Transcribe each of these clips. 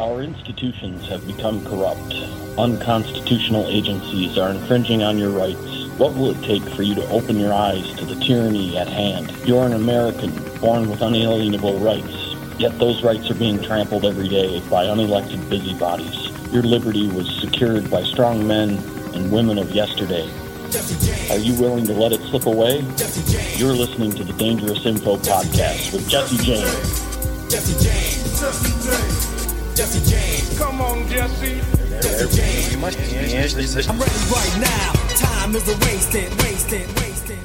Our institutions have become corrupt. Unconstitutional agencies are infringing on your rights. What will it take for you to open your eyes to the tyranny at hand? You're an American, born with unalienable rights. Yet those rights are being trampled every day by unelected busybodies. Your liberty was secured by strong men and women of yesterday. Are you willing to let it slip away? You're listening to the Dangerous Info Podcast with Jesse James. Jesse James. Jesse James. Come on, Jesse. Jesse James. I'm ready right now. Time is a wasted, wasted, wasted.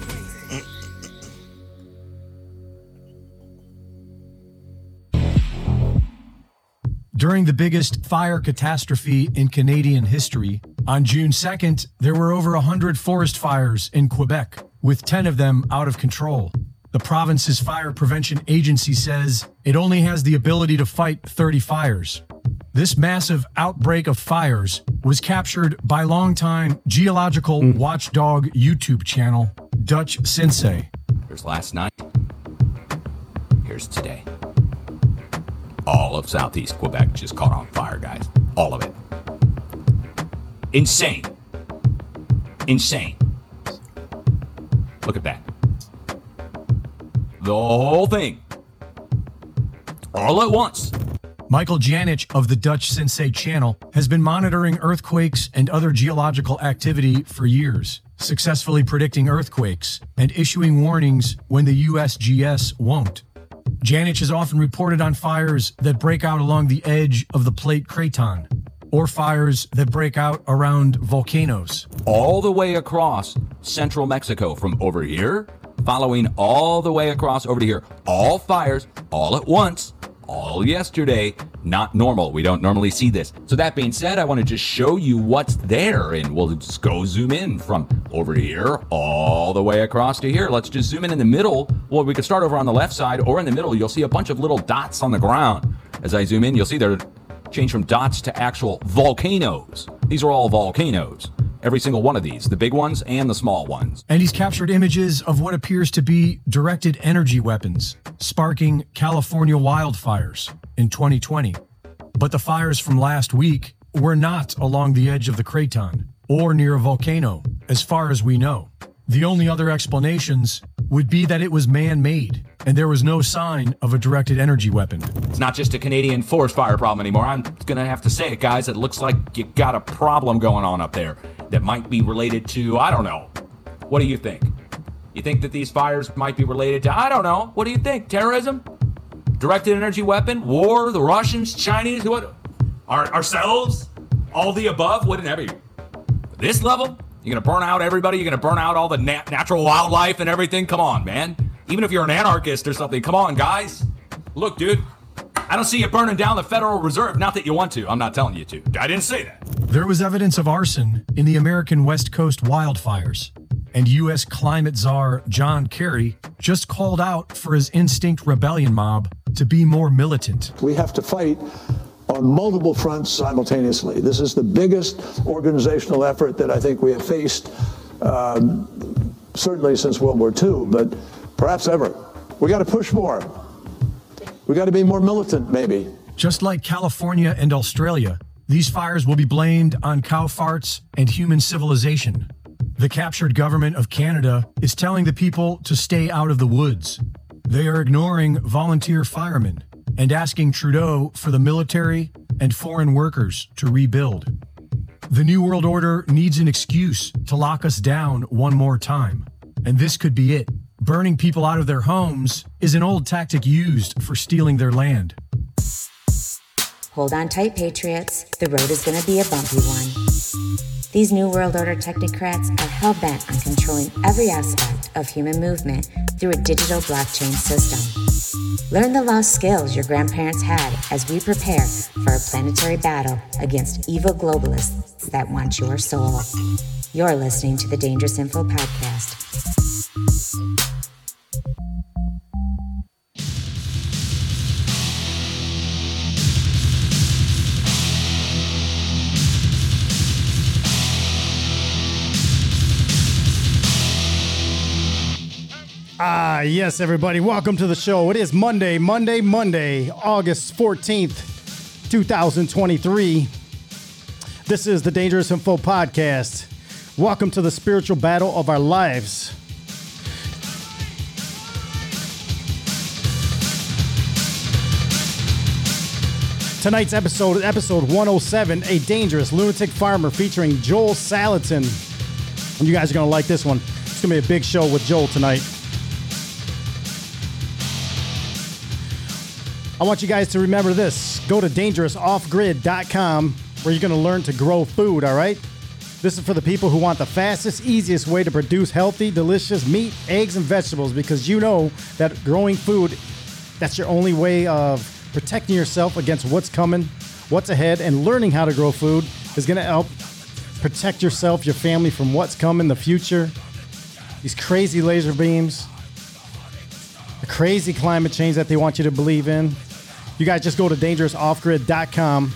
During the biggest fire catastrophe in Canadian history, on June 2nd, there were over 100 forest fires in Quebec, with 10 of them out of control. The province's fire prevention agency says it only has the ability to fight 30 fires. This massive outbreak of fires was captured by longtime geological hmm. watchdog YouTube channel Dutchsinse. Here's last night. Here's today. All of southeast Quebec just caught on fire, guys. All of it. Insane. Insane. Look at that. The whole thing. All at once. Michael Janich of the Dutchsinse channel has been monitoring earthquakes and other geological activity for years, successfully predicting earthquakes and issuing warnings when the USGS won't. Janich has often reported on fires that break out along the edge of the plate craton, or fires that break out around volcanoes. all the way across central Mexico from over here, following all the way across over to here. All fires, all at once, all yesterday. Not normal. We don't normally see this. So, that being said, I want to just show you what's there, and we'll just go zoom in from over here all the way across to here. Let's just zoom in in the middle. Well, we could start over on the left side or in the middle. You'll see a bunch of little dots on the ground. As I zoom in, you'll see they're changed from dots to actual volcanoes. These are all volcanoes. Every single one of these, the big ones and the small ones. And he's captured images of what appears to be directed energy weapons, sparking California wildfires in 2020. But the fires from last week were not along the edge of the craton or near a volcano, as far as we know. The only other explanations would be that it was man made and there was no sign of a directed energy weapon. It's not just a Canadian forest fire problem anymore. I'm gonna have to say it, guys. It looks like you got a problem going on up there that might be related to, I don't know. What do you think? You think that these fires might be related to, I don't know. What do you think? Terrorism? Directed energy weapon? War? The Russians? Chinese? What? Our, ourselves? All the above? Whatever. This level? You're gonna burn out everybody? You're gonna burn out all the nat- natural wildlife and everything? Come on, man. Even if you're an anarchist or something, come on, guys. Look, dude, I don't see you burning down the Federal Reserve. Not that you want to. I'm not telling you to. I didn't say that. There was evidence of arson in the American West Coast wildfires, and U.S. climate czar John Kerry just called out for his Extinction Rebellion mob to be more militant. We have to fight on multiple fronts simultaneously. This is the biggest organizational effort that I think we have faced, um, certainly since World War II, but perhaps ever. We got to push more. We got to be more militant, maybe. Just like California and Australia, these fires will be blamed on cow farts and human civilization. The captured government of Canada is telling the people to stay out of the woods. They are ignoring volunteer firemen and asking Trudeau for the military and foreign workers to rebuild. The New World Order needs an excuse to lock us down one more time. And this could be it. Burning people out of their homes is an old tactic used for stealing their land. Hold on tight, Patriots. The road is going to be a bumpy one. These New World Order technocrats are hell bent on controlling every aspect of human movement through a digital blockchain system. Learn the lost skills your grandparents had as we prepare for a planetary battle against evil globalists that want your soul. You're listening to the Dangerous Info Podcast. Ah, yes, everybody. Welcome to the show. It is Monday, Monday, Monday, August 14th, 2023. This is the Dangerous Info Podcast. Welcome to the spiritual battle of our lives. Tonight's episode, episode 107, A Dangerous Lunatic Farmer featuring Joel Salatin. You guys are going to like this one. It's going to be a big show with Joel tonight. I want you guys to remember this. Go to dangerousoffgrid.com where you're going to learn to grow food, all right? This is for the people who want the fastest, easiest way to produce healthy, delicious meat, eggs, and vegetables because you know that growing food, that's your only way of protecting yourself against what's coming, what's ahead, and learning how to grow food is going to help protect yourself, your family from what's coming, in the future, these crazy laser beams, the crazy climate change that they want you to believe in. You guys just go to dangerousoffgrid.com.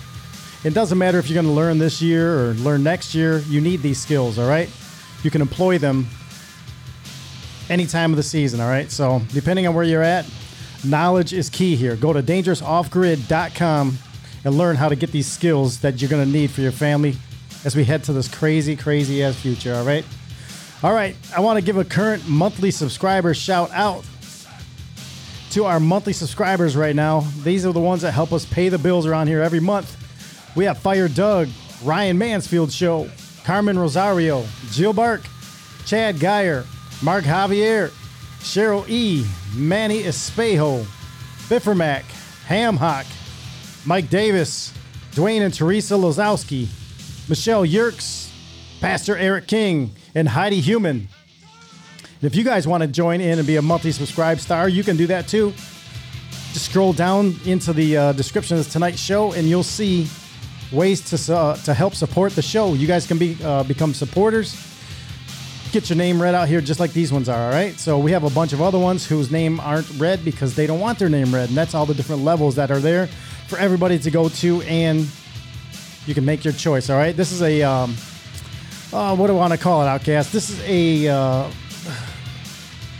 It doesn't matter if you're going to learn this year or learn next year, you need these skills, all right? You can employ them any time of the season, all right? So, depending on where you're at, knowledge is key here. Go to dangerousoffgrid.com and learn how to get these skills that you're going to need for your family as we head to this crazy, crazy ass future, all right? All right, I want to give a current monthly subscriber shout out to our monthly subscribers right now. These are the ones that help us pay the bills around here every month. We have Fire Doug, Ryan Mansfield Show, Carmen Rosario, Jill Bark, Chad Geyer, Mark Javier, Cheryl E, Manny Espejo, Biffermac, Hamhock, Mike Davis, Dwayne and Teresa Lozowski, Michelle Yerks, Pastor Eric King, and Heidi Human. If you guys want to join in and be a monthly subscribe star, you can do that too. Just scroll down into the uh, description of tonight's show, and you'll see ways to uh, to help support the show. You guys can be uh, become supporters. Get your name read out here, just like these ones are. All right. So we have a bunch of other ones whose name aren't read because they don't want their name read, and that's all the different levels that are there for everybody to go to, and you can make your choice. All right. This is a um, uh, what do I want to call it, Outcast? This is a, uh,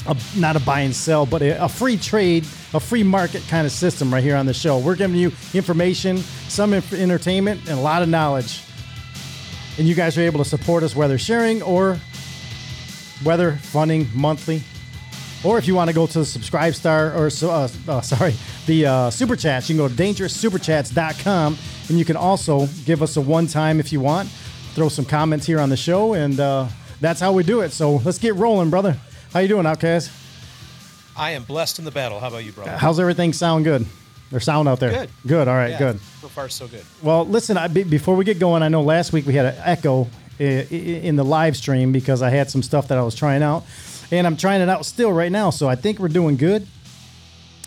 a not a buy and sell, but a, a free trade, a free market kind of system right here on the show. We're giving you information, some inf- entertainment, and a lot of knowledge. And you guys are able to support us whether sharing or whether funding monthly. Or if you want to go to the subscribe star or so- uh, uh, sorry, the uh, super chats, you can go to dangeroussuperchats.com and you can also give us a one time if you want. Throw some comments here on the show, and uh, that's how we do it. So let's get rolling, brother. How you doing, Outcast? I am blessed in the battle. How about you, brother? How's everything sound good? Or sound out there? Good. Good. All right. Yeah, Good. So far, so good. Well, listen. I, be- before we get going, I know last week we had an echo i- i- in the live stream because I had some stuff that I was trying out, and I'm trying it out still right now. So I think we're doing good.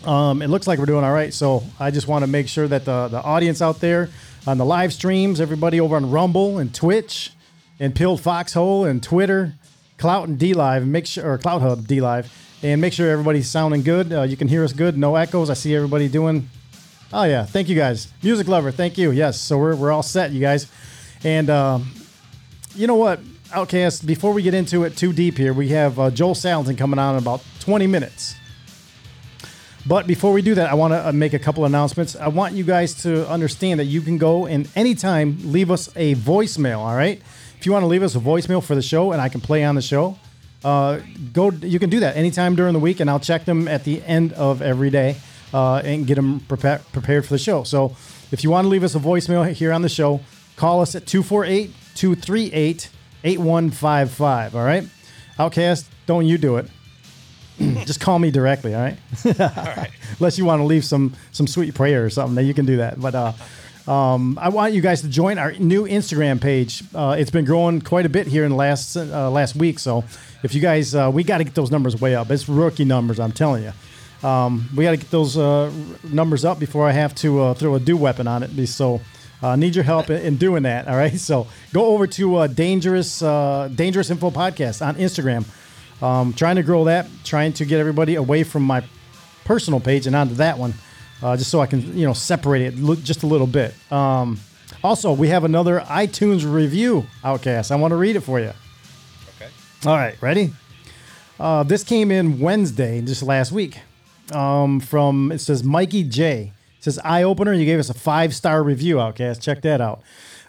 Um, it looks like we're doing all right. So I just want to make sure that the the audience out there on the live streams, everybody over on Rumble and Twitch, and Pilled Foxhole and Twitter, Clout and D Live, make sure or Clout Hub D Live, and make sure everybody's sounding good. Uh, you can hear us good, no echoes. I see everybody doing Oh yeah, thank you guys, music lover. Thank you. Yes, so we're we're all set, you guys. And um, you know what, Outcast? Before we get into it too deep here, we have uh, Joel Salatin coming on in about 20 minutes. But before we do that, I want to uh, make a couple announcements. I want you guys to understand that you can go and anytime leave us a voicemail. All right, if you want to leave us a voicemail for the show and I can play on the show, uh, go. You can do that anytime during the week, and I'll check them at the end of every day uh, and get them prepa- prepared for the show. So if you want to leave us a voicemail here on the show, call us at 248 238 8155. All right, Outcast, don't you do it. Just call me directly, all right? All right. Unless you want to leave some some sweet prayer or something, then you can do that. But uh, um, I want you guys to join our new Instagram page. Uh, it's been growing quite a bit here in the last uh, last week. So if you guys, uh, we got to get those numbers way up. It's rookie numbers, I'm telling you. Um, we got to get those uh, numbers up before I have to uh, throw a DEW weapon on it. So uh, need your help in, in doing that. All right. So go over to uh, dangerous dangerous info podcast on Instagram. Um, trying to grow that, trying to get everybody away from my personal page and onto that one, uh, just so I can you know separate it lo- just a little bit. Um, also, we have another iTunes review, Outcast. I want to read it for you. Okay. All right, ready? Uh, this came in Wednesday, just last week. Um, from it says Mikey J. It says eye opener. You gave us a five star review, Outcast. Check that out.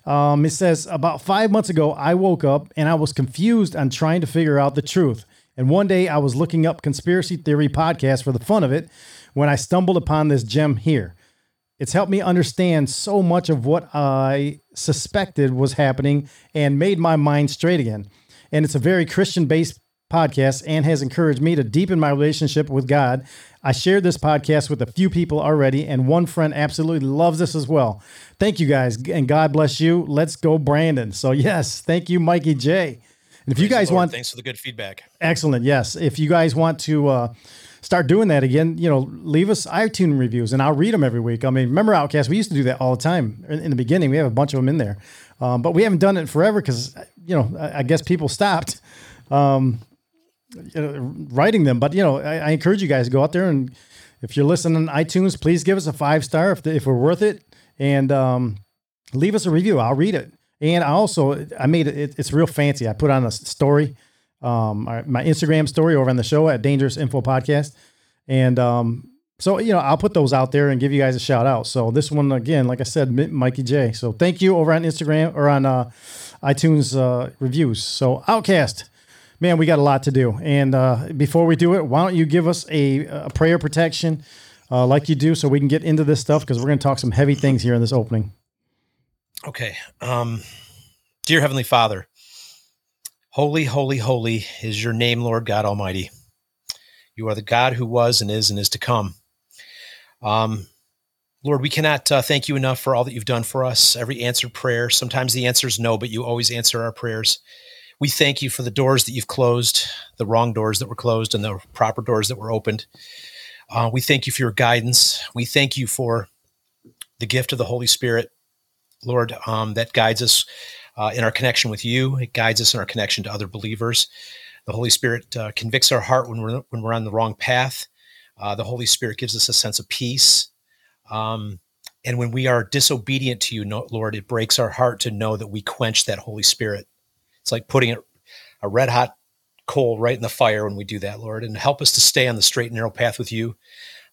Um, it says about five months ago, I woke up and I was confused on trying to figure out the truth. And one day I was looking up conspiracy theory podcasts for the fun of it when I stumbled upon this gem here. It's helped me understand so much of what I suspected was happening and made my mind straight again. And it's a very Christian based podcast and has encouraged me to deepen my relationship with God. I shared this podcast with a few people already, and one friend absolutely loves this as well. Thank you guys, and God bless you. Let's go, Brandon. So, yes, thank you, Mikey J. And if you Praise the guys Lord. want, thanks for the good feedback. excellent, yes. If you guys want to uh, start doing that again, you know, leave us iTunes reviews, and I'll read them every week. I mean, remember Outcast? We used to do that all the time in, in the beginning. We have a bunch of them in there, um, but we haven't done it forever because you know, I, I guess people stopped know, writing them. But you know, I, I encourage you guys to go out there and if you're listening on iTunes, please give us a five star if the, if we're worth it, and um, leave us a review. I'll read it. And I also I made it. it- It's real fancy. I put on a story, um, my Instagram story over on the show at Dangerous Info Podcast, and um, so you know I'll put those out there and give you guys a shout out. So this one again, like I said, Mikey J. So thank you over on Instagram or on uh, iTunes uh, reviews. So Outcast man, we got a lot to do. And uh, before we do it, why don't you give us a, a prayer protection uh, like you do so we can get into this stuff because we're going to talk some heavy things here in this opening. Okay. Um, dear Heavenly Father, holy, holy, holy is your name, Lord God Almighty. You are the God who was and is and is to come. Um, Lord, we cannot uh, thank you enough for all that you've done for us. Every answered prayer. Sometimes the answer is no, but you always answer our prayers. We thank you for the doors that you've closed, the wrong doors that were closed, and the proper doors that were opened. Uh, we thank you for your guidance. We thank you for the gift of the Holy Spirit, Lord, um, that guides us uh, in our connection with you. It guides us in our connection to other believers. The Holy Spirit uh, convicts our heart when we're when we're on the wrong path. Uh, the Holy Spirit gives us a sense of peace. Um, and when we are disobedient to you, Lord, it breaks our heart to know that we quench that Holy Spirit. It's like putting a, red hot coal right in the fire when we do that, Lord, and help us to stay on the straight and narrow path with you.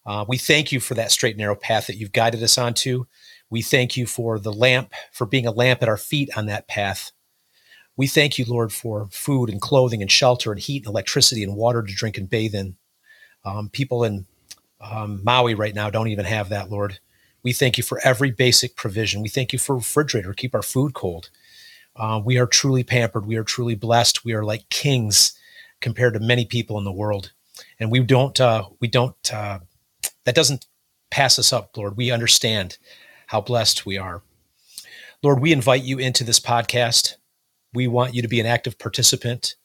Uh, we thank you for that straight and narrow path that you've guided us onto. We thank you for the lamp, for being a lamp at our feet on that path. We thank you, Lord, for food and clothing and shelter and heat and electricity and water to drink and bathe in. Um, people in um, Maui right now don't even have that, Lord. We thank you for every basic provision. We thank you for refrigerator to keep our food cold. Uh, we are truly pampered. We are truly blessed. We are like kings compared to many people in the world, and we don't. Uh, we don't. Uh, that doesn't pass us up, Lord. We understand how blessed we are. Lord, we invite you into this podcast. We want you to be an active participant.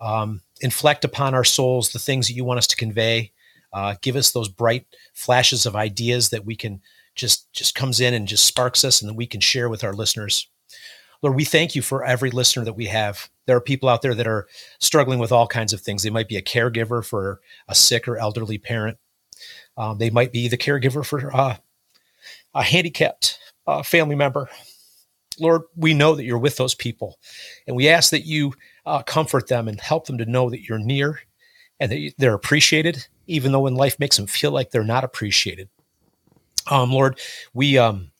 Um, inflect upon our souls the things that you want us to convey. Uh, give us those bright flashes of ideas that we can just just comes in and just sparks us, and that we can share with our listeners. Lord, we thank you for every listener that we have. There are people out there that are struggling with all kinds of things. They might be a caregiver for a sick or elderly parent. Um, they might be the caregiver for uh, a handicapped uh, family member. Lord, we know that you're with those people, and we ask that you uh, comfort them and help them to know that you're near and that they're appreciated, even though when life makes them feel like they're not appreciated. Um, Lord, we um,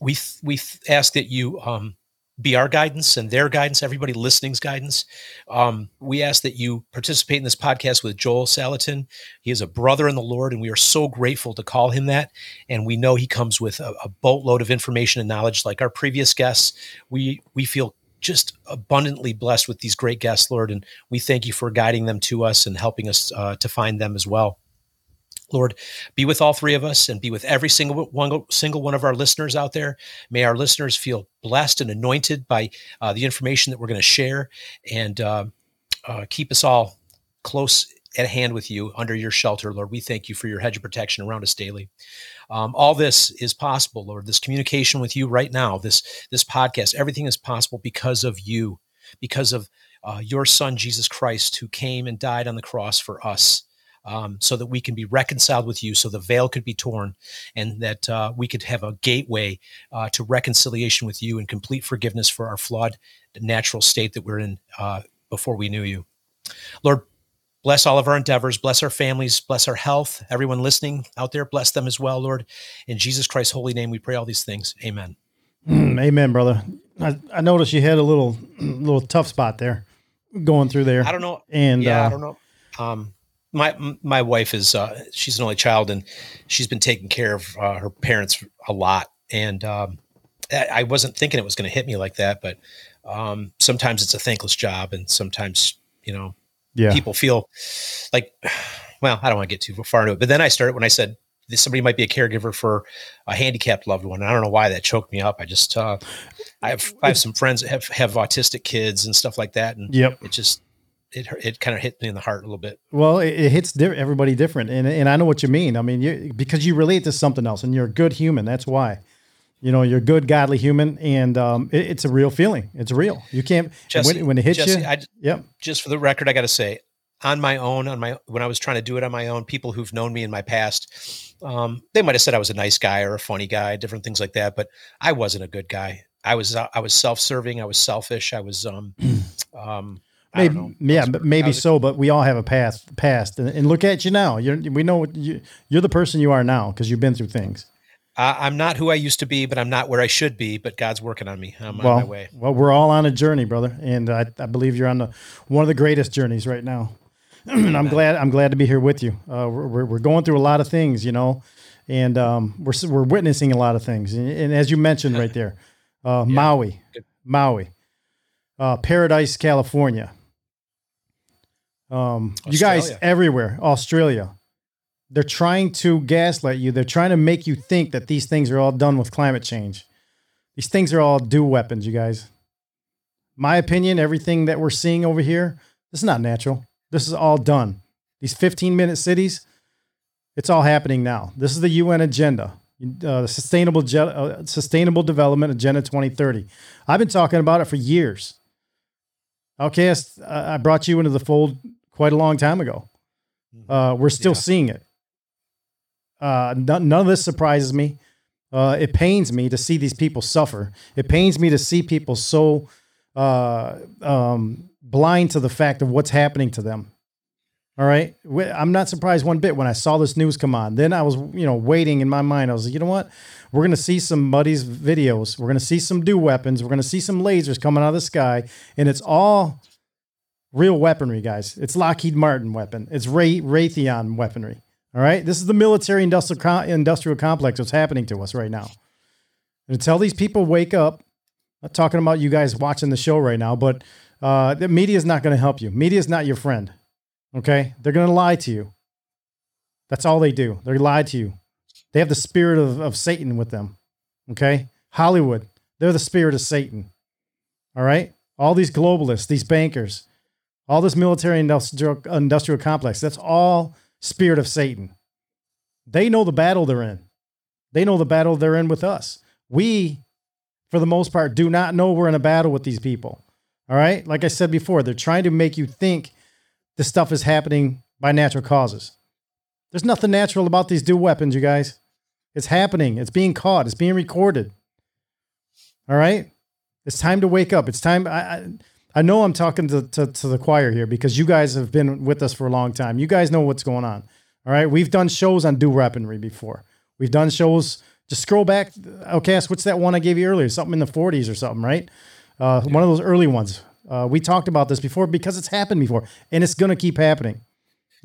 we we ask that you um, be our guidance and their guidance, everybody listening's guidance. Um, we ask that you participate in this podcast with Joel Salatin. He is a brother in the Lord, and we are so grateful to call him that. And we know he comes with a, a boatload of information and knowledge, like our previous guests. We we feel just abundantly blessed with these great guests, Lord, and we thank you for guiding them to us and helping us uh, to find them as well. Lord, be with all three of us and be with every single one, single one of our listeners out there. May our listeners feel blessed and anointed by uh, the information that we're going to share and uh, uh, keep us all close at hand with you under your shelter, Lord. We thank you for your hedge of protection around us daily. Um, all this is possible, Lord. This communication with you right now, this this podcast, everything is possible because of you, because of uh, your Son Jesus Christ, who came and died on the cross for us um, so that we can be reconciled with you, so the veil could be torn, and that uh, we could have a gateway uh, to reconciliation with you and complete forgiveness for our flawed natural state that we're in uh, before we knew you. Lord, Bless all of our endeavors. Bless our families. Bless our health. Everyone listening out there, bless them as well, Lord. In Jesus Christ's holy name, we pray all these things. Amen. Mm, amen, brother. I, I noticed you had a little little tough spot there going through there. I don't know. And yeah, uh, I don't know. Um, my my wife is uh, she's an only child, and she's been taking care of uh, her parents a lot. And um, I wasn't thinking it was going to hit me like that, but um, sometimes it's a thankless job, and sometimes you know yeah. people feel like, well, I don't want to get too far into it. But then I started when I said this, somebody might be a caregiver for a handicapped loved one. I don't know why that choked me up. I just, uh, I have, I have some friends that have, have autistic kids and stuff like that. And Yep. it just, it, it kind of hit me in the heart a little bit. Well, it, it hits di- everybody different, and and I know what you mean. I mean, you because you relate to something else, and you're a good human. That's why. You know, you're a good, godly human, and um, it, it's a real feeling. It's real. You can't Jesse, when, when it hits Jesse, you. I, yep. just for the record, I got to say, on my own, on my when I was trying to do it on my own, people who've known me in my past, um, they might have said I was a nice guy or a funny guy, different things like that. But I wasn't a good guy. I was I was self serving. I was selfish. I was um um. Maybe, yeah, but maybe I was a- so. But we all have a past, past, and, and look at you now. You're, we know what you, you're the person you are now because you've been through things. I, I'm not who I used to be, but I'm not where I should be. But God's working on me. I'm on my way. well, we're all on a journey, brother, and I, I believe you're on the one of the greatest journeys right now. and I'm glad I'm glad to be here with you. Uh, we're, we're going through a lot of things, you know, and um, we're we're witnessing a lot of things. And, and as you mentioned right there, uh, Maui, Maui, uh, Paradise, California. Um, you guys everywhere, Australia. They're trying to gaslight you. They're trying to make you think that these things are all done with climate change. These things are all DEW weapons, you guys. My opinion, everything that we're seeing over here, this is not natural. This is all done. These 15 minute cities, it's all happening now. This is the UN agenda, uh, the sustainable Je- uh, sustainable development agenda 2030. I've been talking about it for years. Outcast, uh, I brought you into the fold quite a long time ago. Uh, we're still Yeah. seeing it. Uh, none, none of this surprises me. Uh, it pains me to see these people suffer. It pains me to see people so uh, um, blind to the fact of what's happening to them. All right, I'm not surprised one bit when I saw this news come on. Then I was, you know, waiting in my mind. I was like, you know what? We're gonna see some buddies videos. We're gonna see some DEW weapons. We're gonna see some lasers coming out of the sky, and it's all real weaponry, guys. It's Lockheed Martin weapon. It's Ray Raytheon weaponry. All right, this is the military industrial industrial complex. What's happening to us right now? And until these people wake up, I'm not talking about you guys watching the show right now, but uh, the media is not going to help you. Media is not your friend. Okay, they're going to lie to you. That's all they do. They lie to you. They have the spirit of, of Satan with them. Okay, Hollywood, they're the spirit of Satan. All right, all these globalists, these bankers, all this military industrial industrial complex. That's all spirit of Satan. They know the battle they're in. They know the battle they're in with us. We, for the most part, do not know we're in a battle with these people. All right. Like I said before, they're trying to make you think this stuff is happening by natural causes. There's nothing natural about these dual weapons, you guys. It's happening. It's being caught. It's being recorded. All right. It's time to wake up. It's time. I, I, I know I'm talking to, to, to the choir here because you guys have been with us for a long time. You guys know what's going on. All right. We've done shows on DEW weaponry before. We've done shows. Just scroll back. Okay, what's that one I gave you earlier? Something in the 40s or something, right? Uh, One of those early ones. Uh, we talked about this before because it's happened before and it's going to keep happening.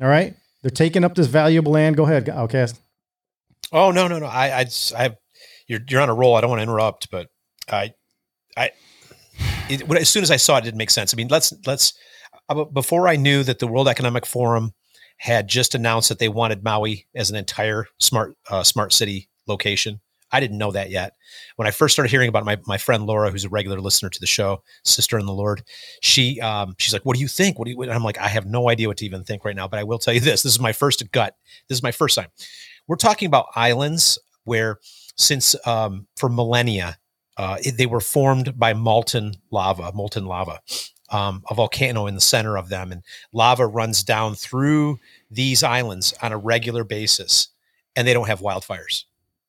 All right. They're taking up this valuable land. Go ahead, Outcast. Oh no, no, no. I, I, I, you're you're on a roll. I don't want to interrupt, but I, I, it, as soon as I saw it, it didn't make sense. I mean, let's let's. uh, Before I knew that the World Economic Forum had just announced that they wanted Maui as an entire smart uh, smart city location, I didn't know that yet. When I first started hearing about my my friend Laura, who's a regular listener to the show, sister in the Lord, she um, she's like, "What do you think? What do you?" And I'm like, "I have no idea what to even think right now." But I will tell you this: this is my first gut. This is my first time. We're talking about islands where, since um, for millennia, uh, it- they were formed by molten lava, molten lava, um, a volcano in the center of them, and lava runs down through these islands on a regular basis, and they don't have wildfires.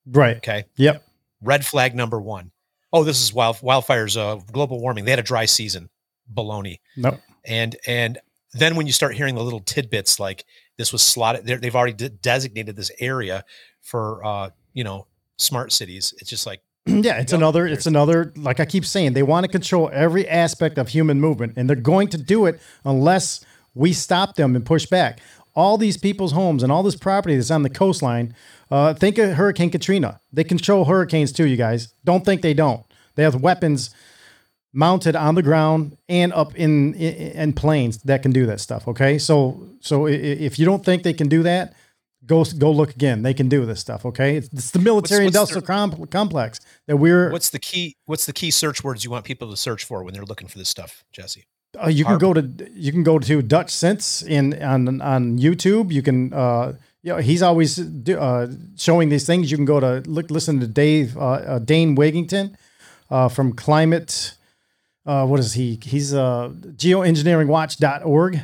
Right. Okay, Yep. red flag number one. Oh, this is wild wildfires. Uh, global warming. They had a dry season. Baloney Nope. and and then when you start hearing the little tidbits like this was slotted, they've already de- designated this area for uh, you know smart cities. It's just like yeah, it's Yep. another. It's another. Like I keep saying, they want to control every aspect of human movement, and they're going to do it unless we stop them and push back. All these people's homes and all this property that's on the coastline. Uh, think of Hurricane Katrina. They control hurricanes too, you guys. Don't think they don't. They have weapons mounted on the ground and up in, in in planes that can do that stuff. Okay, so so if you don't think they can do that, go go look again. They can do this stuff. Okay, it's, it's the military what's industrial com- complex that we're. what's the key? What's the key search words you want people to search for when they're looking for this stuff, Jesse? Uh, you can go to you can go to Dutch Sense in on on YouTube. You can uh you know, he's always do, uh, showing these things. You can go to look listen to Dave uh, uh, Dane Wigington uh, from Climate. Uh, what is he? He's uh, geoengineeringwatch.org.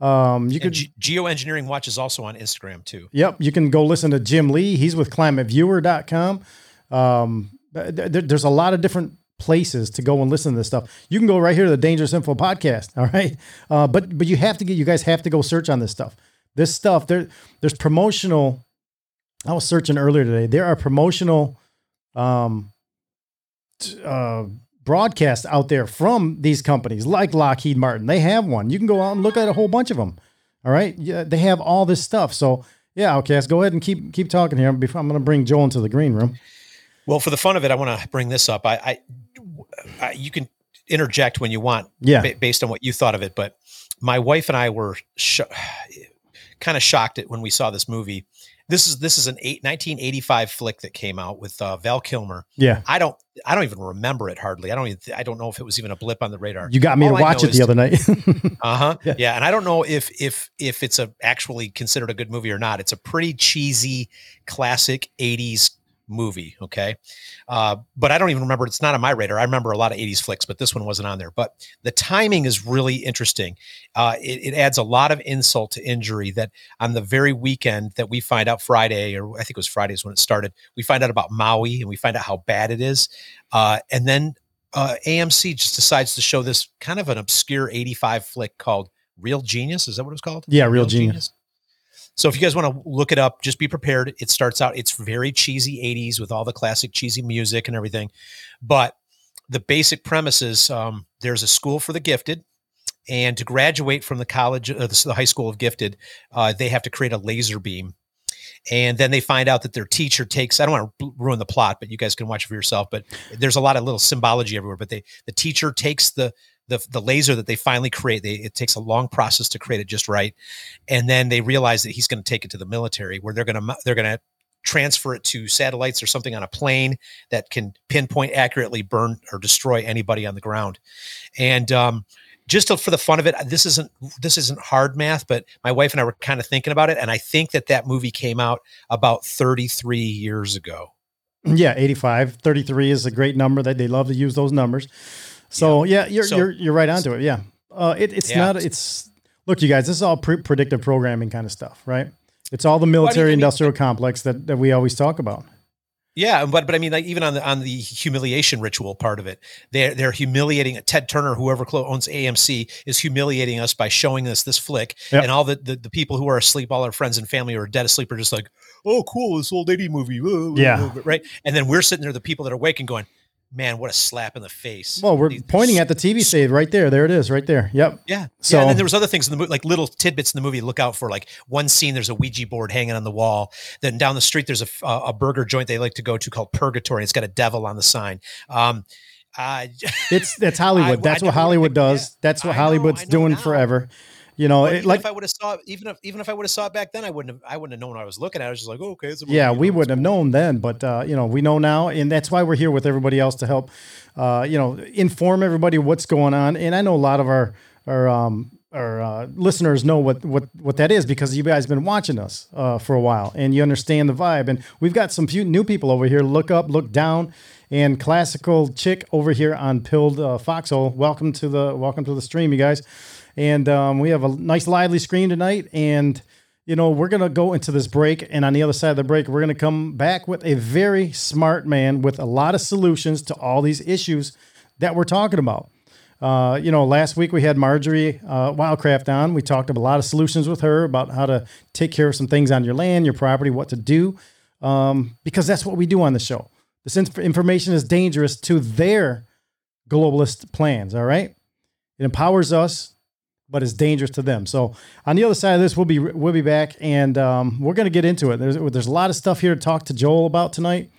Um, you And could Ge- Geoengineering Watch is also on Instagram too. Yep, you can go listen to Jim Lee. He's with climateviewer.com. Um, th- th- there's a lot of different places to go and listen to this stuff. You can go right here to the Dangerous Info podcast. All right. Uh, but, but you have to get, you guys have to go search on this stuff. This stuff there, there's promotional. I was searching earlier today. There are promotional, um, uh, broadcasts out there from these companies like Lockheed Martin. They have one. You can go out and look at a whole bunch of them. All right. Yeah, they have all this stuff. So yeah, okay, let's go ahead and keep keep talking here. Before I'm going to bring Joel into the green room. Well, for the fun of it, I want to bring this up. I, I, I you can interject when you want, Yeah. ba- based on what you thought of it. But my wife and I were sh- kind of shocked at when we saw this movie. This is this is an eight, 1985 flick that came out with uh, Val Kilmer. Yeah, I don't I don't even remember it hardly. I don't even I don't know if it was even a blip on the radar. you got me All to watch it the other night. Uh huh. Yeah. Yeah. and I don't know if if if it's a actually considered a good movie or not. It's a pretty cheesy, classic '80s movie. Okay, uh, but I don't even remember. It's not on my radar. I remember a lot of '80s flicks, but this one wasn't on there. But the timing is really interesting. Uh, it, it adds a lot of insult to injury. That on the very weekend that we find out Friday, or I think it was Friday is when it started. We find out about Maui and we find out how bad it is, uh, and then uh, AMC just decides to show this kind of an obscure 85 flick called Real Genius. Is that what it was called? Yeah, Real Genius. So if you guys want to look it up, just be prepared. It starts out, it's very cheesy 80s with all the classic cheesy music and everything. But the basic premise is um, there's a school for the gifted. And to graduate from the college, uh, the, the high school of gifted, uh, they have to create a laser beam and then they find out that their teacher takes i don't want to ruin the plot but you guys can watch it for yourself but there's a lot of little symbology everywhere but they the teacher takes the the, the laser that they finally create they it takes a long process to create it just right. And then they realize that he's going to take it to the military where they're going to they're going to transfer it to satellites or something on a plane that can pinpoint accurately burn or destroy anybody on the ground. And um just to, for the fun of it this isn't this isn't hard math but my wife and i were kind of thinking about it and i think that that movie came out about 33 years ago. Yeah, 85, 33 is a great number that they love to use those numbers. So yeah, you're So- you're you're right onto it. Yeah, uh, it, it's Yeah. not. It's look, you guys. This is all pre- predictive programming kind of stuff, right? It's all the military I mean- industrial complex that, that we always talk about. Yeah, but but I mean, like even on the on the humiliation ritual part of it, they're they're humiliating Ted Turner, whoever clo- owns AMC, is humiliating us by showing us this flick, Yep. and all the, the the people who are asleep, all our friends and family who are dead asleep, are just like, oh, cool, this old eighty movie, Yeah. right. And then we're sitting there, the people that are awake, and going, man, what a slap in the face. Well, we're These- pointing at the TV save right there. There it is, right there. Yep. Yeah. So- yeah. And then there was other things in the movie, like little tidbits in the movie look out for. Like one scene, there's a Ouija board hanging on the wall. Then down the street, there's a a burger joint they like to go to called Purgatory. It's got a devil on the sign. Um, uh, It's that's Hollywood. I- that's I what Hollywood does. That's what know, Hollywood's doing now. forever. You know, it, like if I would have saw, even if even if I would have saw it back then, I wouldn't have. I wouldn't have known what I was looking at. I was just like, oh, okay, yeah, we wouldn't have known then, but uh, you know, we know now, and that's why we're here with everybody else to help, uh, you know, inform everybody what's going on. And I know a lot of our our um, our uh, listeners know what what what that is because you guys have been watching us uh, for a while, and you understand the vibe. And we've got some few new people over here. Look up, look down, and classical chick over here on Pilled uh, Foxhole. Welcome to the welcome to the stream, you guys. And um, we have a nice lively screen tonight, and you know, we're going to go into this break. And on the other side of the break, we're going to come back with a very smart man with a lot of solutions to all these issues that we're talking about. Uh, you know, last week we had Marjory uh, Wildcraft on. We talked about a lot of solutions with her about how to take care of some things on your land, your property, what to do, um, because that's what we do on the show. This inf- information is dangerous to their globalist plans. All right, it empowers us, but it's dangerous to them. So on the other side of this, we'll be we'll be back, and um, we're going to get into it. There's there's a lot of stuff here to talk to Joel about tonight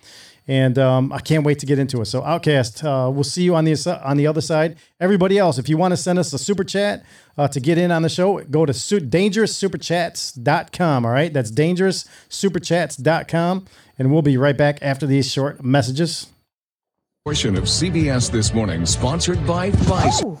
and um, I can't wait to get into it. So, Outcast, uh, we'll see you on the on the other side. Everybody else, if you want to send us a super chat uh, to get in on the show, go to su- dangeroussuperchats.com. All right, that's dangeroussuperchats.com, and we'll be right back after these short messages. Portion of CBS This Morning, sponsored by Pfizer.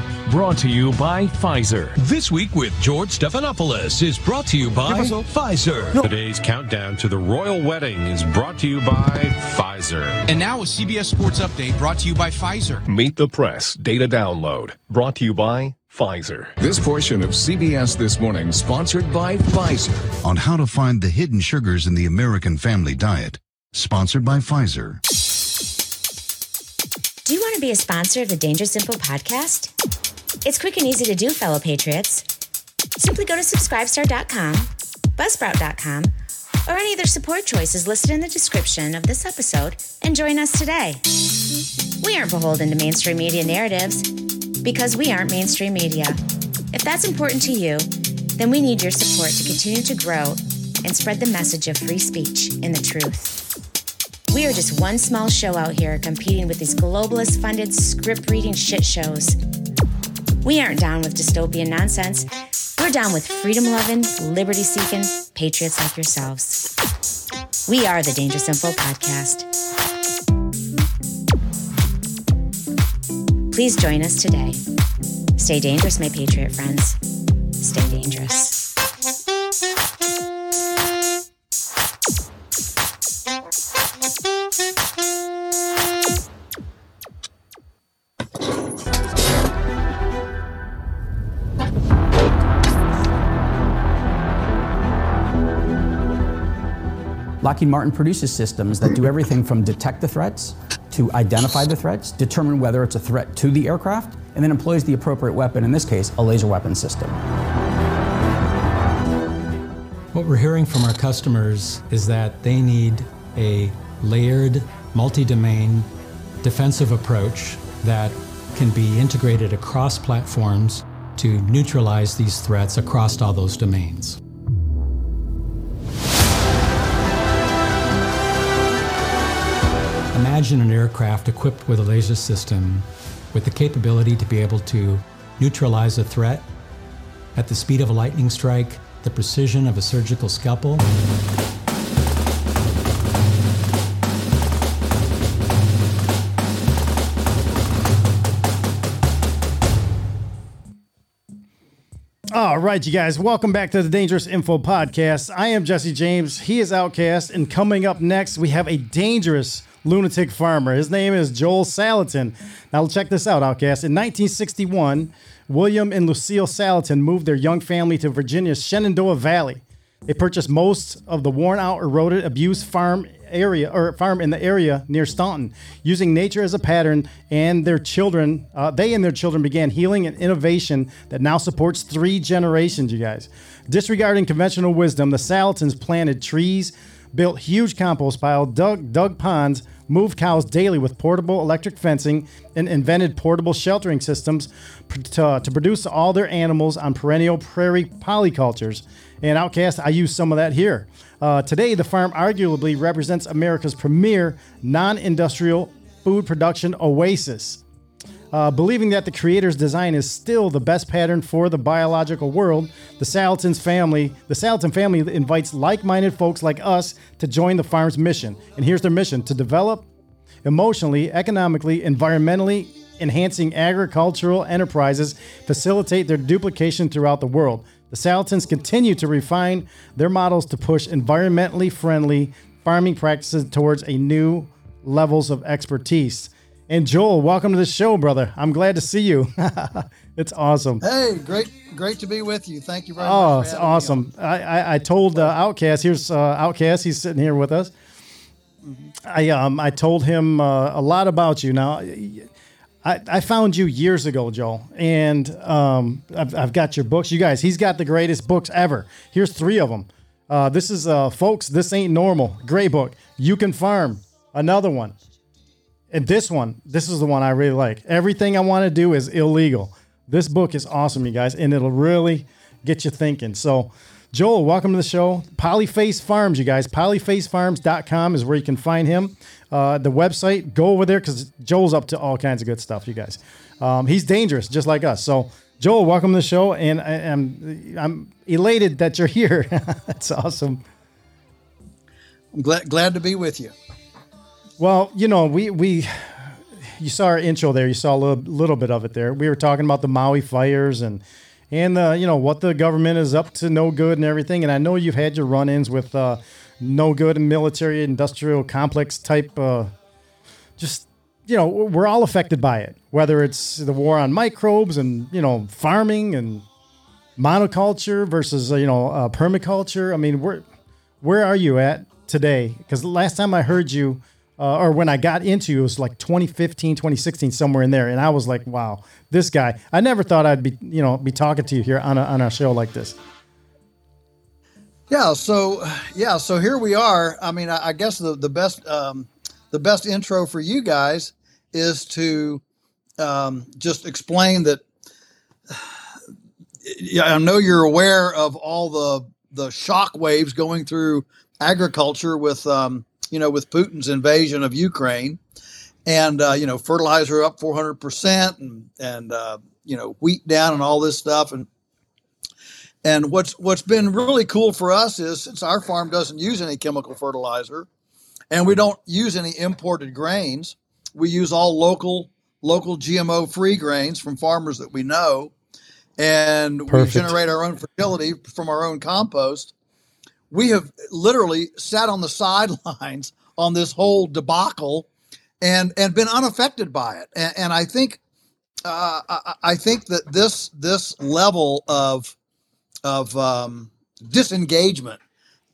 Brought to you by Pfizer. This week with George Stephanopoulos is brought to you by Pfizer. Today's countdown to the royal wedding is brought to you by Pfizer. And now a CBS Sports Update brought to you by Pfizer. Meet the Press Data Download brought to you by Pfizer. This portion of CBS This Morning sponsored by Pfizer. On how to find the hidden sugars in the American family diet. Sponsored by Pfizer. Do you want to be a sponsor of the Dangerous Info podcast? It's quick and easy to do, fellow patriots. Simply go to subscribestar.com, buzzsprout.com, or any other support choices listed in the description of this episode and join us today. We aren't beholden to mainstream media narratives because we aren't mainstream media. If that's important to you, then we need your support to continue to grow and spread the message of free speech and the truth. We are just one small show out here competing with these globalist funded script reading shit shows. We aren't down with dystopian nonsense. We're down with freedom loving, liberty seeking patriots like yourselves. We are the Dangerous Info Podcast. Please join us today. Stay dangerous, my patriot friends. Stay dangerous. Lockheed Martin produces systems that do everything from detect the threats to identify the threats, determine whether it's a threat to the aircraft, and then employs the appropriate weapon, in this case, a laser weapon system. What we're hearing from our customers is that they need a layered, multi domain defensive approach that can be integrated across platforms to neutralize these threats across all those domains. Imagine an aircraft equipped with a laser system with the capability to be able to neutralize a threat at the speed of a lightning strike, the precision of a surgical scalpel. All right, you guys, welcome back to the Dangerous Info Podcast. I am Jesse James. He is Outcast. And coming up next, we have a dangerous lunatic farmer. His name is Joel Salatin. Now, check this out, Outcast. In 1961, William and Lucille Salatin moved their young family to Virginia's Shenandoah Valley. They purchased most of the worn out, eroded, abused farm area or farm in the area near Staunton, using nature as a pattern. And their children, uh, they and their children began healing and innovation that now supports three generations. You guys, disregarding conventional wisdom, the Salatins planted trees, built huge compost piles, dug dug ponds, moved cows daily with portable electric fencing, and invented portable sheltering systems to, to produce all their animals on perennial prairie polycultures. And Outcast, I use some of that here. Uh, today, the farm arguably represents America's premier non industrial food production oasis. Uh, believing that the creator's design is still the best pattern for the biological world, the Salatin's family, the Salatin family invites like-minded folks like us to join the farm's mission. And here's their mission: to develop emotionally, economically, environmentally enhancing agricultural enterprises, facilitate their duplication throughout the world. The Salatins continue to refine their models to push environmentally friendly farming practices towards a new levels of expertise. And Joel, welcome to the show, brother. I'm glad to see you. it's awesome. Hey, great, great to be with you. Thank you very Oh, much. Oh, it's awesome. I, I, I told uh, Outcast, here's uh, Outcast, he's sitting here with us. I um I told him uh, a lot about you. Now, I, I found you years ago, Joel, and um I've, I've got your books. You guys, he's got the greatest books ever. Here's three of them. Uh, this is uh folks, this ain't normal. Great book. You can farm. Another one. And this one, this is the one I really like. Everything I want to do is illegal. This book is awesome, you guys, and it'll really get you thinking. So, Joel, welcome to the show. Polyface Farms, you guys. Polyfacefarms.com is where you can find him. Uh, the website, go over there because Joel's up to all kinds of good stuff, you guys. Um, he's dangerous, just like us. So, Joel, welcome to the show, and I, am I'm elated that you're here. That's awesome. I'm glad glad to be with you. Well, you know, we we you saw our intro there. You saw a little, little bit of it there. We were talking about the Maui fires and and uh, you know what the government is up to, no good and everything. And I know you've had your run-ins with uh, no good and military industrial complex type. Uh, just you know, we're all affected by it. Whether it's the war on microbes and you know farming and monoculture versus uh, you know uh, permaculture. I mean, where where are you at today? Because last time I heard you uh, or when I got into it was like 2015, 2016, somewhere in there, and I was like, "Wow, this guy!" I never thought I'd be, you know, be talking to you here on a on a show like this. Yeah. So, yeah. So here we are. I mean, I, I guess the the best um, the best intro for you guys is to um, just explain that. Yeah, I know you're aware of all the the shock waves going through agriculture with um, you know, with Putin's invasion of Ukraine, and uh, you know, fertilizer up 400 percent, and and uh, you know, wheat down, and all this stuff, and and what's what's been really cool for us is since our farm doesn't use any chemical fertilizer, and we don't use any imported grains, we use all local local GMO free grains from farmers that we know, and Perfect. we generate our own fertility from our own compost we have literally sat on the sidelines on this whole debacle and and been unaffected by it. And, and i think uh, I, I, think that this this level of of um, disengagement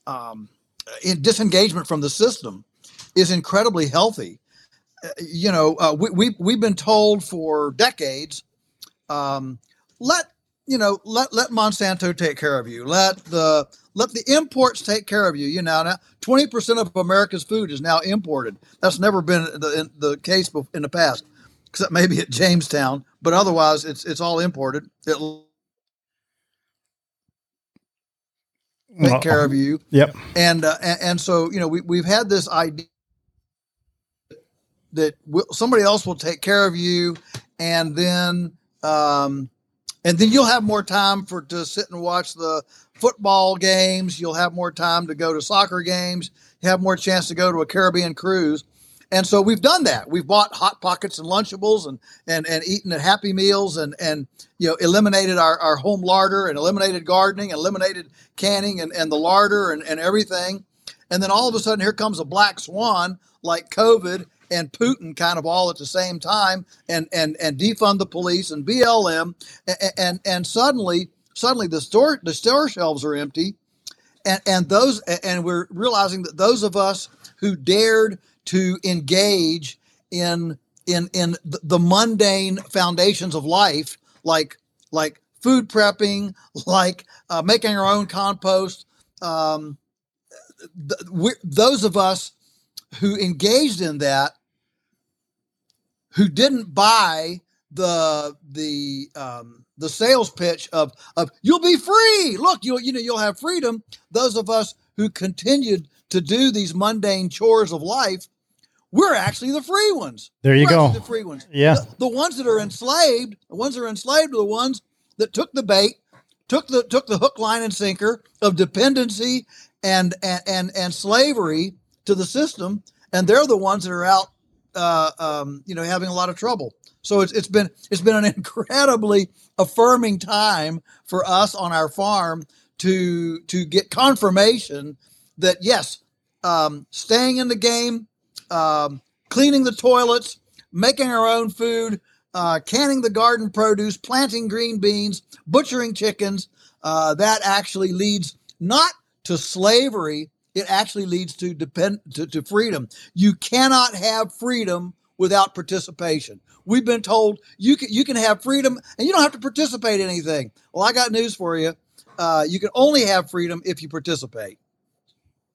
um, disengagement from the system is incredibly healthy. Uh, you know uh, we, we, we've been told for decades um, let you know let let monsanto take care of you let the let the imports take care of you. You know, now 20% of America's food is now imported. That's never been the, the case in the past, except maybe at Jamestown, but otherwise it's it's all imported. It take Well, care of you. Yep. And, uh, and and so you know we we've had this idea that somebody else will take care of you, and then um, and then you'll have more time for to sit and watch the football games. You'll have more time to go to soccer games. You have more chance to go to a Caribbean cruise. And so we've done that. We've bought hot pockets and Lunchables and and and eaten at Happy Meals and and you know eliminated our, our home larder and eliminated gardening, eliminated canning and, and the larder and, and everything. And then all of a sudden here comes a black swan like COVID and Putin kind of all at the same time and and and defund the police and BLM and and, and suddenly suddenly the store the store shelves are empty. And and those and we're realizing that those of us who dared to engage in in in the mundane foundations of life like like food prepping like uh, making our own compost um, th- those of us who engaged in that who didn't buy the the um, the sales pitch of of you'll be free. Look, you'll you know you'll have freedom. Those of us who continued to do these mundane chores of life, we're actually the free ones. There you We're go. The free ones. Yeah. The, the ones that are enslaved, the ones that are enslaved are the ones that took the bait, took the took the hook, line, and sinker of dependency and and and, and slavery to the system, and they're the ones that are out uh, um, you know, having a lot of trouble. So it's it's been it's been an incredibly affirming time for us on our farm to to get confirmation that yes, um, staying in the game, um, cleaning the toilets, making our own food, uh, canning the garden produce, planting green beans, butchering chickens, uh, that actually leads not to slavery. It actually leads to depend to, to freedom. You cannot have freedom without participation. We've been told you can you can have freedom and you don't have to participate in anything. Well, I got news for you. Uh, you can only have freedom if you participate.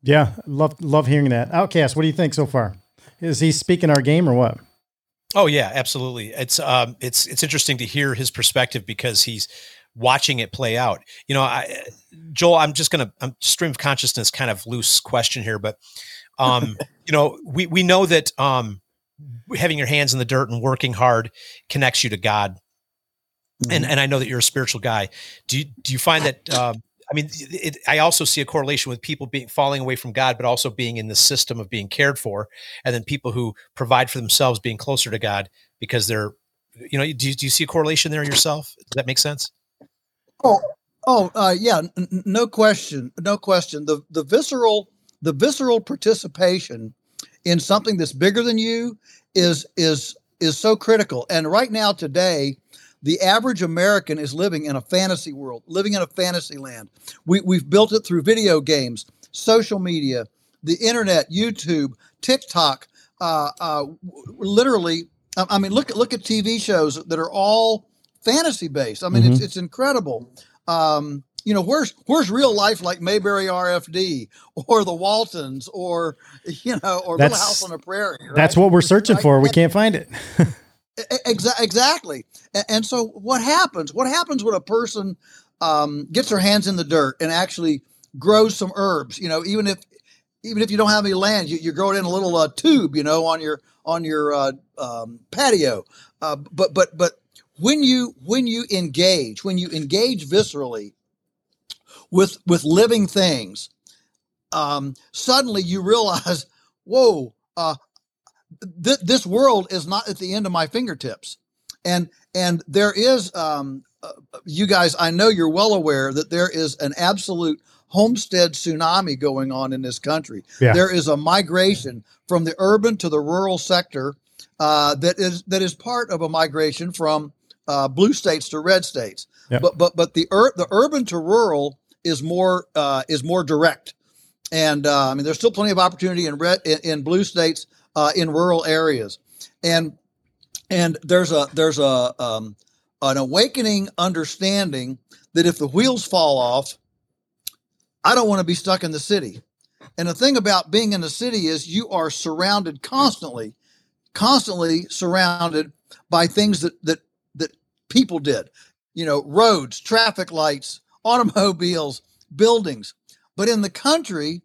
Yeah, love love hearing that. Outcast, what do you think so far? Is he speaking our game or what? Oh yeah, absolutely. It's um it's it's interesting to hear his perspective because he's watching it play out. You know, I Joel, I'm just gonna I'm stream of consciousness kind of loose question here, but um, you know, we we know that um having your hands in the dirt and working hard connects you to God. Mm-hmm. And and I know that you're a spiritual guy. Do you do you find that um I mean, it, I also see a correlation with people being falling away from God, but also being in the system of being cared for, and then people who provide for themselves being closer to God because they're, you know, do you, do you see a correlation there yourself? Does that make sense? Oh, oh, uh, yeah, n- no question, no question. The the visceral the visceral participation in something that's bigger than you is is is so critical. And right now, today, the average American is living in a fantasy world, living in a fantasy land. We, we've built it through video games, social media, the internet, YouTube, TikTok. Uh, uh, literally, I mean, look look at TV shows that are all fantasy based. I mean, mm-hmm. it's it's incredible. Um, you know, where's where's real life like Mayberry RFD or the Waltons or you know or that's, Little House on the Prairie? Right? That's what we're searching right? for. We can't find it. Exa- exactly. And so, what happens? What happens when a person um, gets their hands in the dirt and actually grows some herbs? You know, even if even if you don't have any land, you, you grow it in a little uh, tube, you know, on your on your uh, um, patio. Uh, but but but when you when you engage, when you engage viscerally with with living things, um, suddenly you realize, whoa, uh, th- this world is not at the end of my fingertips and and there is um, uh, you guys i know you're well aware that there is an absolute homestead tsunami going on in this country yeah. there is a migration from the urban to the rural sector uh, that is that is part of a migration from uh, blue states to red states yeah. but but but the ur- the urban to rural is more uh, is more direct and uh, I mean there's still plenty of opportunity in red in, in blue states uh, in rural areas, and and there's a there's a um, an awakening understanding that if the wheels fall off, I don't want to be stuck in the city. And the thing about being in the city is you are surrounded constantly, constantly surrounded by things that that people did. You know, roads, traffic lights, automobiles, buildings. But in the country,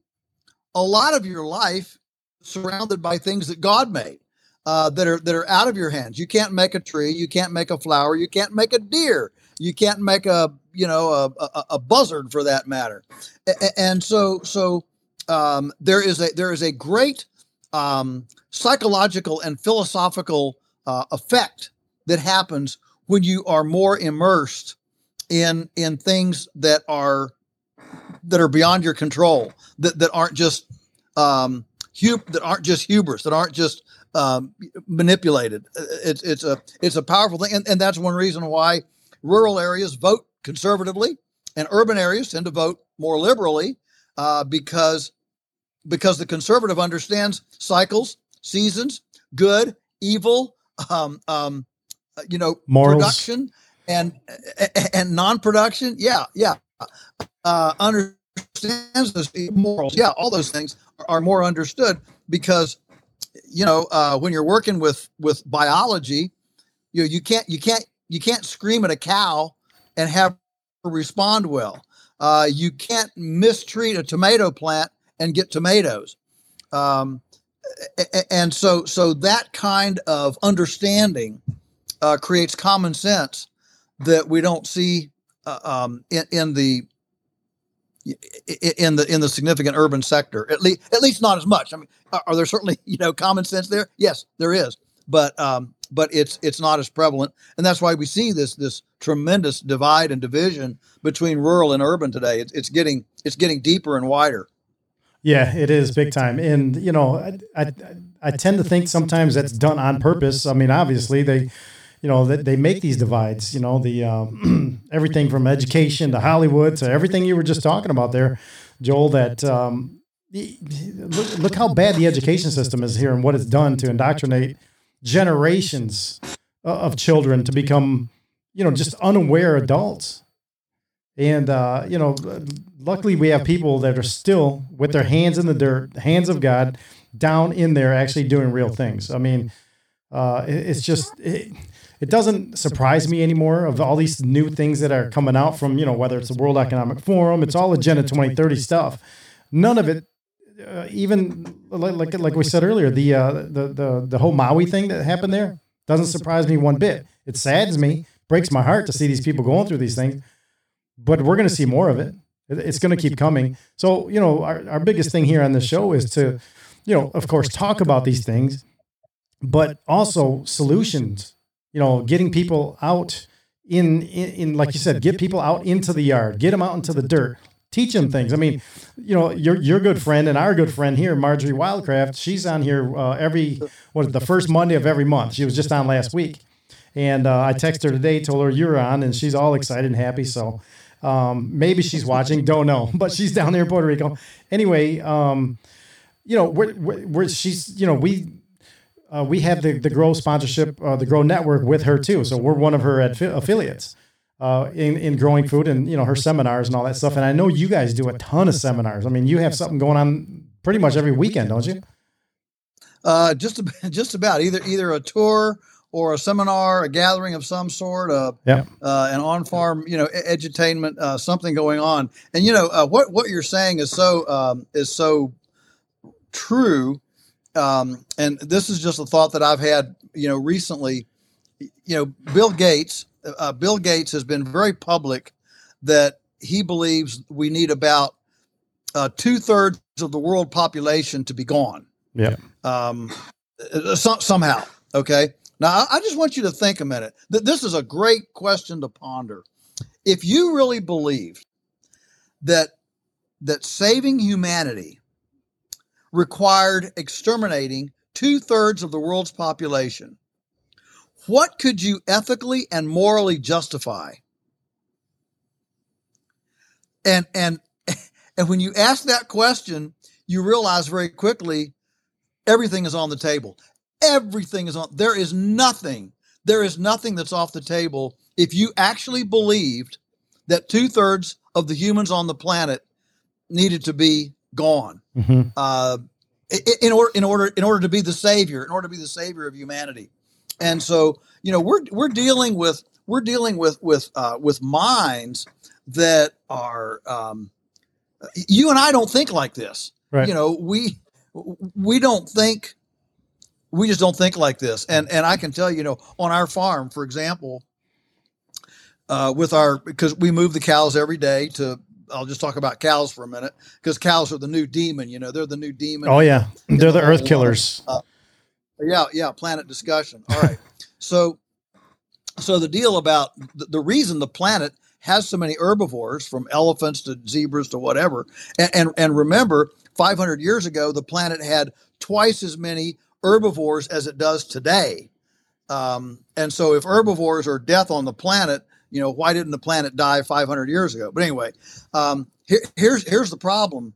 a lot of your life surrounded by things that God made. Uh, that are that are out of your hands. You can't make a tree. You can't make a flower. You can't make a deer. You can't make a you know a, a, a buzzard for that matter. And so so um, there is a there is a great um, psychological and philosophical uh, effect that happens when you are more immersed in in things that are that are beyond your control that that aren't just um, that aren't just hubris, that aren't just um, manipulated. Uh, it's it's a it's a powerful thing, and, and that's one reason why rural areas vote conservatively and urban areas tend to vote more liberally uh, because because the conservative understands cycles, seasons, good, evil, um, um, you know, Morals. production and and non-production. Yeah, yeah. Uh, understands those morals. Yeah, all those things are more understood because you know uh, when you're working with with biology you know, you can't you can't you can't scream at a cow and have her respond well uh, you can't mistreat a tomato plant and get tomatoes um, and so so that kind of understanding uh, creates common sense that we don't see uh, um, in, in the in the in the significant urban sector. At least at least not as much. I mean, are, are there certainly you know common sense there? Yes, there is, but um, but it's it's not as prevalent, and that's why we see this this tremendous divide and division between rural and urban today. It's, it's getting it's getting deeper and wider. Yeah, it is big time, and you know, I, I I tend to think sometimes that's done on purpose. I mean, obviously they you know, they, they make these divides, you know, the um, everything from education to Hollywood to everything you were just talking about there, Joel, that um, look, look how bad the education system is here and what it's done to indoctrinate generations of children to become, you know, just unaware adults. And, uh, you know, luckily we have people that are still with their hands in the dirt, hands of God, down in there actually doing real things. I mean, uh, it's just, it, it doesn't surprise me anymore of all these new things that are coming out from, you know, whether it's the World Economic Forum, it's all Agenda 2030 stuff. None of it, uh, even like, like, like we said earlier, the, uh, the, the, the whole Maui thing that happened there doesn't surprise me one bit. It saddens me, breaks my heart to see these people going through these things, but we're going to see more of it. It's going to keep coming. So, you know, our, our biggest thing here on the show is to, you know, of course, talk about these things, but also solutions you know, getting people out in, in, in, like you said, get people out into the yard, get them out into the dirt, teach them things. I mean, you know, your your good friend and our good friend here, Marjory Wildcraft, she's on here uh, every what the first Monday of every month. She was just on last week, and uh, I texted her today, told her you're on, and she's all excited and happy. So um, maybe she's watching, don't know, but she's down there in Puerto Rico. Anyway, um, you know, we're, we're, we're she's you know we uh, we have the the Grow sponsorship, uh, the Grow network with her too. So we're one of her affiliates uh, in in growing food and you know her seminars and all that stuff. And I know you guys do a ton of seminars. I mean, you have something going on pretty much every weekend, don't you? Uh, just just about either either a tour or a seminar, a gathering of some sort, uh, yeah. uh, an on-farm, you know, edutainment, uh, something going on. And you know, uh, what what you're saying is so um, is so true um, and this is just a thought that I've had, you know, recently. You know, Bill Gates. Uh, Bill Gates has been very public that he believes we need about uh, two thirds of the world population to be gone. Yeah. Um, uh, so, somehow. Okay. Now, I just want you to think a minute. That this is a great question to ponder. If you really believe that that saving humanity required exterminating two thirds of the world's population. What could you ethically and morally justify? And and and when you ask that question, you realize very quickly everything is on the table. Everything is on. There is nothing. There is nothing that's off the table if you actually believed that two thirds of the humans on the planet needed to be gone. Mm-hmm. Uh, in order, in order, in order to be the savior, in order to be the savior of humanity, and so you know we're we're dealing with we're dealing with with uh, with minds that are um, you and I don't think like this. Right. You know we we don't think we just don't think like this. And and I can tell you, you know, on our farm, for example, uh, with our because we move the cows every day to I'll just talk about cows for a minute because cows are the new demon. You know, they're the new demon. Oh yeah, they're the, the earth killers. Uh, yeah, yeah. Planet discussion. All right. so, so the deal about the, the, reason the planet has so many herbivores, from elephants to zebras to whatever, and and, and remember, 500 years ago, the planet had twice as many herbivores as it does today. Um, and so, if herbivores are death on the planet, you know, why didn't the planet die 500 years ago? But anyway, um, here, here's here's the problem.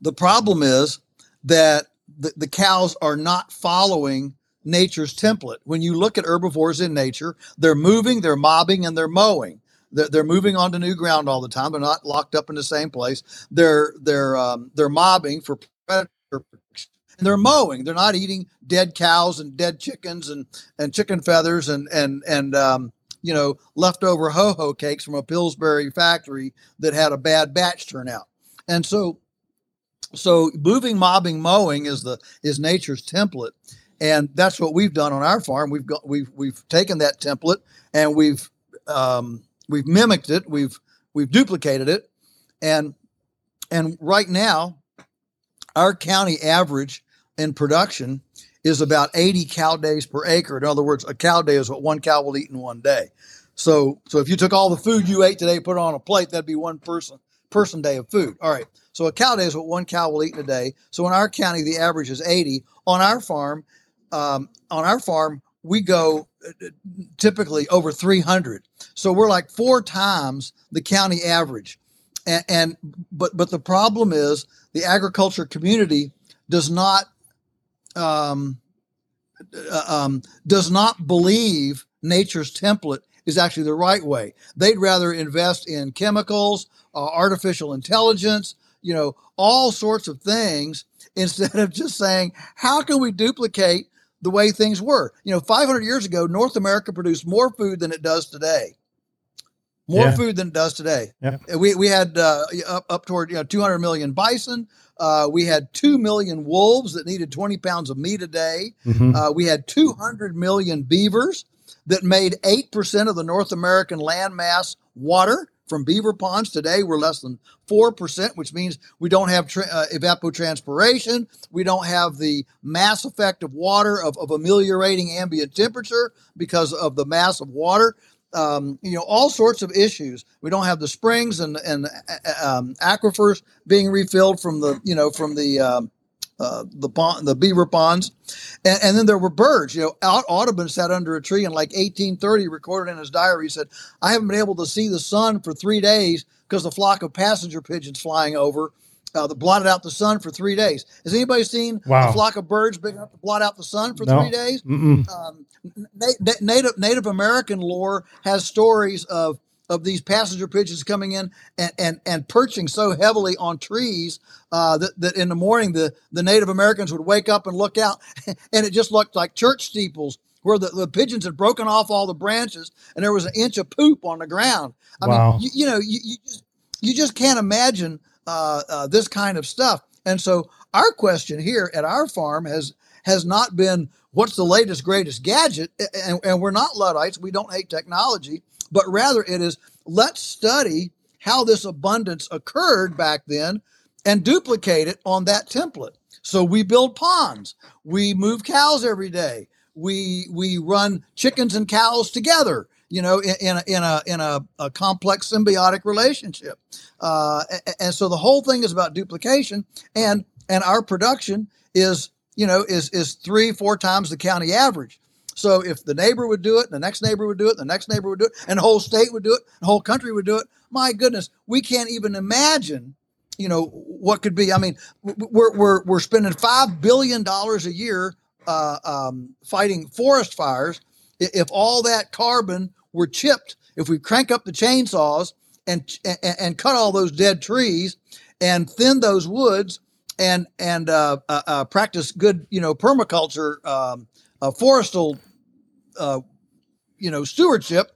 The problem is that the, the cows are not following nature's template. When you look at herbivores in nature, they're moving, they're mobbing, and they're mowing. They're, moving onto new ground all the time. They're not locked up in the same place. They're they're um, they're mobbing for predator and they're mowing. They're not eating dead cows and dead chickens and and chicken feathers and and and um, you know, leftover ho ho cakes from a Pillsbury factory that had a bad batch turnout. And so, so moving, mobbing, mowing is the is nature's template, and that's what we've done on our farm. We've got we've we've taken that template and we've um, we've mimicked it. We've we've duplicated it, and and right now, our county average in production is about 80 cow days per acre. In other words, a cow day is what one cow will eat in one day. So, so if you took all the food you ate today, put it on a plate, that'd be one person person day of food. All right. So a cow day is what one cow will eat in a day. So in our county, the average is 80. On our farm, um, on our farm, we go uh, typically over 300. So we're like four times the county average. And, and but but the problem is the agriculture community does not um, uh, um, does not believe nature's template is actually the right way. They'd rather invest in chemicals, uh, artificial intelligence, you know, all sorts of things instead of just saying, how can we duplicate the way things were? You know, 500 years ago, North America produced more food than it does today. More Yeah. food than it does today. Yeah. We, we had uh, up, up toward you know 200 million bison. Uh, we had 2 million wolves that needed 20 pounds of meat a day. Mhm. Uh, we had 200 million beavers that made 8% of the North American land mass water from beaver ponds. Today, we're less than 4%, which means we don't have tra- uh, evapotranspiration. We don't have the mass effect of water of, of ameliorating ambient temperature because of the mass of water. Um, you know, all sorts of issues. We don't have the springs and, and uh, um, aquifers being refilled from the, you know, from the, um, uh, the pond, the beaver ponds, and, and then there were birds. You know, Au- Audubon sat under a tree in like 1830, recorded in his diary. He said, "I haven't been able to see the sun for three days because the flock of passenger pigeons flying over uh, that blotted out the sun for three days." Has anybody seen Wow. a flock of birds big enough to blot out the sun for No. three days? Um, na- na- native Native American lore has stories of of these passenger pigeons coming in and, and, and perching so heavily on trees uh, that, that in the morning the, the Native Americans would wake up and look out and it just looked like church steeples where the, the pigeons had broken off all the branches and there was an inch of poop on the ground. I Wow. mean, you, you know, you, you just you just can't imagine uh, uh, this kind of stuff. And so our question here at our farm has has not been what's the latest greatest gadget, and, and we're not luddites. We don't hate technology, but rather it is let's study how this abundance occurred back then and duplicate it on that template. So we build ponds, we move cows every day, we we run chickens and cows together. You know, in, in a in a in a, a complex symbiotic relationship, uh, a- a- and so the whole thing is about duplication, and and our production is you know is is three four times the county average. So if the neighbor would do it, the next neighbor would do it, the next neighbor would do it, and the whole state would do it, the whole country would do it. My goodness, we can't even imagine, you know, what could be. I mean, we're we're we're spending five billion dollars a year uh, um, fighting forest fires. If all that carbon were chipped, if we crank up the chainsaws and and, and cut all those dead trees and thin those woods and and uh, uh, uh, practice good, you know, permaculture, um, uh, forestal, uh, you know, stewardship,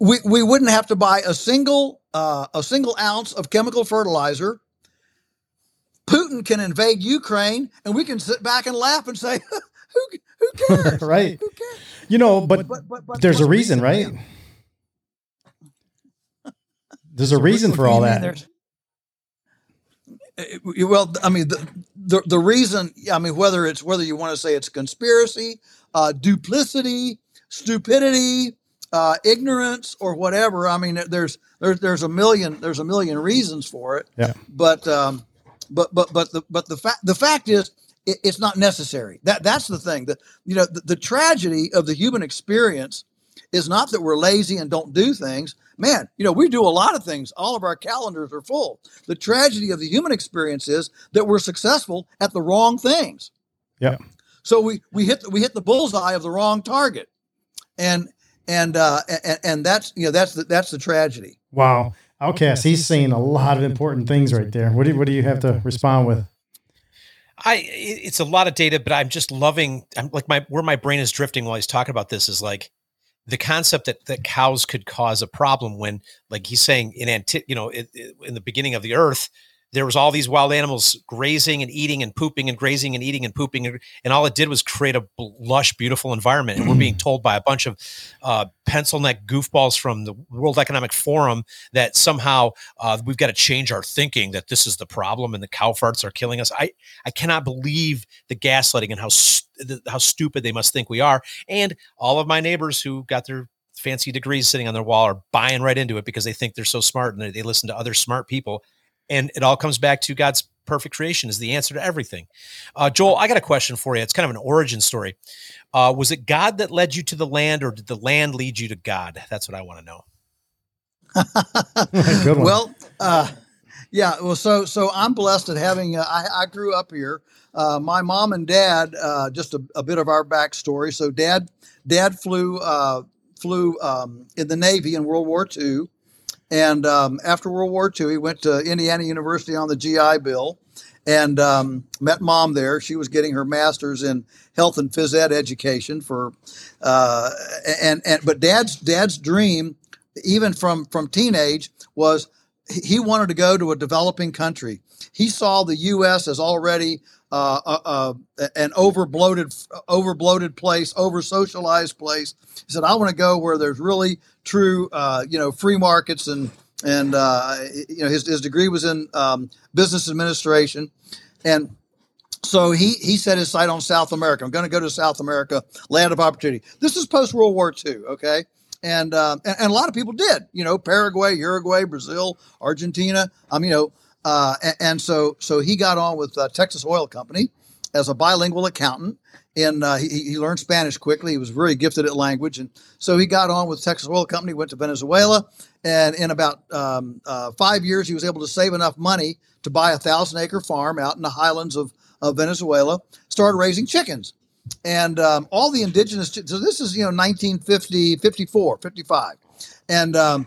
we, we wouldn't have to buy a single uh, a single ounce of chemical fertilizer. Putin can invade Ukraine, and we can sit back and laugh and say, "Who who cares?" right. You know, but, but- but there's a there's a reason, reason, right? There's a reason for all that. Uh, well i mean the, the the reason i mean whether it's whether you want to say it's conspiracy uh duplicity stupidity uh ignorance or whatever i mean there's there's there's a million there's a million reasons for it Yeah. but um but but but the but the fact the fact is it, it's not necessary. That that's the thing. That you know the, the tragedy of the human experience is not that we're lazy and don't do things. Man you know we do a lot of things. All of our calendars are full. The tragedy of the human experience is that we're successful at the wrong things. Yeah. so we we hit we hit the bullseye of the wrong target. And and uh and, and that's you know that's the that's the tragedy. Wow. Outcast, he's saying a lot of important things right there. What do, what do you have to respond with? I it's a lot of data, but I'm just loving. I'm like my where my brain is drifting while he's talking about this is like the concept that that cows could cause a problem when, like he's saying, in anti, you know, it, it- in the beginning of the earth, there was all these wild animals grazing and eating and pooping and grazing and eating and pooping and, and all it did was create a lush beautiful environment. And we're being told by a bunch of uh, pencil neck goofballs from the world economic forum that somehow uh, we've got to change our thinking that this is the problem and the cow farts are killing us. I i cannot believe the gaslighting and how st- how stupid they must think we are. And all of my neighbors who got their fancy degrees sitting on their wall are buying right into it because they think they're so smart and they, they listen to other smart people and it all comes back to God's perfect creation is the answer to everything. Uh, Joel, I got a question for you. It's kind of an origin story. Uh, was it God that led you to the land, or did the land lead you to God? That's what I want to know. Good one. Well, uh, yeah. Well, so so I'm blessed at having. Uh, I, I grew up here. Uh, my mom and dad. Uh, just a, a, bit of our backstory. So dad, dad flew flew um, in the Navy in World War II. And um, after World War II, he went to Indiana University on the GI Bill and um, met mom there. She was getting her master's in health and phys ed education for, uh, and and but dad's dad's dream, even from from teenage, was he wanted to go to a developing country. He saw the U.S. as already uh, uh, uh, an over bloated, over bloated place, over socialized place. He said, "I want to go where there's really true, uh, you know, free markets and and uh, you know his his degree was in um, business administration, and." So he he set his sight on South America. I'm going to go to South America, land of opportunity. This is post World War II, okay? And, um, and, and a lot of people did. You know, Paraguay, Uruguay, Brazil, Argentina. Mean, you know, uh, and, and, so so he got on with uh, Texas Oil Company as a bilingual accountant. And uh, he, he learned Spanish quickly. He was very gifted at language, and so he got on with Texas Oil Company. Went to Venezuela, and in about um, uh, five years, he was able to save enough money to buy a thousand acre farm out in the highlands of, of Venezuela. Started raising chickens, and um, all the indigenous. So this is you know 1950, 54, 55, and um,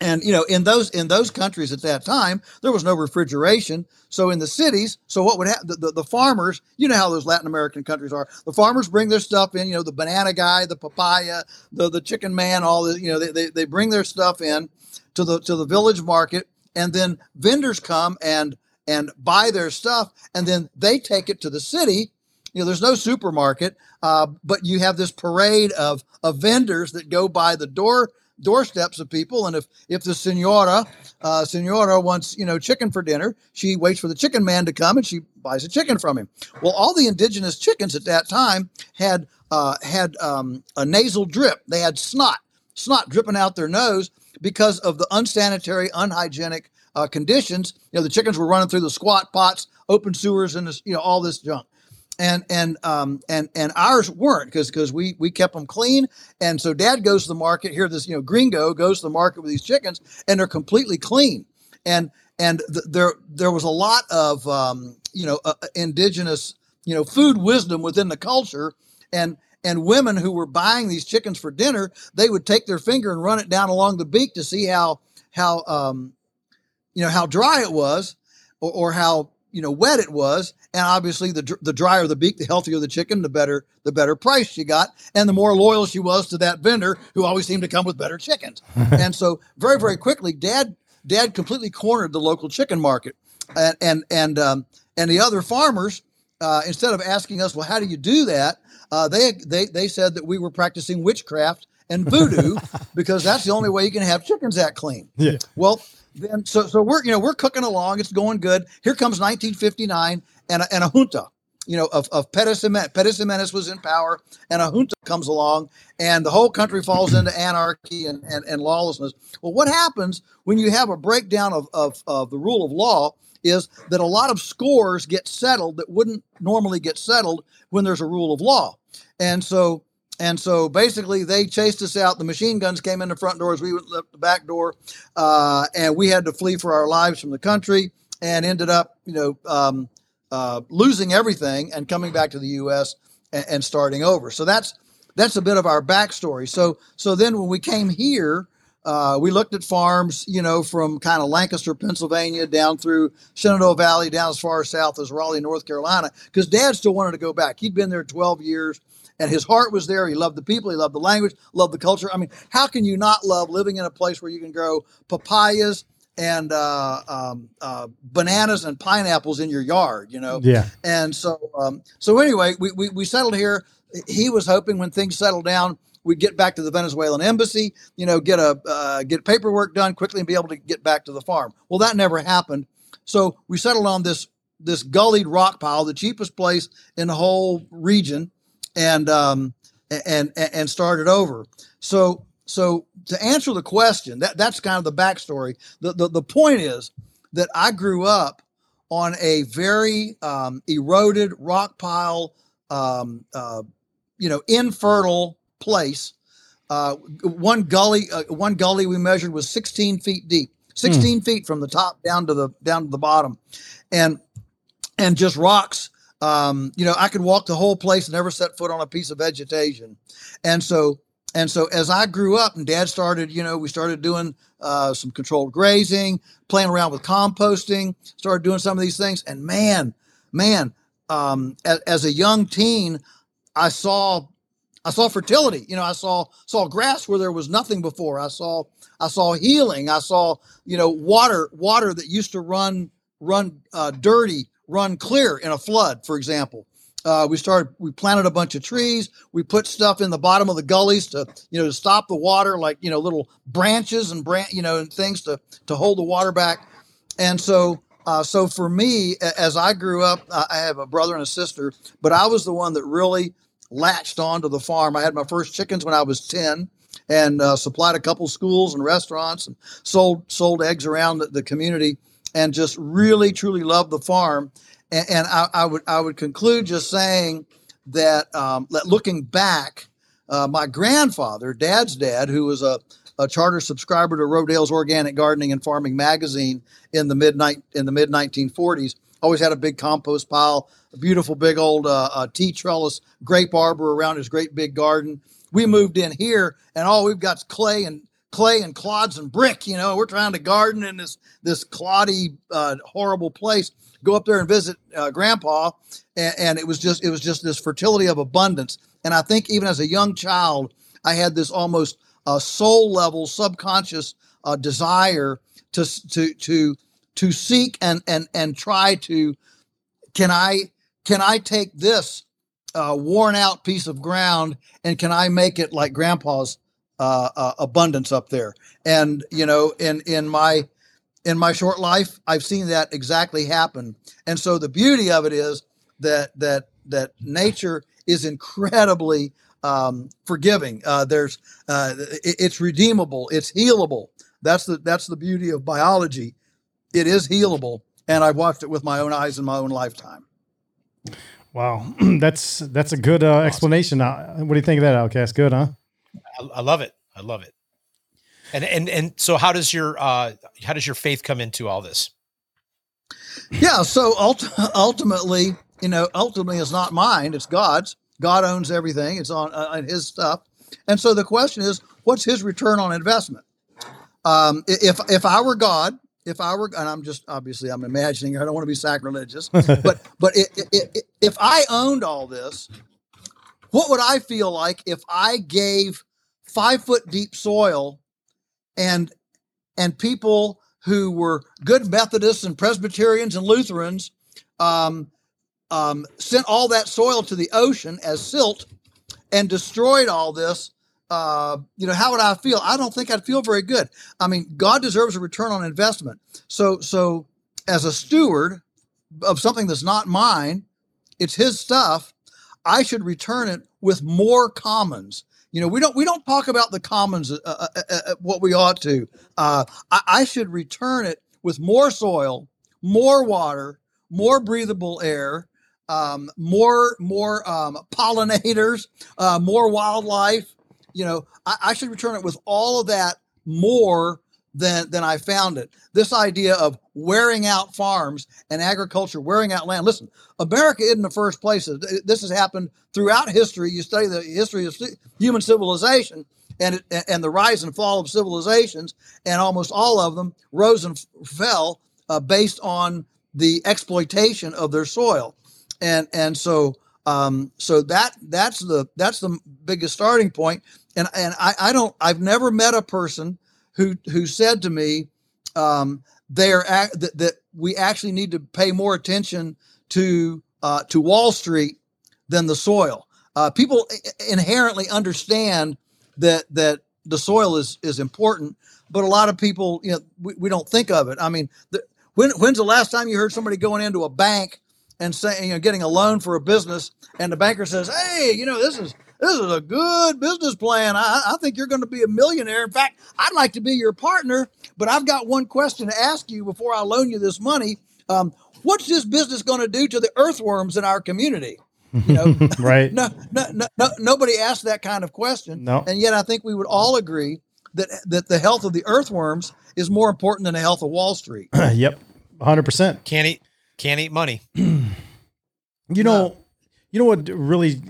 and you know in those in those countries at that time there was no refrigeration. So in the cities so what would happen the, the, the, farmers you know how those latin american countries are. The farmers bring their stuff in you know the banana guy the papaya the, the chicken man all the you know they, they, they bring their stuff in to the to the village market. And then vendors come and and buy their stuff and then they take it to the city. You know there's no supermarket uh, but you have this parade of of vendors that go by the door doorsteps of people. And if if the senora uh, senora wants you know chicken for dinner, she waits for the chicken man to come and she buys a chicken from him. Well, all the indigenous chickens at that time had uh, had um, a nasal drip. They had snot snot dripping out their nose because of the unsanitary, unhygienic uh, conditions. You know, the chickens were running through the squat pots, open sewers, and this, you know all this junk and and um and and ours weren't because because we we kept them clean. And so dad goes to the market here this you know gringo goes to the market with these chickens and they're completely clean. And and th- there there was a lot of um you know uh, uh, indigenous you know food wisdom within the culture. And and women who were buying these chickens for dinner they would take their finger and run it down along the beak to see how how um you know how dry it was or, or how you know wet it was and obviously the the drier the beak the healthier the chicken the better the better price she got and the more loyal she was to that vendor who always seemed to come with better chickens. And so very very quickly dad dad completely cornered the local chicken market. And and and um, and the other farmers uh, instead of asking us well how do you do that? Uh, they they they said that we were practicing witchcraft and voodoo because that's the only way you can have chickens that clean. Yeah. Well then so so we're you know we're cooking along. It's going good. Here comes 1959 and a, and a junta. You know, of, of Pettis Pettis was in power, and a junta comes along, and the whole country falls into anarchy and, and, and lawlessness. Well, what happens when you have a breakdown of, of, of the rule of law is that a lot of scores get settled that wouldn't normally get settled when there's a rule of law. And so and so basically, they chased us out. The machine guns came in the front doors. We went left the back door, uh, and we had to flee for our lives from the country, and ended up, you know, um, uh, losing everything and coming back to the U.S. And, and, starting over. So that's that's a bit of our backstory. So so then when we came here, uh, we looked at farms, you know, from kind of Lancaster, Pennsylvania, down through Shenandoah Valley, down as far south as Raleigh, North Carolina, because Dad still wanted to go back. He'd been there 12 years and his heart was there. He loved the people, he loved the language, loved the culture. I mean, how can you not love living in a place where you can grow papayas, and uh, um, uh, bananas and pineapples in your yard, you know. Yeah. And so, um, so anyway, we, we we settled here. He was hoping when things settled down, we'd get back to the Venezuelan embassy, you know, get a uh, get paperwork done quickly and be able to get back to the farm. Well, that never happened. So we settled on this this gullied rock pile, the cheapest place in the whole region, and um, and and started over. So so to answer the question, that that's kind of the backstory. The the, the point is that I grew up on a very um, eroded rock pile, um, uh, you know, infertile place. Uh, one gully, uh, one gully we measured was 16 feet deep, 16 mm. feet from the top down to the down to the bottom, and and just rocks. Um, you know, I could walk the whole place and never set foot on a piece of vegetation, and so and so as I grew up and dad started, you know, we started doing uh, some controlled grazing, playing around with composting, started doing some of these things. And man, man, um, as, as, a young teen, I saw, I saw fertility. You know, I saw saw grass where there was nothing before. I saw I saw healing. I saw you know water water that used to run run uh, dirty, run clear in a flood, for example. Uh, we started, we planted a bunch of trees. We put stuff in the bottom of the gullies to, you know, to stop the water, like, you know, little branches and branch, you know, and things to, to hold the water back. And so, uh, so for me, as I grew up, I have a brother and a sister, but I was the one that really latched onto the farm. I had my first chickens when I was 10 and uh, supplied a couple schools and restaurants and sold, sold eggs around the, the community and just really, truly love the farm. And, and I, I, would I would conclude just saying that, um, that looking back, uh, my grandfather, Dad's dad, who was a, a charter subscriber to Rodale's Organic Gardening and Farming magazine in the mid in the mid 1940s, always had a big compost pile, a beautiful big old uh, uh, tea trellis grape arbor around his great big garden. We moved in here, and all we've got is clay and clay and clods and brick. You know, we're trying to garden in this this cloddy, uh, horrible place go up there and visit uh, grandpa and, and, it was just it was just this fertility of abundance and i think even as a young child i had this almost uh, soul level subconscious uh, desire to to to to seek and and and try to can i can i take this uh, worn out piece of ground and can i make it like grandpa's uh, uh, abundance up there and you know in in my in my short life, I've seen that exactly happen. And so the beauty of it is that that that nature is incredibly um, forgiving. Uh, there's uh, it, it's redeemable. It's healable. That's the that's the beauty of biology. It is healable, and I've watched it with my own eyes in my own lifetime. Wow, that's that's a good uh, explanation. Uh, what do you think of that, Outcast? Good, huh? I, I love it. I love it. And and and so how does your uh how does your faith come into all this? Yeah, so ult- ultimately, you know, ultimately it's not mine, it's God's. God owns everything. It's on uh, his stuff. And so the question is, what's his return on investment? Um, if if I were God, if I were, and I'm just obviously I'm imagining, I don't want to be sacrilegious, but but it, it, it, if I owned all this, what would I feel like if I gave five foot deep soil and and people who were good Methodists and Presbyterians and Lutherans um, um, sent all that soil to the ocean as silt and destroyed all this. Uh, you know, how would I feel? I don't think I'd feel very good. I mean, God deserves a return on investment. So, so as a steward of something that's not mine, it's His stuff. I should return it with more commons you know, we don't we don't talk about the commons uh, uh, uh, uh what we ought to. Uh, I, I, should return it with more soil, more water, more breathable air, um, more more um, pollinators, uh, more wildlife. You know, I, I should return it with all of that more than than I found it. This idea of wearing out farms and agriculture, wearing out land. Listen, America isn't the first place. This has happened throughout history. You study the history of human civilization and and the rise and fall of civilizations, and almost all of them rose and fell uh, based on the exploitation of their soil, and and so um, so that that's the that's the biggest starting point. And and I, I don't I've never met a person who who said to me, um, they are ac- that, that we actually need to pay more attention to uh, to Wall Street than the soil. Uh, people inherently understand that that the soil is is important, but a lot of people, you know, we, we don't think of it. I mean, the, when when's the last time you heard somebody going into a bank and saying, you know, getting a loan for a business, and the banker says, "Hey, you know, this is this is a good business plan. I, I think you're going to be a millionaire. In fact, I'd like to be your partner, but I've got one question to ask you before I loan you this money. Um, what's this business going to do to the earthworms in our community? You know, right? no, no, no, no, nobody asked that kind of question. No. And yet, I think we would all agree that that the health of the earthworms is more important than the health of Wall Street. yep, hundred percent. Can't eat, can't eat money. You know, you know what really,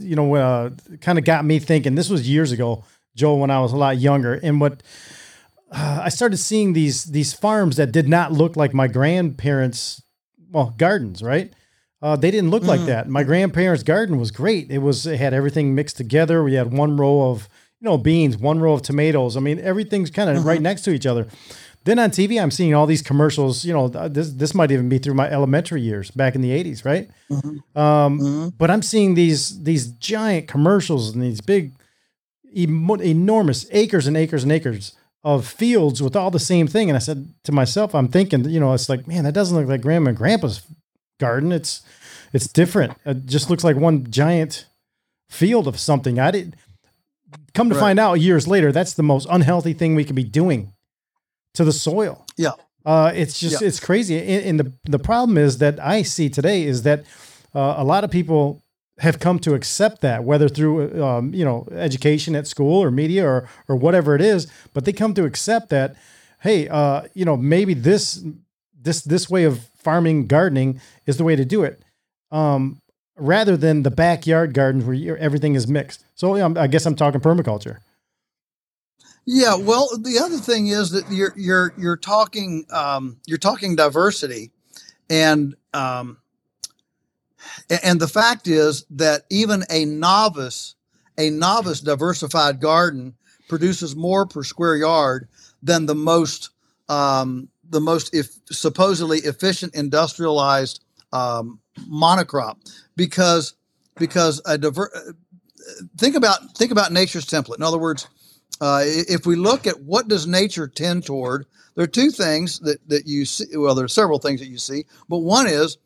you know, uh, kind of got me thinking. This was years ago, Joel, when I was a lot younger, and what uh, I started seeing these these farms that did not look like my grandparents' well gardens, right? Uh, they didn't look like Mm-hmm. Mhm. that. My grandparents' garden was great. It was it had everything mixed together. We had one row of you know beans, one row of tomatoes. I mean, everything's kind of Mm-hmm. right next to each other. Then on TV, I'm seeing all these commercials. You know, this this might even be through my elementary years back in the '80s, right? Mm-hmm. Um, But I'm seeing these these giant commercials and these big, emo- enormous acres and acres and acres of fields with all the same thing. And I said to myself, I'm thinking, you know, it's like, man, that doesn't look like grandma and grandpa's garden. It's it's different. It just looks like one giant field of something. I did come to Right. find out years later that's the most unhealthy thing we could be doing to the soil. Yeah. Uh, it's just Yeah. it's crazy, and, and the the problem is that I see today is that uh, a lot of people have come to accept that, whether through um, you know education at school or media or or whatever it is, but they come to accept that, hey, uh, you know maybe this this this way of farming gardening is the way to do it, um, rather than the backyard gardens where everything is mixed. So um, I guess I'm talking permaculture. Yeah, well, the other thing is that you're you're you're talking um, you're talking diversity, and um, and the fact is that even a novice a novice diversified garden produces more per square yard than the most um, the most if supposedly efficient industrialized um, monocrop because because a diver- think about think about nature's template. In other words, uh, if we look at what does nature tend toward, there are two things that that you see. Well, there are several things that you see, but one is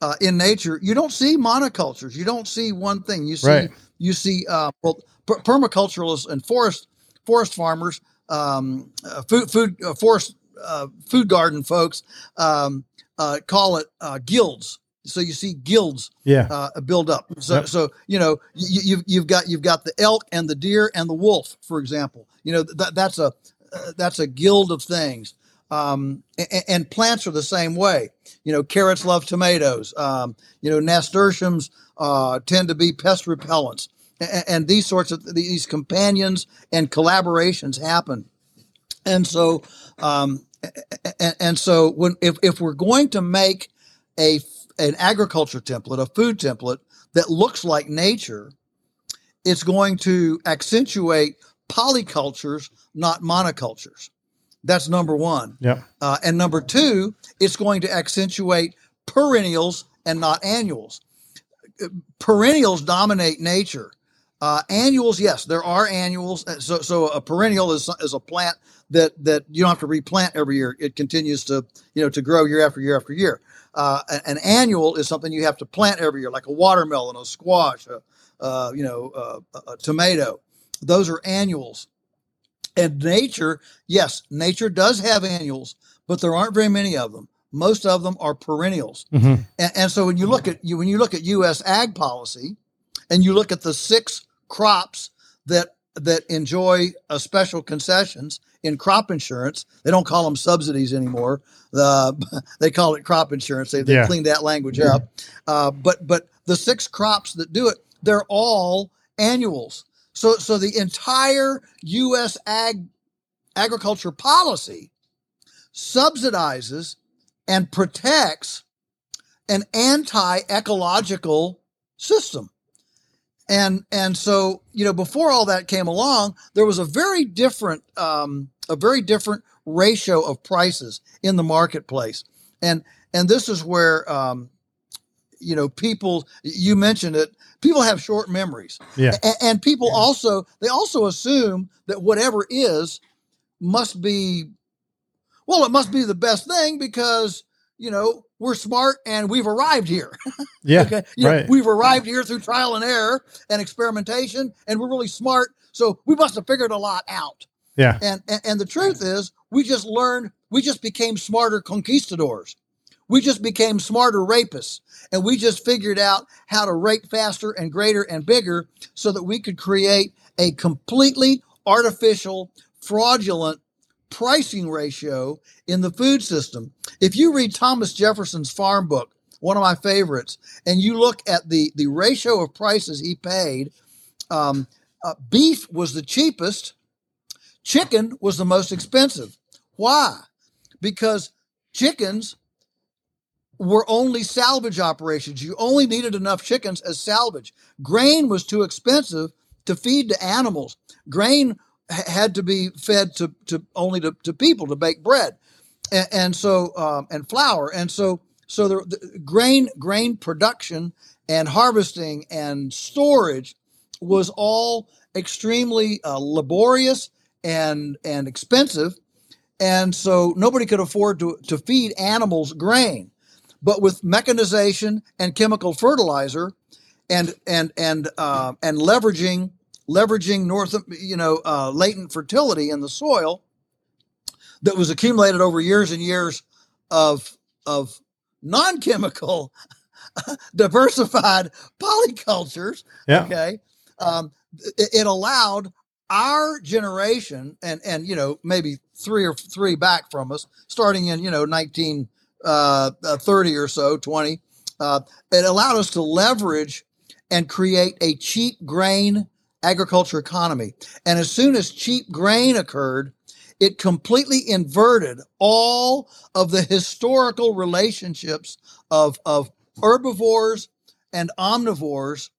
uh, in nature you don't see monocultures. You don't see one thing. You see Right. you see uh, well per- permaculturalists and forest forest farmers, um, uh, food food uh, forest uh, food garden folks um, uh, call it uh, guilds. So you see guilds Yeah. uh, build up. So Yep. so you know you, you've you've got you've got the elk and the deer and the wolf, for example. You know that that's a uh, that's a guild of things. Um, and, and plants are the same way. You know, carrots love tomatoes. Um, you know, nasturtiums uh, tend to be pest repellents, and, and these sorts of these companions and collaborations happen. And so, um, and, and so when if, if we're going to make a an agriculture template, a food template that looks like nature, it's going to accentuate polycultures, not monocultures. That's number one. Yep. Uh, and number two, it's going to accentuate perennials and not annuals. Perennials dominate nature. Uh, annuals, yes, there are annuals. Uh, So, so a perennial is, is a plant that that you don't have to replant every year. It continues to you know to grow year after year after year. Uh, an annual is something you have to plant every year, like a watermelon, a squash, a, uh, you know, a, a tomato. Those are annuals. And nature, yes, nature does have annuals, but there aren't very many of them. Most of them are perennials. Mhm. And, and so when you look at you when you look at U.S. ag policy, and you look at the six crops that that enjoy uh, special concessions in crop insurance, they don't call them subsidies anymore. The they call it crop insurance. They, they Yeah. cleaned that language up. Uh, but but the six crops that do it, they're all annuals. So so the entire U.S. ag agriculture policy subsidizes and protects an anti-ecological system. And and so you know before all that came along, there was a very different um, a very different ratio of prices in the marketplace. And and this is where um, you know people you mentioned it people have short memories Yeah. A- and, people also they also assume that whatever is must be well it must be the best thing because you know we're smart and we've arrived here Yeah, okay You know, right. we've arrived here through trial and error and experimentation and we're really smart so we must have figured a lot out Yeah. and, and and the truth is, we just learned, we just became smarter conquistadors. We just became smarter rapists, and we just figured out how to rape faster and greater and bigger, so that we could create a completely artificial, fraudulent pricing ratio in the food system. If you read Thomas Jefferson's farm book, one of my favorites, and you look at the the ratio of prices he paid, um, uh, beef was the cheapest chicken was the most expensive. Why? Because chickens were only salvage operations. You only needed enough chickens as salvage. Grain was too expensive to feed to animals. Grain had to be fed to, to only to, to people to bake bread, and, and so um, and flour, and so so the, the grain grain production and harvesting and storage was all extremely uh, laborious and and expensive, and so nobody could afford to to feed animals grain. But with mechanization and chemical fertilizer, and and and uh, and leveraging leveraging north you know uh, latent fertility in the soil that was accumulated over years and years of of non-chemical diversified polycultures Yeah. okay um, it, it allowed our generation and and you know maybe three or three back from us starting in you know 1930 uh, uh, 30 or so 20 uh, it allowed us to leverage and create a cheap grain agriculture economy and as soon as cheap grain occurred it completely inverted all of the historical relationships of, of herbivores and omnivores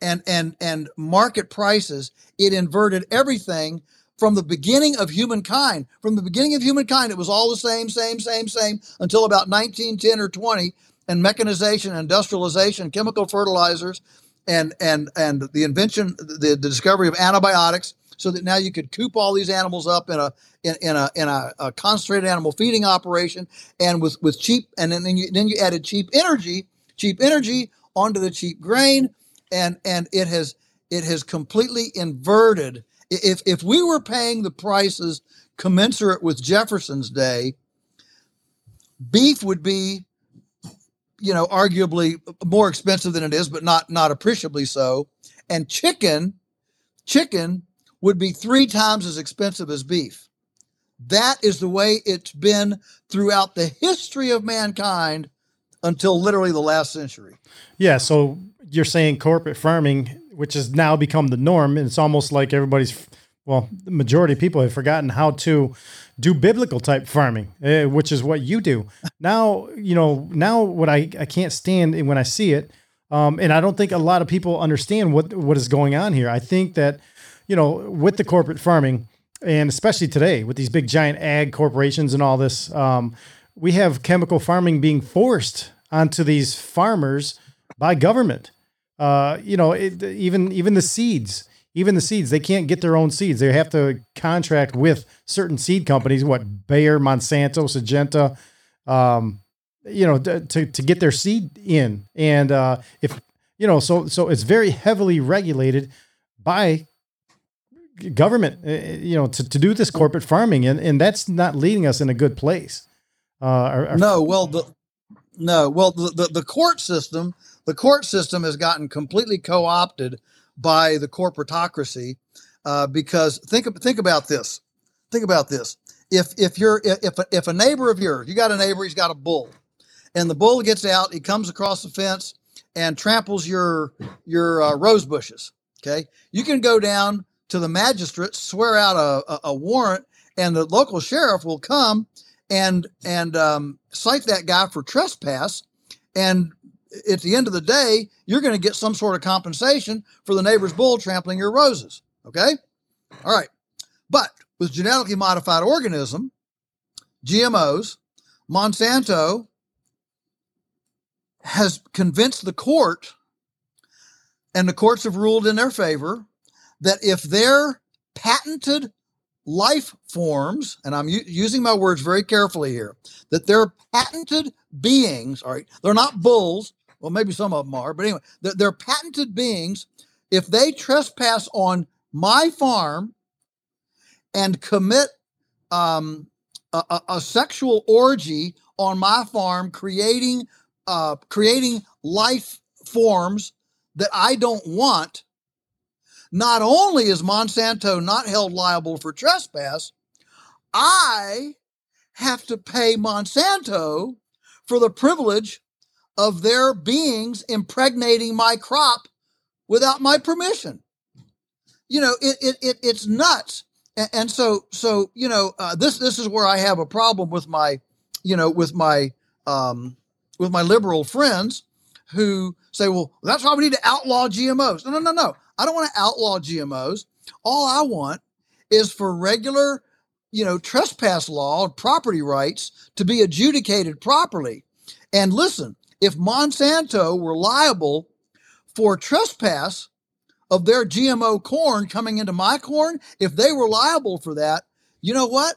and, and, and market prices. It inverted everything from the beginning of humankind. From the beginning of humankind, it was all the same, same, same, same until about 1910 or 20, and mechanization, industrialization, chemical fertilizers, and and and the invention, the, the discovery of antibiotics, so that now you could coop all these animals up in a in, in a in a, a concentrated animal feeding operation, and with with cheap, and then then you then you added cheap energy, cheap energy onto the cheap grain, and and it has it has completely inverted. If if we were paying the prices commensurate with Jefferson's day, beef would be you know arguably more expensive than it is but not not appreciably so. And chicken chicken would be three times as expensive as beef. That is the way it's been throughout the history of mankind until literally the last century. Yeah, so you're saying corporate farming, which has now become the norm, and it's almost like everybody's, well, the majority of people have forgotten how to do biblical type farming, eh, which is what you do. Now, you know, now what I, I can't stand when I see it, um, and I don't think a lot of people understand what what is going on here. I think that, you know, with the corporate farming, and especially today with these big giant ag corporations and all this, um, we have chemical farming being forced onto these farmers by government. Uh, you know, it, even even the seeds, even the seeds, they can't get their own seeds. They have to contract with certain seed companies, what Bayer, Monsanto, Syngenta, um, you know, to to get their seed in. And uh, if you know, so so it's very heavily regulated by government, uh, you know, to, to do this corporate farming, and and that's not leading us in a good place. Uh, our- our- no well the no well the, the, the court system the court system has gotten completely co-opted by the corporatocracy uh, because think think about this. Think about this. If if you're if if a neighbor of yours you got a neighbor he's got a bull and the bull gets out he comes across the fence and tramples your your uh, rose bushes okay? You can go down to the magistrate swear out a, a, a warrant and the local sheriff will come and and um, cite that guy for trespass and at the end of the day you're going to get some sort of compensation for the neighbor's bull trampling your roses okay? All right. But with genetically modified organism GMOs, Monsanto has convinced the court, and the courts have ruled in their favor, that if their patented life forms, and I'm u- using my words very carefully here, that they're patented beings, all right, they're not bulls, well, maybe some of them are, but anyway, they're, they're patented beings. If they trespass on my farm and commit um, a, a, a sexual orgy on my farm, creating uh, creating life forms that I don't want, not only is Monsanto not held liable for trespass, I have to pay Monsanto for the privilege of their beings impregnating my crop without my permission. You know, it, it, it it's nuts. And, and so, so, you know, uh, this, this is where I have a problem with my, you know, with my, um, with my liberal friends who say, well, that's why we need to outlaw GMOs. No, no, no, no. I don't want to outlaw GMOs. All I want is for regular, you know, trespass law and property rights to be adjudicated properly. And listen, if Monsanto were liable for trespass of their GMO corn coming into my corn, if they were liable for that, you know what?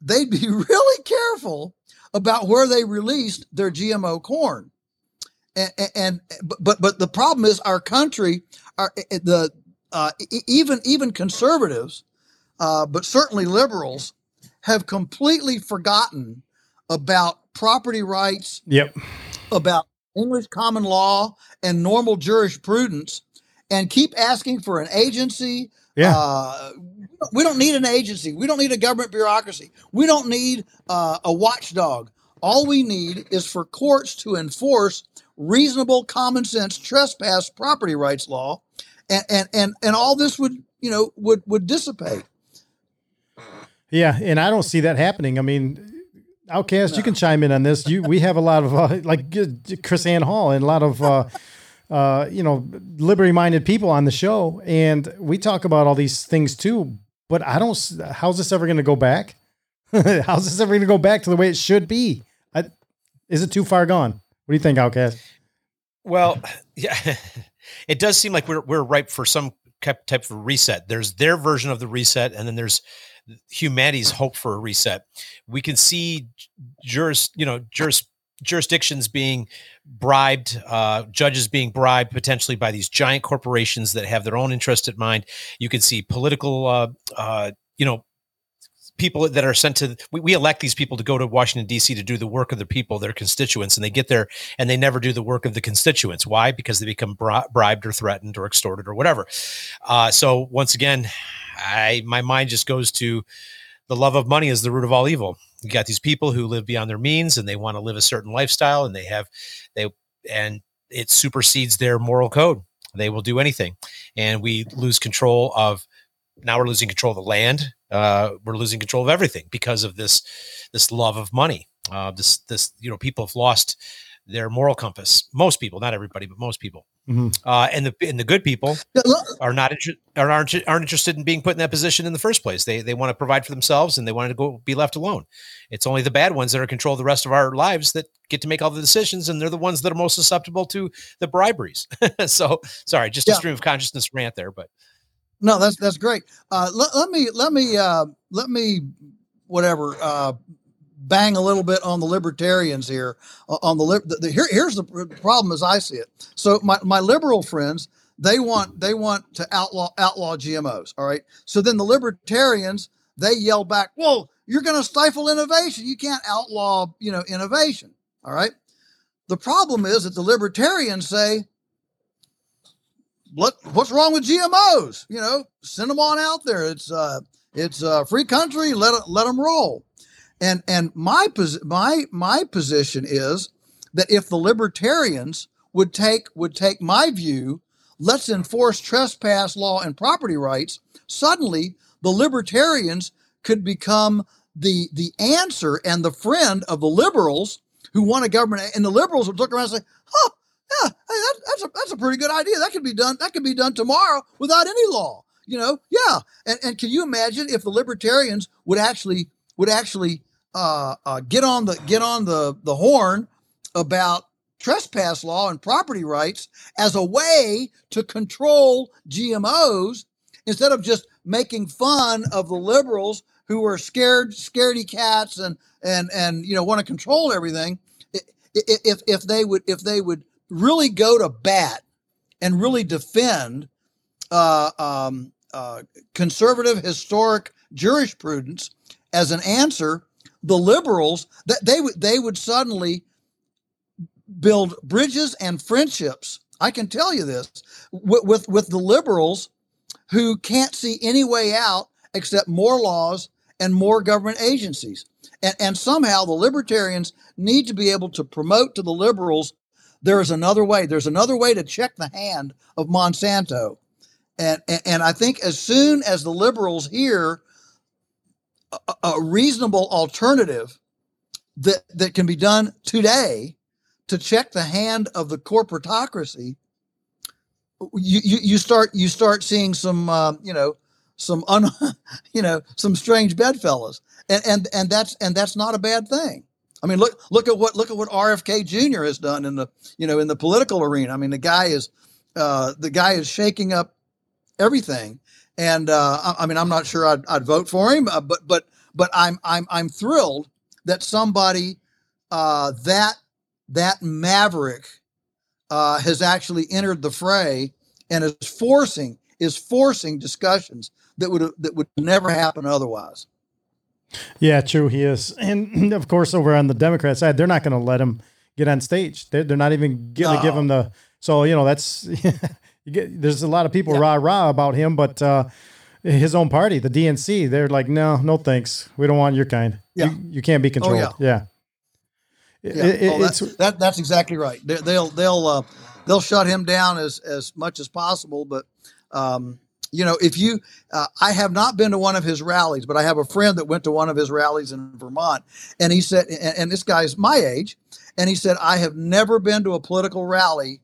They'd be really careful about where they released their GMO corn. And, and but but the problem is our country, our the uh, even even conservatives, uh, but certainly liberals, have completely forgotten about property rights. Yep. About English common law and normal jurisprudence, and keep asking for an agency. Yeah. Uh, we don't need an agency. We don't need a government bureaucracy. We don't need uh, a watchdog. All we need is for courts to enforce reasonable common sense trespass property rights law and and and, and all this would you know would would dissipate yeah and i don't see that happening i mean outcast no. you can chime in on this you we have a lot of uh, like KrisAnne Hall and a lot of uh, uh, you know liberty minded people on the show and we talk about all these things too but i don't how's this ever going to go back how's this ever going to go back to the way it should be I, is it too far gone what do you think, Outcast? Well, yeah, it does seem like we're we're ripe for some type of reset. There's their version of the reset, and then there's humanity's hope for a reset. We can see juris, you know, juris jurisdictions being bribed, uh, judges being bribed potentially by these giant corporations that have their own interest at mind. You can see political, uh, uh, you know, people that are sent to we, we elect these people to go to Washington D.C. to do the work of the people, their constituents, and they get there and they never do the work of the constituents. Why? Because they become bri- bribed or threatened or extorted or whatever. Uh, so once again, I my mind just goes to the love of money is the root of all evil. You got these people who live beyond their means and they want to live a certain lifestyle and they have they and it supersedes their moral code. They will do anything, and we lose control of. Now we're losing control of the land uh, we're losing control of everything because of this this love of money. Uh, this this you know people have lost their moral compass. Most people, not everybody, but most people. Mm-hmm. Uh, and the and the good people are not inter- aren't aren't interested in being put in that position in the first place. They they want to provide for themselves and they want to go be left alone. It's only the bad ones that are control the rest of our lives that get to make all the decisions, and they're the ones that are most susceptible to the briberies. so sorry, just yeah. a stream of consciousness rant there, but no, that's that's great. Uh, let, let me let me uh, let me whatever uh, bang a little bit on the libertarians here. Uh, on the, the, the here, here's the problem as I see it. So my, my liberal friends they want they want to outlaw outlaw GMOs. All right. So then the libertarians they yell back, "Well, you're going to stifle innovation. You can't outlaw you know innovation." All right. The problem is that the libertarians say, what what's wrong with GMOs? You know, send them on out there. It's uh, it's a free country. Let let them roll. And and my my my position is that if the libertarians would take would take my view, let's enforce trespass law and property rights. Suddenly, the libertarians could become the the answer and the friend of the liberals who want a government. And the liberals would look around and say, "Huh, yeah, that, that's a that's a pretty good idea. That could be done. That could be done tomorrow without any law. You know, yeah. And and can you imagine if the libertarians would actually would actually uh, uh, get on the get on the the horn about trespass law and property rights as a way to control GMOs instead of just making fun of the liberals who are scared scaredy cats and and and you know want to control everything. If if they would if they would really go to bat and really defend uh, um, uh, conservative historic jurisprudence as an answer, the liberals that they would they would suddenly build bridges and friendships. I can tell you this with, with, with the liberals who can't see any way out except more laws and more government agencies. And, and somehow the libertarians need to be able to promote to the liberals there is another way. There's another way to check the hand of Monsanto. And, and, and I think as soon as the liberals hear a, reasonable alternative that, that can be done today to check the hand of the corporatocracy, you, you, you start you start seeing some uh, you know some un you know some strange bedfellows and and and that's and that's not a bad thing I mean, look look at what look at what RFK Jr. has done in the you know in the political arena. I mean, the guy is uh, the guy is shaking up everything, and uh, I, mean, I'm not sure I'd, I'd vote for him, uh, but but but I'm I'm I'm thrilled that somebody uh, that that maverick uh, has actually entered the fray and is forcing is forcing discussions that would that would never happen otherwise. Yeah, true. He is, and of course, over on the Democrat side, they're not going to let him get on stage. They're, they're not even going to no. give him the. So you know, that's you get. There's a lot of people yeah. rah rah about him, but uh, his own party, the DNC, they're like, no, no thanks. We don't want your kind. Yeah, you, you can't be controlled. Oh, yeah. yeah. yeah. It, oh, that's, that, that's exactly right. They, will they'll uh, they'll shut him down as as much as possible, but um, you know, if you, uh, I have not been to one of his rallies, but I have a friend that went to one of his rallies in Vermont, and he said, and, and this guy's my age, and he said, I have never been to a political rally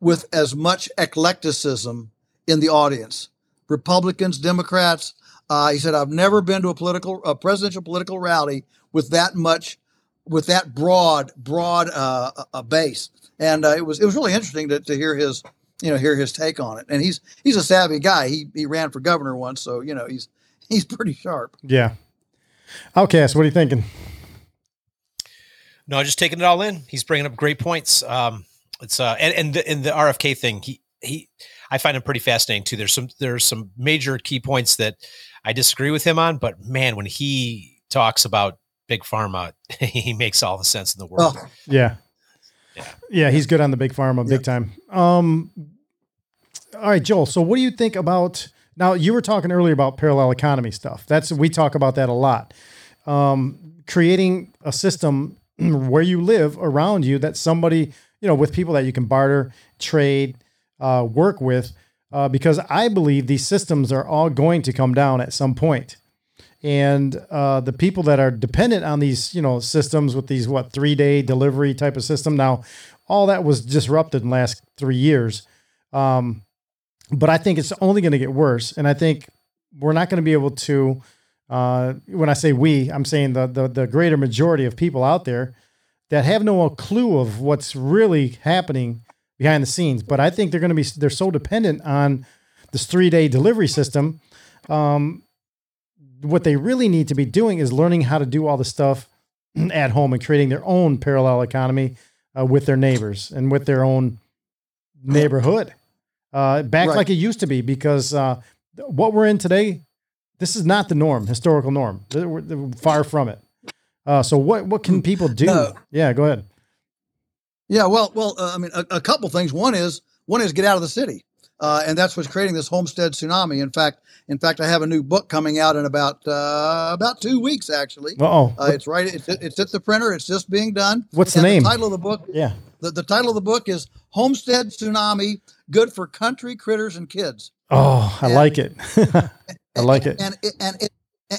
with as much eclecticism in the audience. Republicans, Democrats. Uh, he said, I've never been to a political, a presidential political rally with that much, with that broad, broad uh, a base. And uh, it was it was really interesting to, to hear his you know, hear his take on it. And he's he's a savvy guy. He he ran for governor once, so you know he's he's pretty sharp. Yeah. Outcast, what are you thinking? No, just taking it all in. He's bringing up great points. Um, it's uh, and and the, and the RFK thing. He he, I find him pretty fascinating too. There's some there's some major key points that I disagree with him on, but man, when he talks about big pharma, he makes all the sense in the world. Oh, yeah. Yeah. Yeah, he's good on the big pharma, big time. Um, all right, Joel. So, what do you think about now? You were talking earlier about parallel economy stuff. That's we talk about that a lot. Um, creating a system where you live around you that somebody, you know, with people that you can barter, trade, uh, work with, uh, because I believe these systems are all going to come down at some point. And uh, the people that are dependent on these you know systems with these what three day delivery type of system now all that was disrupted in the last three years. Um, but i think it's only going to get worse and i think we're not going to be able to uh, when i say we i'm saying the, the the greater majority of people out there that have no clue of what's really happening behind the scenes but i think they're going to be they're so dependent on this three day delivery system um, what they really need to be doing is learning how to do all the stuff at home and creating their own parallel economy uh, with their neighbors and with their own neighborhood. Uh, back right. like it used to be because uh, what we're in today this is not the norm historical norm. We're far from it uh, so what what can people do no. yeah go ahead yeah well well uh, i mean a, a couple things one is one is get out of the city uh, and that's what's creating this homestead tsunami. In fact, in fact, I have a new book coming out in about uh, about two weeks. Actually, oh, uh, it's right. It's, it's at the printer. It's just being done. What's the name? The title of the book. Yeah. The, the title of the book is Homestead Tsunami: Good for Country Critters and Kids. Oh, I and, like it. I like it. And and, and it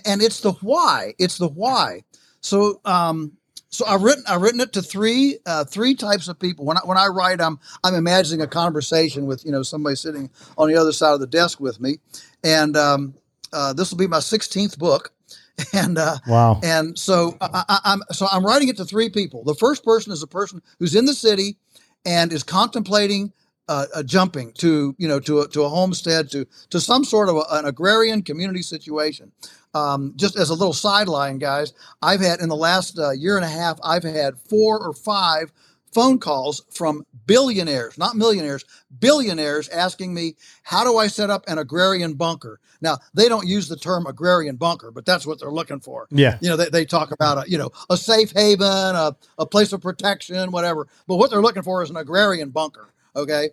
and it's the why. It's the why. So um, so I've written I've written it to three uh, three types of people. When I, when I write, I'm I'm imagining a conversation with you know somebody sitting on the other side of the desk with me, and um, uh, this will be my 16th book, and uh, Wow. and so I, I'm so I'm writing it to three people. The first person is a person who's in the city and is contemplating uh, uh, jumping to you know to a, to a homestead to to some sort of a, an agrarian community situation. Um, just as a little sideline, guys, I've had in the last uh, year and a half, I've had four or five phone calls from billionaires, not millionaires, billionaires asking me, how do I set up an agrarian bunker? Now, they don't use the term agrarian bunker, but that's what they're looking for. Yeah. You know, they, they talk about a, you know, a safe haven, a, a place of protection, whatever. But what they're looking for is an agrarian bunker. Okay.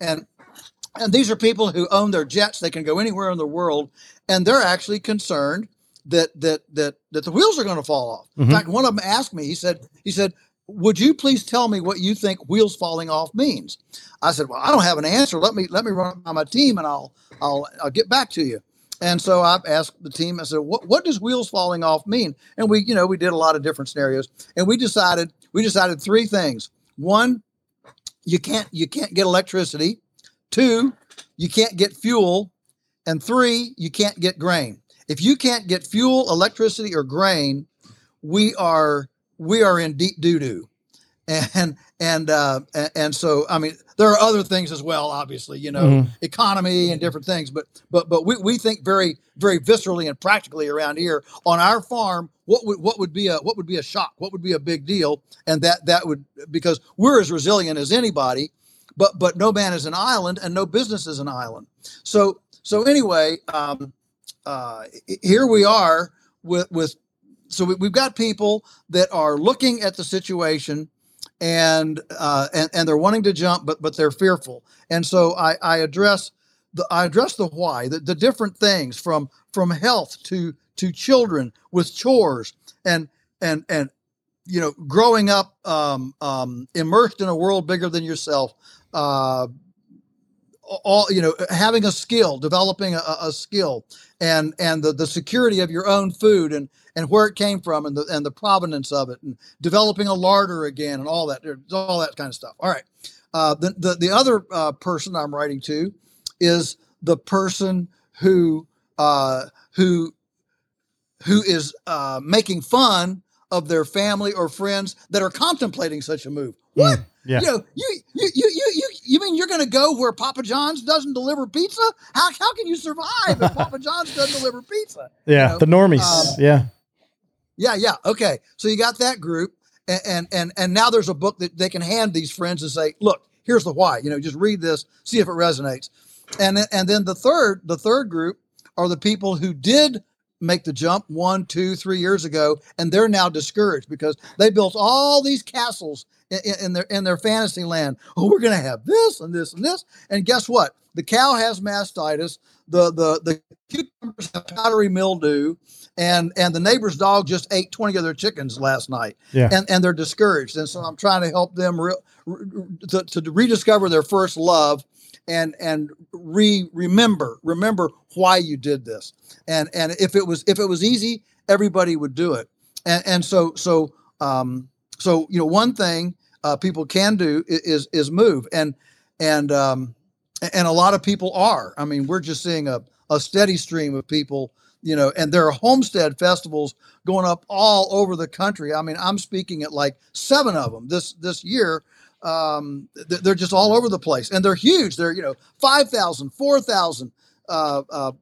And and these are people who own their jets. They can go anywhere in the world, and they're actually concerned that that that that the wheels are going to fall off. In Mhm. fact, one of them asked me. He said, he said, "Would you please tell me what you think wheels falling off means?" I said, "Well, I don't have an answer. Let me let me run by my team, and I'll I'll I'll get back to you." And so I asked the team. I said, "What what does wheels falling off mean?" And we you know we did a lot of different scenarios, and we decided we decided three things. One, you can't you can't get electricity. Two, you can't get fuel. And three, you can't get grain. If you can't get fuel, electricity, or grain, we are we are in deep doo doo. And and uh, and so I mean there are other things as well, obviously, you know, Mhm. economy and different things, but but but we, we think very very viscerally and practically around here on our farm. What would what would be a what would be a shock? What would be a big deal? And that that would because we're as resilient as anybody, but but no man is an island and no business is an island. So so anyway, um, uh, here we are with with so we, we've got people that are looking at the situation and uh, and and they're wanting to jump, but but they're fearful. And so I, I address the I address the why, the, the different things from from health to to children with chores and and and you know growing up um, um, immersed in a world bigger than yourself. Uh, all you know having a skill developing a, a skill and and the, the security of your own food and and where it came from and the and the provenance of it and developing a larder again and all that all that kind of stuff all right uh, the, the the other uh, person i'm writing to is the person who uh, who who is uh, making fun of their family or friends that are contemplating such a move what Yeah. you know, you you you you you, you mean you're going to go where Papa John's doesn't deliver pizza? How how can you survive if Papa John's doesn't deliver pizza? You Yeah. know, The normies. um, yeah. Yeah, yeah. Okay. So you got that group, and, and and now there's a book that they can hand these friends and say, look, here's the why. You know, just read this, see if it resonates. And and then the third the third group are the people who did make the jump one, two, three years ago, and they're now discouraged because they built all these castles in, in their in their fantasy land. Oh, we're going to have this and this and this, and guess what? The cow has mastitis. The the the cucumbers have powdery mildew, and and the neighbor's dog just ate twenty of their chickens last night. Yeah. and and they're discouraged. And so I'm trying to help them re, re- to, to rediscover their first love and and re remember remember why you did this and and if it was if it was easy everybody would do it and and so so um so you know one thing uh, people can do is is move. And and um and a lot of people are. I mean we're just seeing a, a steady stream of people you know and there are homestead festivals going up all over the country. I mean i'm speaking at like seven of them this this year. Um, th- they're just all over the place. And they're huge. They're, you know, 5,000, 4,000 uh, uh,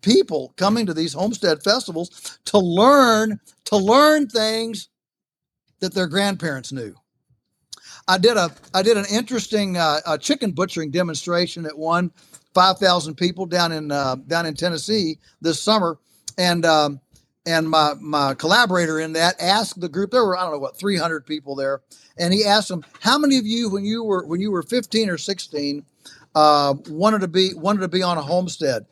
people coming to these homestead festivals to learn, to learn things that their grandparents knew. I did a, I did an interesting uh, uh, chicken butchering demonstration at one, 5,000 people down in, uh, down in Tennessee this summer. And, um, and my my collaborator in that asked the group there were i don't know what 300 people there and he asked them how many of you when you were when you were 15 or 16 uh, wanted to be wanted to be on a homestead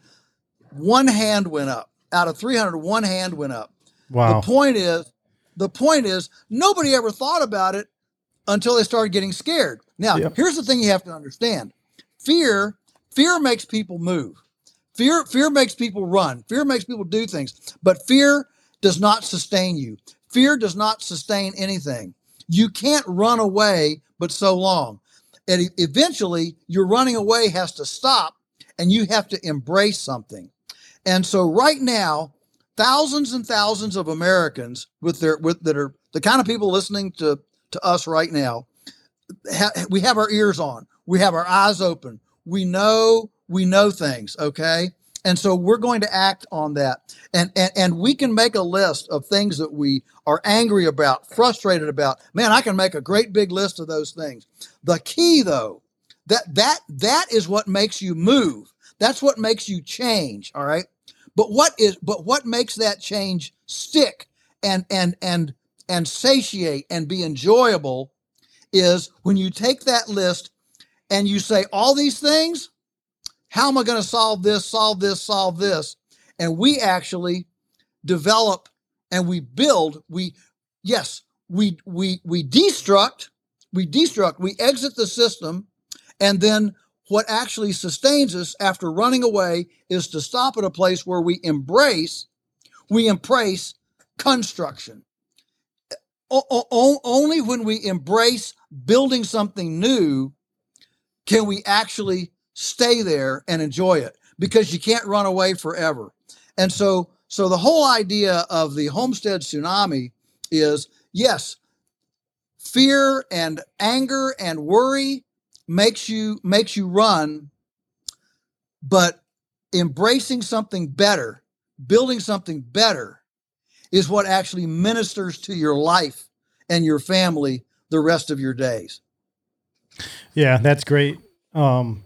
one hand went up out of 300 one hand went up Wow. the point is the point is nobody ever thought about it until they started getting scared now Yep. here's the thing you have to understand fear fear makes people move Fear, fear makes people run. Fear makes people do things, but fear does not sustain you. Fear does not sustain anything. You can't run away, but so long. And eventually, your running away has to stop, and you have to embrace something. And so, right now, thousands and thousands of Americans with their with that are the kind of people listening to to us right now. Ha, we have our ears on. We have our eyes open. We know we know things. Okay. And so we're going to act on that. And, and and we can make a list of things that we are angry about, frustrated about. Man, I can make a great big list of those things. The key though, that that that is what makes you move. That's what makes you change, all right? But what is but what makes that change stick and and and and satiate and be enjoyable is when you take that list and you say all these things how am I going to solve this, solve this, solve this? And we actually develop and we build, we, yes, we, we, we destruct, we destruct, we exit the system. And then what actually sustains us after running away is to stop at a place where we embrace, we embrace construction. O- o- only when we embrace building something new can we actually stay there and enjoy it because you can't run away forever. And so, so the whole idea of the homestead tsunami is yes, fear and anger and worry makes you makes you run, but embracing something better, building something better is what actually ministers to your life and your family the rest of your days. Yeah, that's great. Um,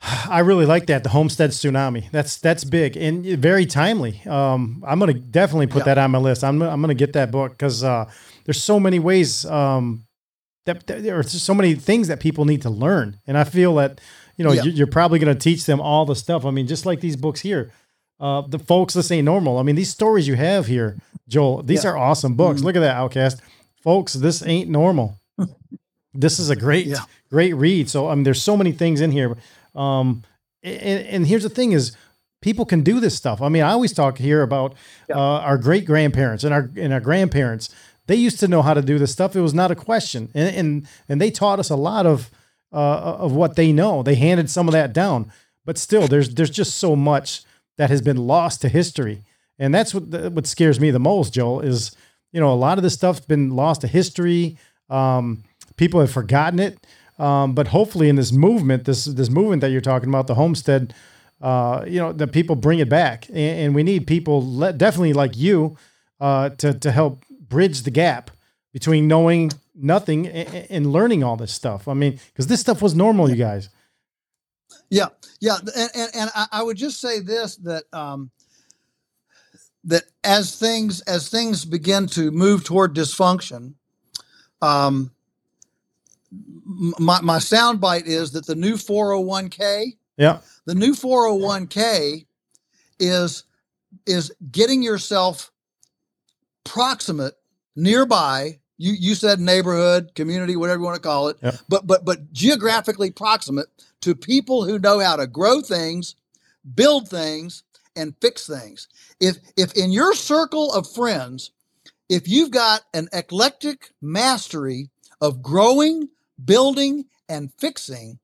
I really like that the homestead tsunami. That's that's big and very timely. Um, I'm gonna definitely put yeah. that on my list. I'm I'm gonna get that book because uh, there's so many ways um, that, that, there are so many things that people need to learn, and I feel that you know yeah. you're probably gonna teach them all the stuff. I mean, just like these books here, uh, the folks this ain't normal. I mean, these stories you have here, Joel, these yeah. are awesome books. Mm-hmm. Look at that, Outcast, folks. This ain't normal. this is a great great read. So I mean, there's so many things in here. Um, and, and here's the thing is people can do this stuff. I mean, I always talk here about yeah. uh, our great grandparents and our and our grandparents. They used to know how to do this stuff. It was not a question, and and, and they taught us a lot of uh, of what they know. They handed some of that down, but still, there's there's just so much that has been lost to history, and that's what what scares me the most. Joel is you know a lot of this stuff's been lost to history. Um, people have forgotten it. Um, but hopefully, in this movement, this this movement that you're talking about, the homestead, uh, you know, that people bring it back, and, and we need people, le- definitely like you, uh, to to help bridge the gap between knowing nothing and, and learning all this stuff. I mean, because this stuff was normal, you guys. Yeah, yeah, and and, and I would just say this that um, that as things as things begin to move toward dysfunction, um, my, my sound bite is that the new 401k, yeah, the new 401k is is getting yourself proximate nearby you you said neighborhood community whatever you want to call it yep. but but but geographically proximate to people who know how to grow things build things and fix things if if in your circle of friends if you've got an eclectic mastery of growing building and fixing,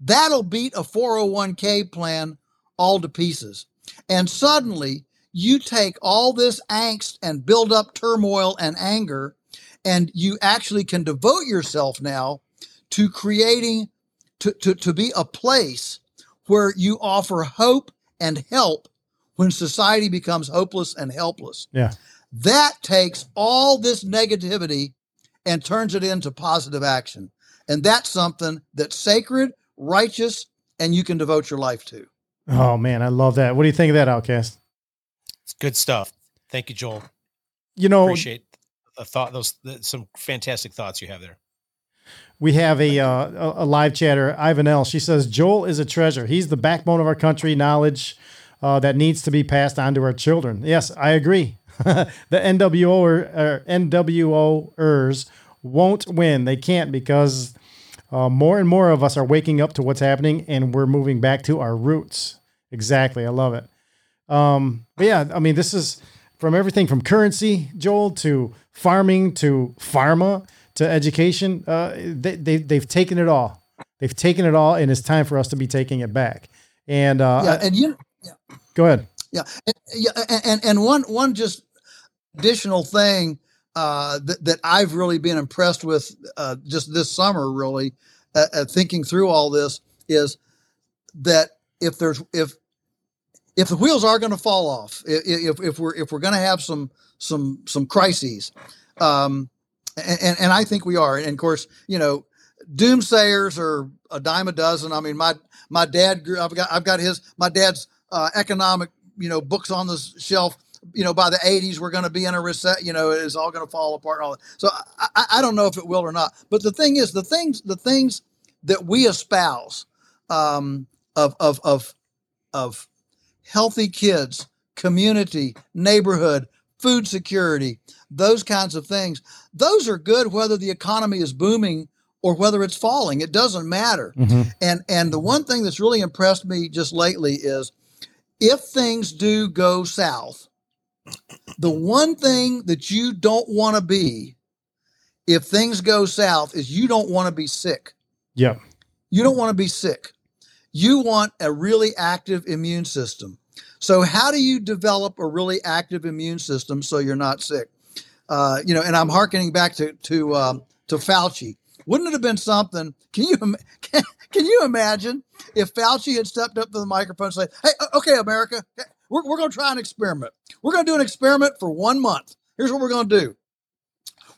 that'll beat a 401k plan all to pieces. And suddenly you take all this angst and build up turmoil and anger, and you actually can devote yourself now to creating, to, to, to be a place where you offer hope and help when society becomes hopeless and helpless. Yeah. That takes all this negativity and turns it into positive action. And that's something that's sacred, righteous, and you can devote your life to. Oh man, I love that. What do you think of that, Outcast? It's good stuff. Thank you, Joel. You know, appreciate the thought. Those the, some fantastic thoughts you have there. We have a uh, a live chatter, Ivan L. She says Joel is a treasure. He's the backbone of our country. Knowledge uh, that needs to be passed on to our children. Yes, I agree. the NWO or, or NWOers won't win. They can't because uh, more and more of us are waking up to what's happening and we're moving back to our roots. Exactly. I love it. Um, but yeah, I mean, this is from everything from currency, Joel, to farming, to pharma, to education. Uh, they, they, they've taken it all. They've taken it all, and it's time for us to be taking it back. And uh, yeah, and you, yeah. go ahead. Yeah, and, yeah, and and one one just additional thing uh, that that I've really been impressed with uh, just this summer, really uh, uh, thinking through all this is that if there's if if the wheels are going to fall off, if if we're if we're going to have some some some crises, um, and and I think we are, and of course, you know, doomsayers are a dime a dozen. I mean, my my dad. I've got I've got his my dad's uh, economic you know books on the shelf. You know, by the '80s, we're going to be in a reset. You know, it's all going to fall apart. All that. So I, I don't know if it will or not. But the thing is, the things the things that we espouse um, of of of of healthy kids, community, neighborhood, food security, those kinds of things. Those are good whether the economy is booming or whether it's falling. It doesn't matter. Mm-hmm. And and the one thing that's really impressed me just lately is if things do go south, the one thing that you don't want to be if things go south is you don't want to be sick. Yeah. You don't want to be sick. You want a really active immune system. So, how do you develop a really active immune system so you're not sick? Uh, you know, and I'm harkening back to to um, to Fauci. Wouldn't it have been something? Can you can, can you imagine if Fauci had stepped up to the microphone and said, "Hey, okay, America, we're we're going to try an experiment. We're going to do an experiment for one month. Here's what we're going to do.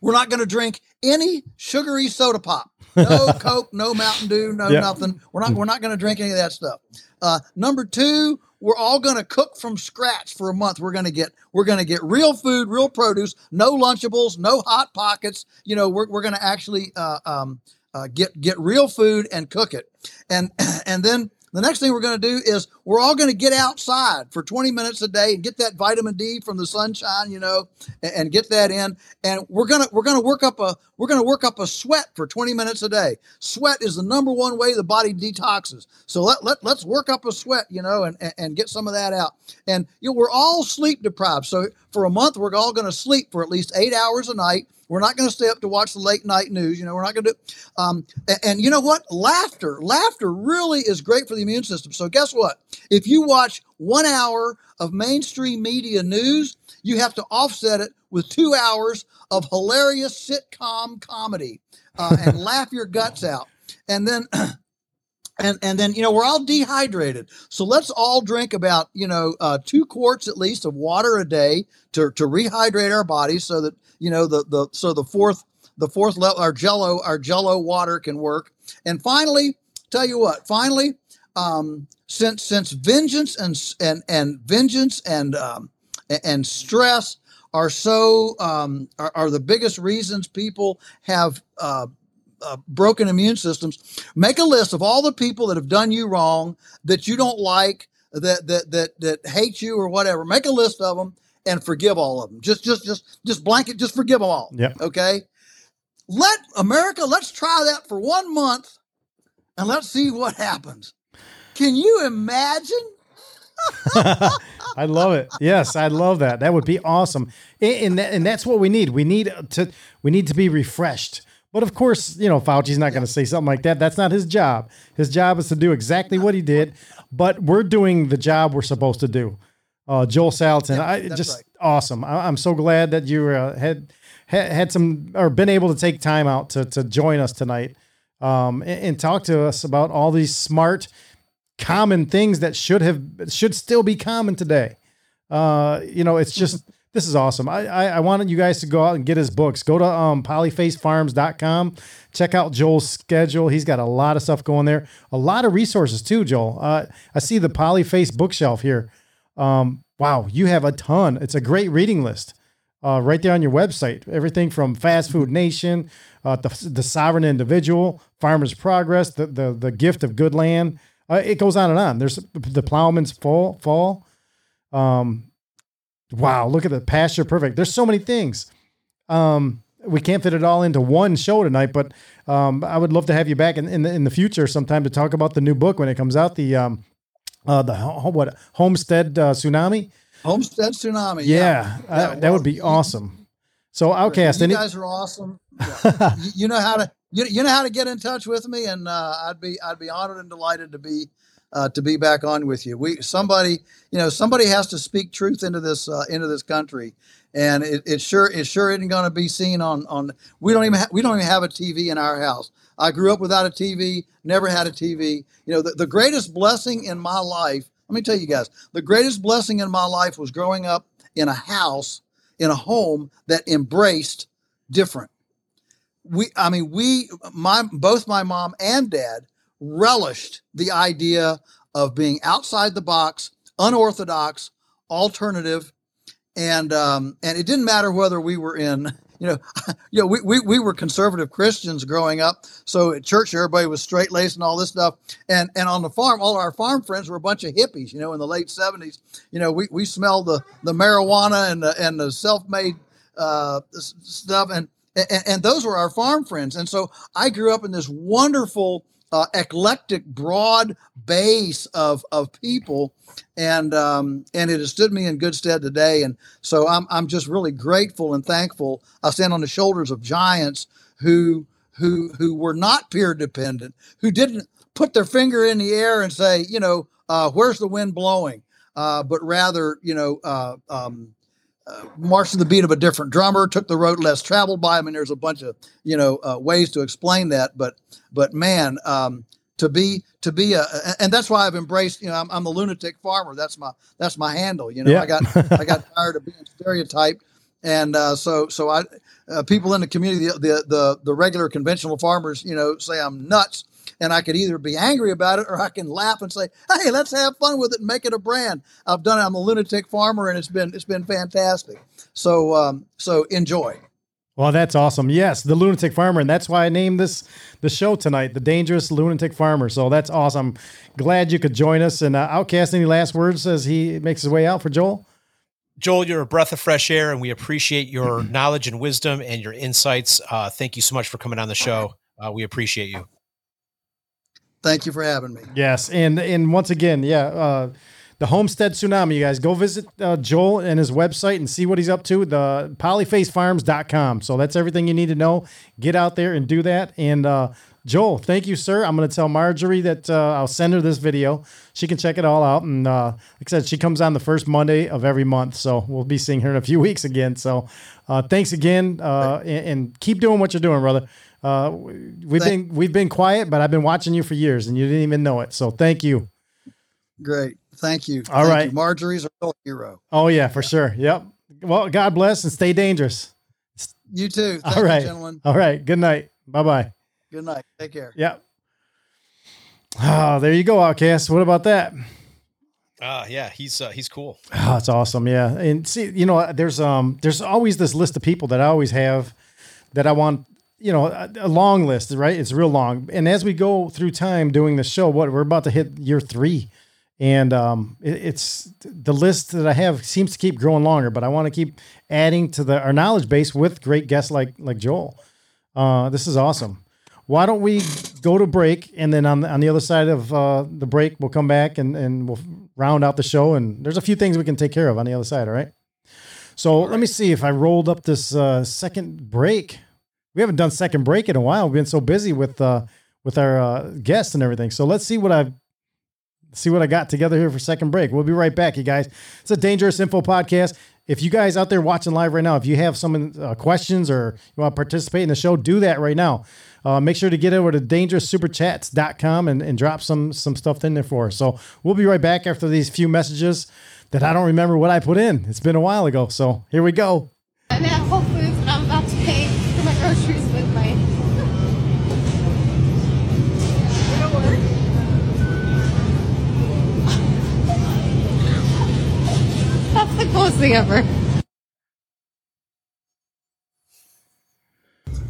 We're not going to drink any sugary soda pop. No Coke, no Mountain Dew, no Yeah. nothing. We're not we're not going to drink any of that stuff. Uh, number two, we're all going to cook from scratch for a month. We're going to get we're going to get real food, real produce, no Lunchables, no hot pockets. You know, we're we're going to actually uh, um, uh, get get real food and cook it. And and then the next thing we're going to do is we're all going to get outside for 20 minutes a day and get that vitamin D from the sunshine, you know, and, and get that in. And we're gonna we're gonna work up a we're gonna work up a sweat for 20 minutes a day. Sweat is the number one way the body detoxes. So let, let let's work up a sweat, you know, and, and, and get some of that out. And you know, we're all sleep deprived. So for a month, we're all going to sleep for at least eight hours a night. We're not going to stay up to watch the late night news. You know, we're not going to do. Um, and, and you know what? Laughter, laughter really is great for the immune system. So guess what? If you watch one hour of mainstream media news, you have to offset it with two hours of hilarious sitcom comedy uh, and laugh your guts out. And then and and then you know we're all dehydrated. So let's all drink about you know uh, two quarts at least of water a day to to rehydrate our bodies so that you know the the so the fourth the fourth level our jello our jello water can work. And finally tell you what finally um since since vengeance and and and vengeance and um and stress are so um are, are the biggest reasons people have uh uh, broken immune systems. Make a list of all the people that have done you wrong, that you don't like, that that that that hate you or whatever. Make a list of them and forgive all of them. Just just just just blanket. Just forgive them all. Yeah. Okay. Let America. Let's try that for one month, and let's see what happens. Can you imagine? I love it. Yes, I love that. That would be awesome. And and, that, and that's what we need. We need to we need to be refreshed. But of course, you know, Fauci's not going to say something like that. That's not his job. His job is to do exactly what he did. But we're doing the job we're supposed to do. Uh, Joel Salatin, I just right. awesome. I, I'm so glad that you uh, had, had had some or been able to take time out to to join us tonight um, and, and talk to us about all these smart, common things that should have should still be common today. Uh, you know, it's just this is awesome. I, I I wanted you guys to go out and get his books. Go to um polyfacefarms.com. Check out Joel's schedule. He's got a lot of stuff going there. A lot of resources too, Joel. Uh, I see the Polyface bookshelf here. Um, wow, you have a ton. It's a great reading list. Uh, right there on your website, everything from Fast Food Nation, uh, the, the Sovereign Individual, Farmer's Progress, the the, the Gift of Good Land. Uh, it goes on and on. There's the Plowman's Folly. Fall. Um, wow, look at the Pasture Perfect. There's so many things. Um, we can't fit it all into one show tonight, but um, I would love to have you back in, in the in the future sometime to talk about the new book when it comes out. The um, uh, the ho- what Homestead uh, Tsunami. Homestead tsunami. Yeah, uh, Yeah, that well, would be awesome. So, Outcast, you any, guys are awesome. Yeah. you, you know how to you, you know how to get in touch with me, and uh, I'd be I'd be honored and delighted to be uh, to be back on with you. We somebody, you know, somebody has to speak truth into this uh, into this country, and it, it sure it sure isn't going to be seen on on. We don't even ha- we don't even have a TV in our house. I grew up without a TV, never had a TV. You know, the, the greatest blessing in my life. Let me tell you guys, the greatest blessing in my life was growing up in a house in a home that embraced different. We, I mean, we, my both my mom and dad relished the idea of being outside the box, unorthodox, alternative, and um, and it didn't matter whether we were in you know, you know, we, we, we were conservative Christians growing up. So at church, everybody was straight laced and all this stuff. And and on the farm, all our farm friends were a bunch of hippies. You know, in the late seventies, you know, we, we smelled the the marijuana and the and the self made uh, stuff, and, and and those were our farm friends. And so I grew up in this wonderful uh, eclectic, broad base of of people, and um, and it has stood me in good stead today. And so I'm I'm just really grateful and thankful. I stand on the shoulders of giants who who who were not peer dependent, who didn't put their finger in the air and say, you know, uh, where's the wind blowing, uh, but rather, you know. Uh, um, uh, marched to the beat of a different drummer, took the road less traveled by. I mean, there's a bunch of you know uh, ways to explain that, but but man, um, to be to be a and that's why I've embraced. You know, I'm, I'm the lunatic farmer. That's my that's my handle. You know, Yeah. I got I got tired of being stereotyped, and uh, so so I uh, people in the community, the, the the the regular conventional farmers, you know, say I'm nuts. And I could either be angry about it or I can laugh and say, "Hey, let's have fun with it and make it a brand." I've done it. I'm a lunatic farmer, and it's been it's been fantastic. So um, so enjoy. Well, that's awesome. Yes, the lunatic farmer, and that's why I named this the show tonight, the dangerous lunatic farmer. So that's awesome. Glad you could join us. And uh, Outcast, any last words as he makes his way out for Joel? Joel, you're a breath of fresh air, and we appreciate your knowledge and wisdom and your insights. Uh, thank you so much for coming on the show. Uh, we appreciate you. Thank you for having me. Yes, and and once again, yeah, uh, the Homestead Tsunami. You guys go visit uh, Joel and his website and see what he's up to. The polyfacefarms.com. So that's everything you need to know. Get out there and do that. And uh, Joel, thank you, sir. I'm going to tell Marjory that uh, I'll send her this video. She can check it all out. And uh, like I said, she comes on the first Monday of every month. So we'll be seeing her in a few weeks again. So uh, thanks again, uh, and, and keep doing what you're doing, brother. Uh, we've Thank- been we've been quiet, but I've been watching you for years, and you didn't even know it. So thank you. Great. Thank you. All Thank right. you. Marjory's a real hero. Oh yeah, for sure. Yep. Well, God bless and stay dangerous. You too. Thank All right. you, gentlemen. All right. Good night. Bye bye. Good night. Take care. Yep. Oh, there you go, Outcast. What about that? Uh, yeah, he's uh, he's cool. Oh, that's awesome. Yeah. And see, you know, there's um there's always this list of people that I always have that I want, you know, a, a long list, right? It's real long. And as we go through time doing the show, what we're about to hit year three. And um, it, it's the list that I have seems to keep growing longer, but I want to keep adding to the our knowledge base with great guests like like Joel. Uh, this is awesome. Why don't we go to break and then on the, on the other side of uh, the break we'll come back and and we'll round out the show and there's a few things we can take care of on the other side. All right. So let me see if I rolled up this uh, second break. We haven't done second break in a while. We've been so busy with uh, with our uh, guests and everything. So let's see what I've see what I got together here for second break. We'll be right back, you guys. It's a dangerous info podcast. If you guys out there watching live right now, if you have some uh, questions or you want to participate in the show, do that right now. Uh, make sure to get over to dangeroussuperchats.com and, and drop some some stuff in there for us. So we'll be right back after these few messages that I don't remember what I put in. It's been a while ago. So here we go. Coolest thing ever.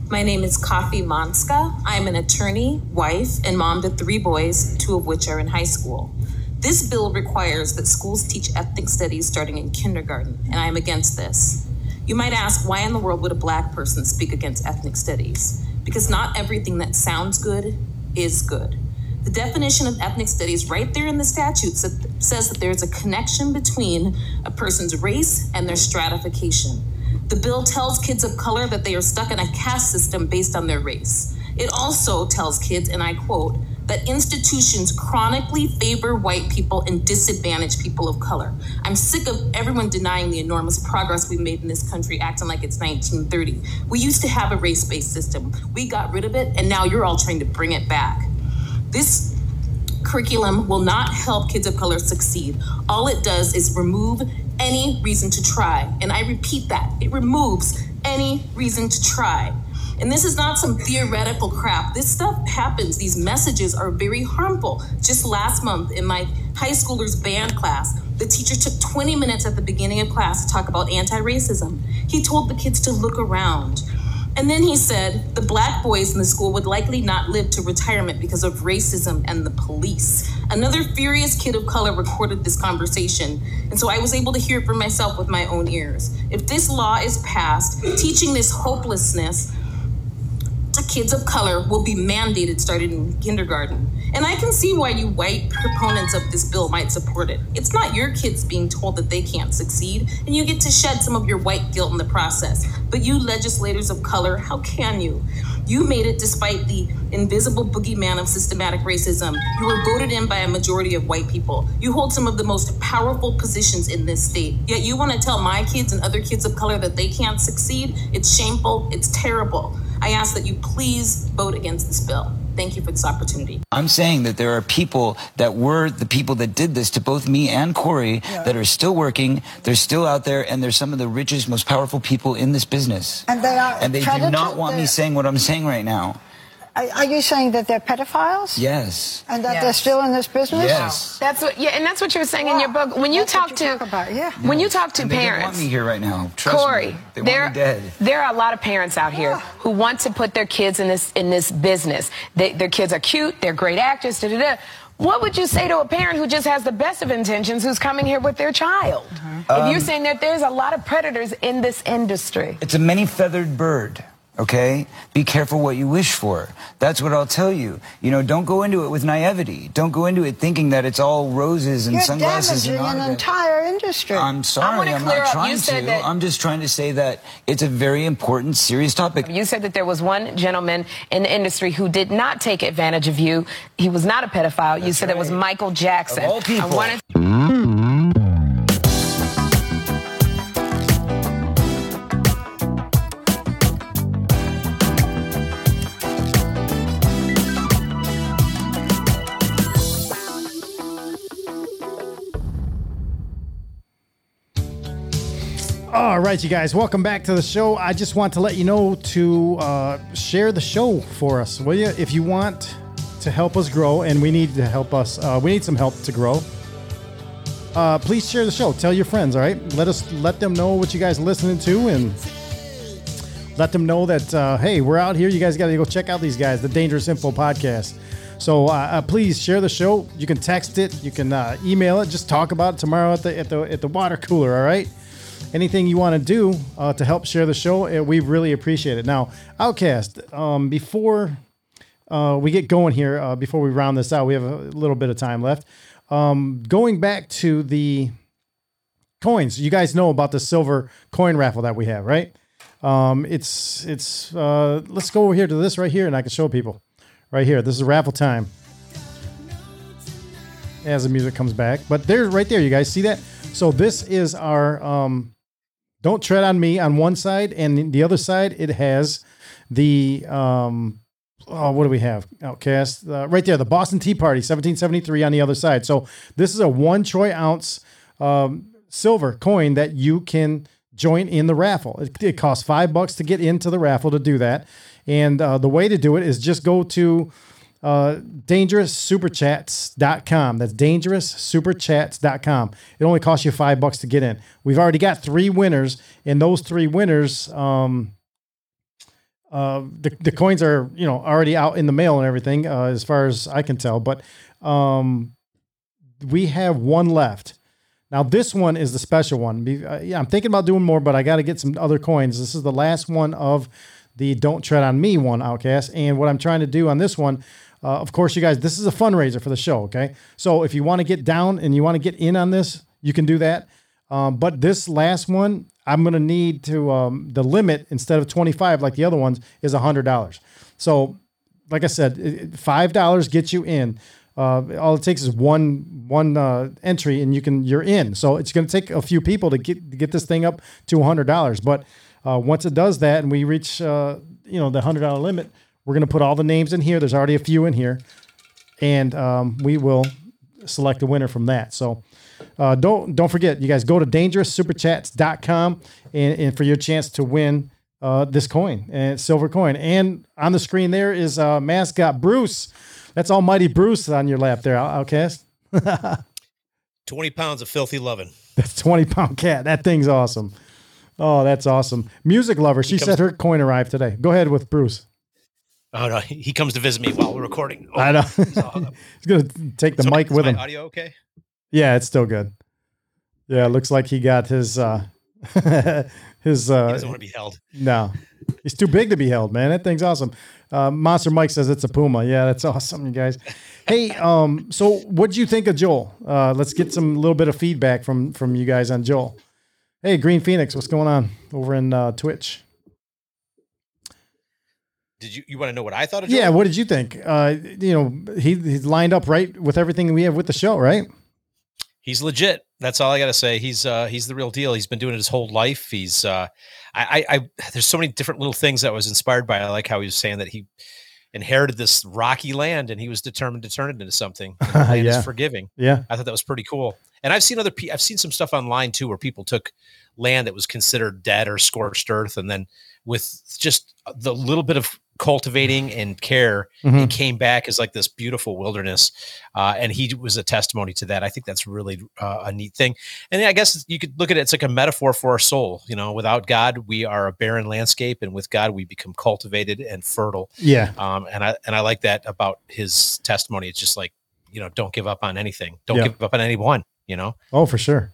My name is Kofi Montzka. I'm an attorney, wife, and mom to three boys, two of which are in high school. This bill requires that schools teach ethnic studies starting in kindergarten, and I am against this. You might ask, why in the world would a black person speak against ethnic studies? Because not everything that sounds good is good. The definition of ethnic studies, right there in the statute, says that there's a connection between a person's race and their stratification. The bill tells kids of color that they are stuck in a caste system based on their race. It also tells kids, and I quote, that institutions chronically favor white people and disadvantage people of color. I'm sick of everyone denying the enormous progress we've made in this country, acting like it's 1930. We used to have a race based system. We got rid of it, and now you're all trying to bring it back. This curriculum will not help kids of color succeed. All it does is remove any reason to try. And I repeat that it removes any reason to try. And this is not some theoretical crap. This stuff happens. These messages are very harmful. Just last month in my high schoolers band class, the teacher took 20 minutes at the beginning of class to talk about anti racism. He told the kids to look around. And then he said the black boys in the school would likely not live to retirement because of racism and the police. Another furious kid of color recorded this conversation, and so I was able to hear it for myself with my own ears. If this law is passed, teaching this hopelessness to kids of color will be mandated starting in kindergarten. And I can see why you white proponents of this bill might support it. It's not your kids being told that they can't succeed, and you get to shed some of your white guilt in the process. But you legislators of color, how can you? You made it despite the invisible boogeyman of systematic racism. You were voted in by a majority of white people. You hold some of the most powerful positions in this state. Yet you want to tell my kids and other kids of color that they can't succeed? It's shameful. It's terrible. I ask that you please vote against this bill. Thank you for this opportunity. I'm saying that there are people that were the people that did this to both me and Corey Yeah. that are still working. They're still out there, and they're some of the richest, most powerful people in this business. And they are And they do not want me saying what I'm saying right now. Are, are you saying that they're pedophiles? Yes. And that Yes. they're still in this business? Yes. That's what, yeah, and that's what you were saying in your book. When you That's what talk to, talk about, yeah. when you talk to And they parents, want me here right now. Trust Corey, me. They there, want me dead. there are a lot of parents out here who want to put their kids in this in this business. They, their kids are cute, they're great actors. Da, da, da. What would you say to a parent who just has the best of intentions, who's coming here with their child? if Um, you're saying that there's a lot of predators in this industry, It's a many feathered bird. Okay? Be careful what you wish for. That's what I'll tell you. You know, don't go into it with naivety. Don't go into it thinking that it's all roses and You're sunglasses and damaging an entire industry. I'm sorry, I'm clear not up- trying to. that- I'm just trying to say that it's a very important, serious topic. you said that there was one gentleman in the industry who did not take advantage of you. He was not a pedophile. you said it was Michael Jackson. Of all people. Mm-hmm. All right, you guys, welcome back to the show. I just want to let you know to uh, share the show for us, will you? If you want to help us grow, and we need to help us, uh, we need some help to grow. Uh, please share the show. Tell your friends. All right, let us let them know what you guys are listening to, and let them know that uh, hey, we're out here. You guys got to go check out these guys, the Dangerous Info Podcast. So uh, uh, please share the show. You can text it, you can email it. Just talk about it tomorrow at the at the at the water cooler. All right. Anything you want to do uh, to help share the show, uh, we really appreciate it. Now, Outcast, um, before uh, we get going here, uh, before we round this out, we have a little bit of time left. Um, going back to the coins, you guys know about the silver coin raffle that we have, right? Um, it's it's. Uh, let's go over here to this right here, and I can show people right here. This is raffle time. As the music comes back, but there's right there, you guys see that. So this is our um, "Don't Tread on Me" on one side, and the other side it has the um, oh, what do we have? Outcast uh, right there, the Boston Tea Party, 1773 on the other side. So this is a one troy ounce um, silver coin that you can join in the raffle. It, it costs five bucks to get into the raffle to do that, and uh, the way to do it is just go to uh, dangeroussuperchats.com. That's dangeroussuperchats.com. It only costs you five bucks to get in. We've already got three winners, and those three winners, um, uh, the, the coins are you know already out in the mail and everything uh, as far as I can tell. But um, we have one left. Now this one is the special one. Uh, yeah, I'm thinking about doing more, but I got to get some other coins. This is the last one of the "Don't Tread on Me" one, Outcast. And what I'm trying to do on this one, uh, of course, you guys, this is a fundraiser for the show. Okay, so if you want to get down and you want to get in on this, you can do that. Um, but this last one, I'm going to need to um, the limit instead of 25 like the other ones is $100. So like I said, five dollars gets you in. Uh, all it takes is one one uh, entry, and you can you're in. So it's going to take a few people to get to get this thing up to hundred dollars. But uh, once it does that, and we reach uh, you know the hundred dollar limit, we're going to put all the names in here. There's already a few in here, and um, we will select a winner from that. So uh, don't don't forget, you guys go to dangeroussuperchats.com and, and for your chance to win uh, this coin and silver coin. And on the screen there is uh, mascot Bruce. That's Almighty Bruce on your lap there, Out- Outcast. 20 pounds of filthy loving. That's 20 pound cat. That thing's awesome. Oh, that's awesome. Music lover. She He said her coin arrived today. Go ahead with Bruce. Oh no, he comes to visit me while we're recording. Oh, I know. he's all hung up. He's going to take the mic is with my him. Audio okay? Yeah, it's still good. Yeah, it looks like he got his uh his uh He doesn't want to be held. No. He's too big to be held, man. That thing's awesome. Uh, Monster Mike says it's a puma. Yeah, that's awesome, you guys. Hey, um, so what'd you think of Joel? Uh, let's get some little bit of feedback from from you guys on Joel. Hey, Green Phoenix, what's going on over in uh, Twitch? Did you you want to know what I thought of Yeah, what did you think? Uh, you know, he he's lined up right with everything we have with the show, right? he's legit. That's all I got to say. He's uh he's the real deal. He's been doing it his whole life. He's uh I, I I there's so many different little things that I was inspired by. I like how he was saying that he inherited this rocky land and he was determined to turn it into something. And the land Yeah. is forgiving. Yeah. I thought that was pretty cool. And I've seen other pe- I've seen some stuff online too where people took land that was considered dead or scorched earth and then with just the little bit of cultivating and care Mhm. it came back as like this beautiful wilderness uh, and he was a testimony to that i think that's really uh, a neat thing and i guess you could look at it it's like a metaphor for our soul you know without god we are a barren landscape and with god we become cultivated and fertile Yeah. um, and i and i like that about his testimony it's just like you know don't give up on anything don't Yeah. give up on anyone you know Oh, for sure.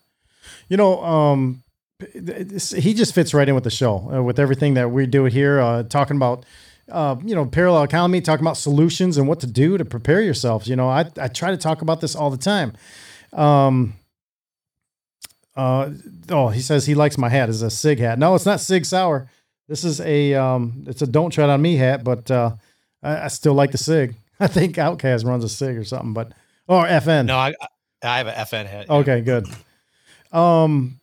You know, um, he just fits right in with the show, uh, with everything that we do here, uh, talking about, uh, you know, parallel economy, talking about solutions and what to do to prepare yourselves. You know, I, I try to talk about this all the time. Um, uh, oh, he says he likes my hat. It's a Sig hat. No, it's not Sig Sauer. This is a, um, it's a don't tread on me hat, but, uh, I, I still like the Sig. I think Outcast runs a Sig or something, but, or FN. no i i have an fn head Okay, good. Um,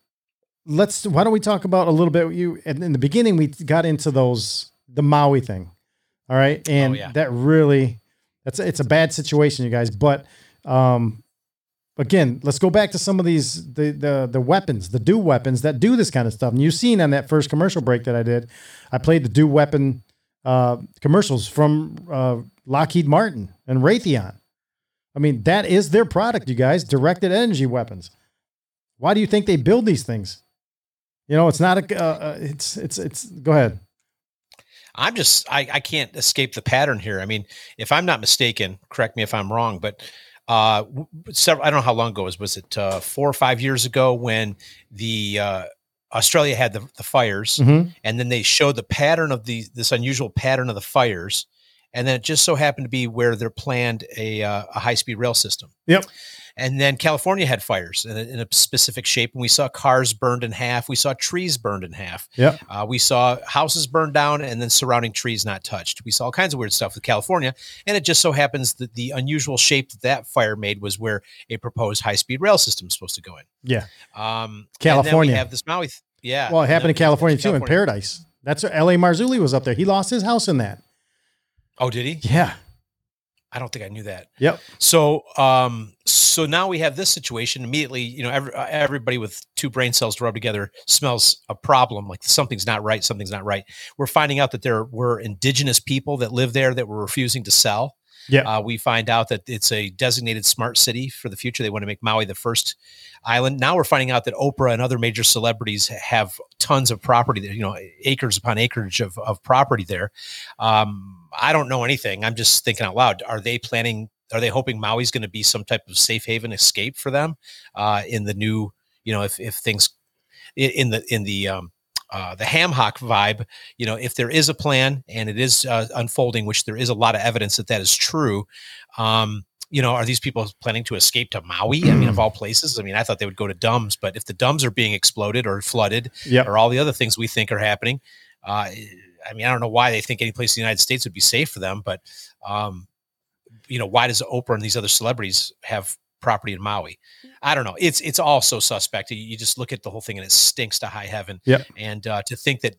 let's. Why don't we talk about a little bit? You in the beginning, we got into those the Maui thing. All right, and yeah. that really that's it's a bad situation, you guys. But um, again, let's go back to some of these the the the weapons, the DEW weapons that do this kind of stuff. And you've seen on that first commercial break that I did, I played the DEW weapon uh, commercials from uh, Lockheed Martin and Raytheon. I mean, that is their product, you guys. Directed energy weapons. Why do you think they build these things? You know, it's not a. Uh, uh, it's it's it's. Go ahead. I'm just I, I can't escape the pattern here. I mean, if I'm not mistaken, correct me if I'm wrong, but uh several I don't know how long ago it was was it uh 4 or 5 years ago when the uh Australia had the, the fires Mhm. and then they showed the pattern of the this unusual pattern of the fires and then it just so happened to be where they're planned a uh, a high speed rail system. Yep. And then California had fires in a, in a specific shape, and we saw cars burned in half. We saw trees burned in half. Yep. Uh, we saw houses burned down and then surrounding trees not touched. We saw all kinds of weird stuff with California. And it just so happens that the unusual shape that that fire made was where a proposed high speed rail system is supposed to go in. Yeah. Um, And California. we have this Maui. th- yeah. Well, it happened in California too, in Paradise. That's where L.A. Marzulli was up there. He lost his house in that. Oh, did he? Yeah. I don't think I knew that. Yep. So, um, so now we have this situation. Immediately, you know, every, uh, everybody with two brain cells to rub together smells a problem. Like something's not right. Something's not right. We're finding out that there were indigenous people that live there that were refusing to sell. Yeah. Uh, we find out that it's a designated smart city for the future. They want to make Maui the first island. Now we're finding out that Oprah and other major celebrities have tons of property there, you know, acres upon acreage of, of property there. Um, I don't know anything. I'm just thinking out loud. Are they planning? Are they hoping Maui's going to be some type of safe haven escape for them uh, in the new? You know, if if things in- the in the um, uh, the ham hock vibe, you know, if there is a plan and it is uh, unfolding, which there is a lot of evidence that that is true. Um, you know, are these people planning to escape to Maui? I mean, of all places. I mean, I thought they would go to DUMBs, but if the DUMBs are being exploded or flooded, Yep. or all the other things we think are happening, uh, I mean, I don't know why they think any place in the United States would be safe for them, but um, you know, why does Oprah and these other celebrities have property in Maui? I don't know. It's it's all so suspect. You, you just look at the whole thing and it stinks to high heaven. Yep. And uh, to think that,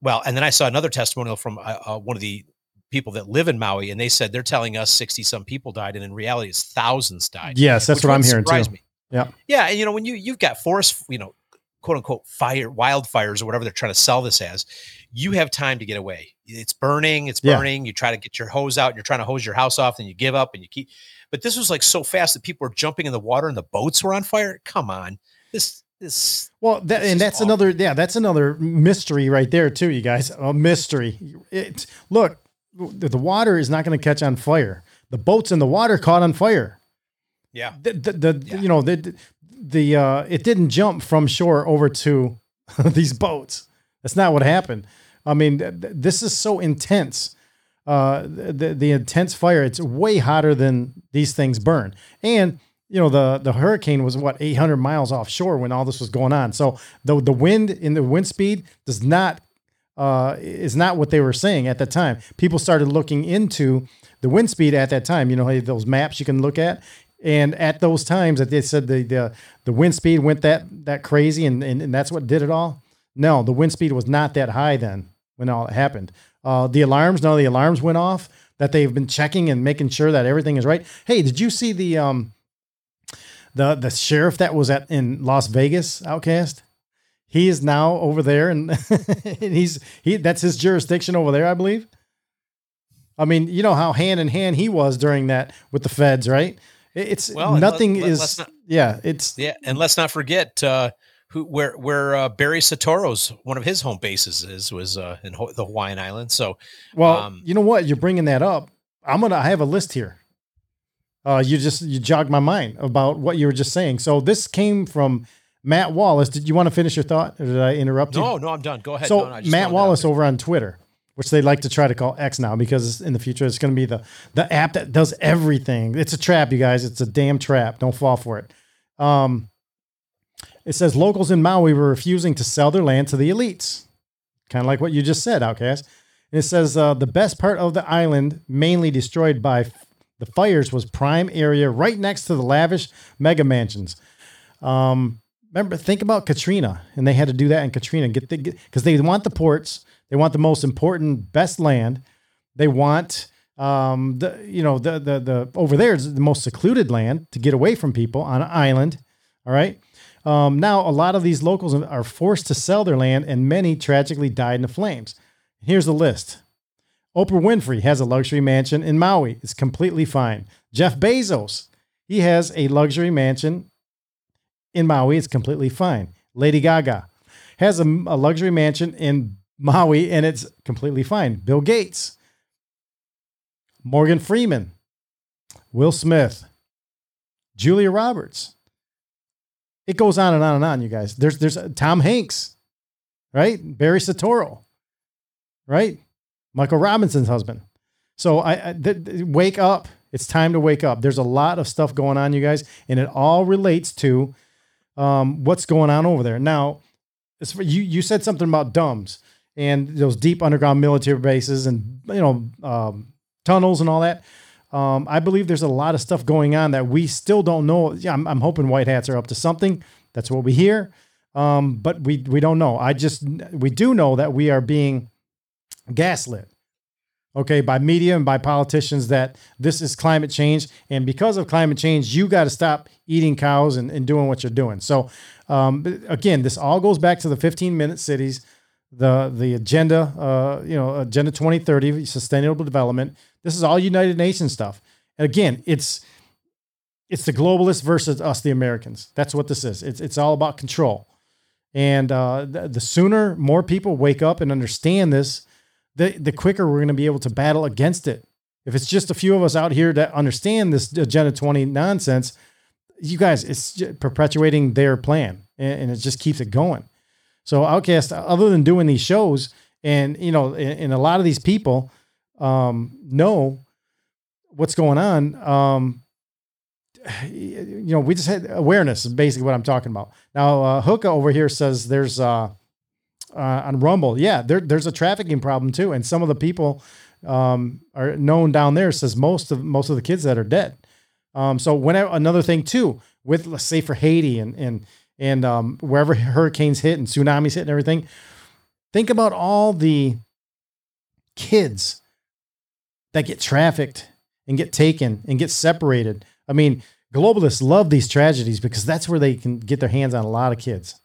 well, and then I saw another testimonial from uh, uh, one of the people that live in Maui, and they said they're telling us sixty some people died, and in reality, it's thousands died. Yes, that's what I'm hearing too. me. Yeah. Yeah, and you know when you you've got forest, you know, quote unquote fire wildfires or whatever they're trying to sell this as, you have time to get away. It's burning, it's Yeah. burning. You try to get your hose out, and you're trying to hose your house off, and you give up, and you keep. But this was like so fast that people were jumping in the water, and the boats were on fire. Come on, this this. Well, that, and that's another, yeah, that's another mystery right there too, you guys. A mystery. It look, the, water is not going to catch on fire. The boats in the water caught on fire. Yeah. The, the, the you know the the uh, it didn't jump from shore over to these boats. That's not what happened. I mean, th- th- this is so intense. Uh, the the intense fire. It's way hotter than these things burn. And you know the the hurricane was what 800 miles offshore when all this was going on. So the the wind in the wind speed does not uh, is not what they were saying at that time. People started looking into the wind speed at that time. You know, those maps you can look at, and at those times that they said the the, the wind speed went that that crazy, and, and and that's what did it all. No, the wind speed was not that high then when all it happened. Uh, the alarms, none of the alarms went off that they've been checking and making sure that everything is right. Hey, did you see the um the the sheriff that was at in Las Vegas, Outcast? He is now over there, and, and he's he that's his jurisdiction over there, I believe. I mean, you know how hand in hand he was during that with the feds, right? It's Well, nothing let- let- is not- yeah, it's Yeah, and let's not forget uh, who where where uh, Barry Soetoro's one of his home bases is was uh, in Ho- the Hawaiian Islands. So Well, um, you know what? You're bringing that up. I'm gonna. I have a list here. Uh, you just you jogged my mind about what you were just saying. So this came from Matt Wallace. Did you want to finish your thought, or did I interrupt you? no, no, I'm done. Go ahead. So No, no, Matt throwing that out Wallace over on Twitter, which they like to try to call X now because in the future it's going to be the the app that does everything. It's a trap, you guys. It's a damn trap. Don't fall for it. Um, it says locals in Maui were refusing to sell their land to the elites, kind of like what you just said, Outcast. And it says uh, the best part of the island, mainly destroyed by f- the fires, was prime area right next to the lavish mega mansions. Um, remember, think about Katrina, and they had to do that in Katrina, get the because they want the ports, they want the most important, best land, they want um the you know the the the over there is the most secluded land to get away from people on an island. All right. Um, now a lot of these locals are forced to sell their land, and many tragically died in the flames. Here's the list. Oprah Winfrey has a luxury mansion in Maui. It's completely fine. Jeff Bezos, he has a luxury mansion in Maui. It's completely fine. Lady Gaga has a, a luxury mansion in Maui and it's completely fine. Bill Gates, Morgan Freeman, Will Smith, Julia Roberts. It goes on and on and on, you guys. There's there's Tom Hanks, right? Barry Soetoro, right? Michael Robinson's husband. So I, I th- th- wake up. It's time to wake up. There's a lot of stuff going on, you guys, and it all relates to um, what's going on over there. Now, you you said something about DUMBs and those deep underground military bases and you know um, tunnels and all that. Um, I believe there's a lot of stuff going on that we still don't know. Yeah, I'm, I'm hoping white hats are up to something. That's what we hear, um, but we we don't know. I just we do know that we are being gaslit okay, by media and by politicians that this is climate change. And because of climate change, you got to stop eating cows and, and doing what you're doing. So, um, again, this all goes back to the 15 minute cities, the, the agenda, uh, you know, agenda 2030, sustainable development. This is all United Nations stuff. And again, it's, it's the globalists versus us, the Americans. That's what this is. It's, it's all about control. And uh, the, the sooner more people wake up and understand this, the the quicker we're going to be able to battle against it. If it's just a few of us out here that understand this Agenda 20 nonsense, you guys, it's perpetuating their plan and, and it just keeps it going. So Outcast, other than doing these shows, and you know, and, and a lot of these people um, know what's going on. Um, you know, we just had awareness is basically what I'm talking about. Now, uh, Hookah over here says there's uh, uh, on Rumble. Yeah, there, there's a trafficking problem too, and some of the people um, are known down there. Says most of most of the kids that are dead. Um, so when another thing too, with let's say for Haiti and and and um, wherever hurricanes hit and tsunamis hit and everything, think about all the kids that get trafficked and get taken and get separated. I mean, globalists love these tragedies because that's where they can get their hands on a lot of kids.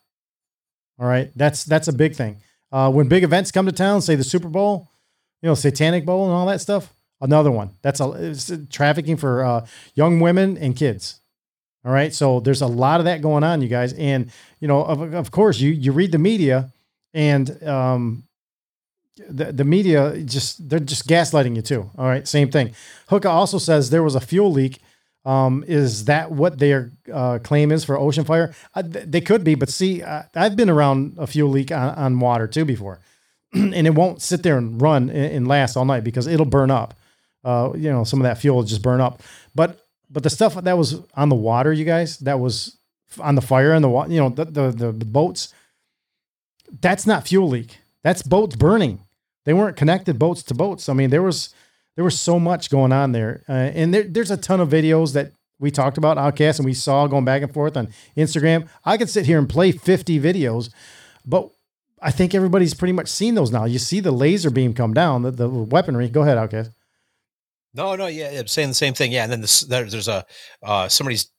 All right, that's that's a big thing. Uh, when big events come to town, say the Super Bowl, you know, Satanic Bowl and all that stuff. Another one. That's a trafficking for uh, young women and kids. All right, so there's a lot of that going on, you guys, and you know, of, of course, you you read the media, and um, the, the media just they're just gaslighting you too. All right, same thing. Hookah also says there was a fuel leak. Um, is that what their uh, claim is for ocean fire? Uh, th- they could be, but see, uh, I've been around a fuel leak on, on water too before, and it won't sit there and run and, and last all night because it'll burn up. Uh, you know, some of that fuel will just burn up. But but the stuff that was on the water, you guys, that was on the fire and the water, you know, the, the the the boats. That's not fuel leak. That's boats burning they weren't connected boats to boats. I mean, there was there was so much going on there, uh, and there, there's a ton of videos that we talked about Outcast and we saw going back and forth on Instagram. I could sit here and play 50 videos, but I think everybody's pretty much seen those now. You see the laser beam come down, the, the weaponry. Go ahead, Outcast. No, no, yeah, I'm saying the same thing. Yeah, and then this, there, there's a uh, somebody's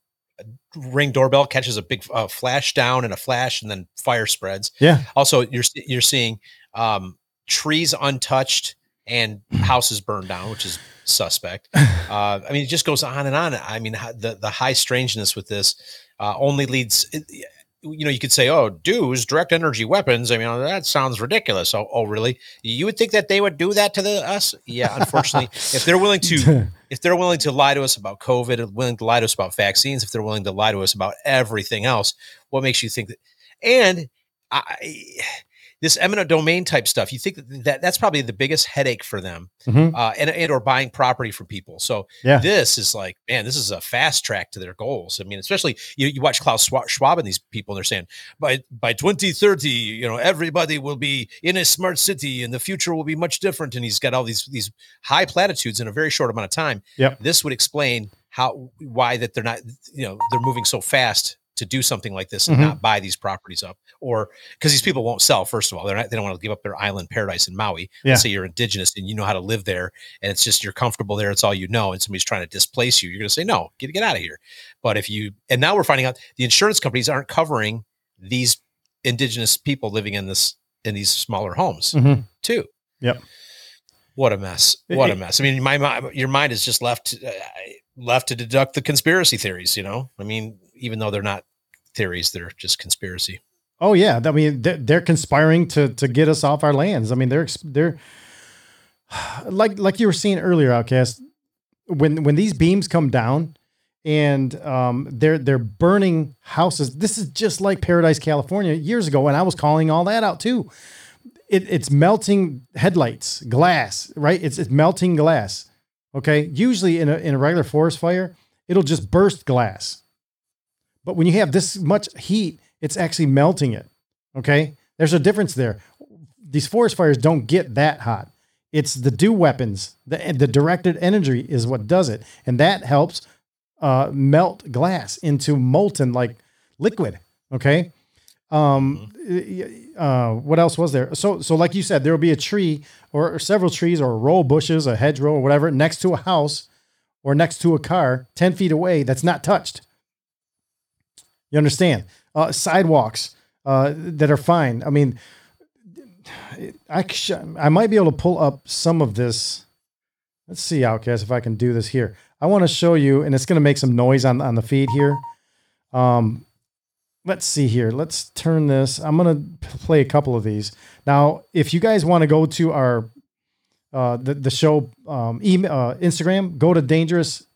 ring doorbell catches a big uh, flash down and a flash, and then fire spreads. Yeah. Also, you're you're seeing um, trees untouched and houses burned down, which is suspect. Uh, I mean, it just goes on and on. I mean, the the high strangeness with this uh, only leads. You know, you could say, "Oh, DEWs, direct energy weapons." I mean, oh, that sounds ridiculous. Oh, oh, really? You would think that they would do that to the us? Yeah, unfortunately, if they're willing to, if they're willing to lie to us about COVID, willing to lie to us about vaccines, if they're willing to lie to us about everything else, what makes you think that? And I this eminent domain type stuff, you think that, that that's probably the biggest headache for them, mm-hmm. uh, and and or buying property from people. So yeah. this is like, man, this is a fast track to their goals. I mean, especially you, you watch Klaus Schwab and these people, and they're saying by by 2030, you know, everybody will be in a smart city, and the future will be much different. And he's got all these these high platitudes in a very short amount of time. Yep. This would explain how why that they're not, you know, they're moving so fast to do something like this and Mhm. not buy these properties up or because these people won't sell first of all they're not they don't want to give up their island paradise in maui Yeah. let's say you're indigenous and you know how to live there and it's just you're comfortable there it's all you know and somebody's trying to displace you you're going to say no get get out of here but if you and now we're finding out the insurance companies aren't covering these indigenous people living in this in these smaller homes Mhm. too Yep. what a mess what a mess i mean my mi- your mind is just left uh, left to deduct the conspiracy theories you know i mean even though they're not theories that are just conspiracy Oh yeah, I mean they're, conspiring to to get us off our lands. I mean they're they're like like you were saying earlier, Outcast. When when these beams come down and um, they're they're burning houses. This is just like Paradise, California, years ago, and I was calling all that out too. It, it's melting headlights, glass, right? It's it's melting glass. Okay, usually in a in a regular forest fire, it'll just burst glass. But when you have this much heat, it's actually melting it. Okay. There's a difference there. These forest fires don't get that hot. It's the DEW weapons, the, the directed energy is what does it. And that helps uh, melt glass into molten like liquid. Okay. Um, uh, what else was there? So, so like you said, there will be a tree or, or several trees or a row of bushes, a hedgerow or whatever next to a house or next to a car 10 feet away that's not touched. You understand? Uh, sidewalks uh, that are fine. I mean, I I might be able to pull up some of this. Let's see, Outcast, if I can do this here. I want to show you, and it's going to make some noise on on the feed here. Um, let's see here. Let's turn this. I'm going to play a couple of these now. If you guys want to go to our uh, the the show um, email uh, Instagram, go to Dangerous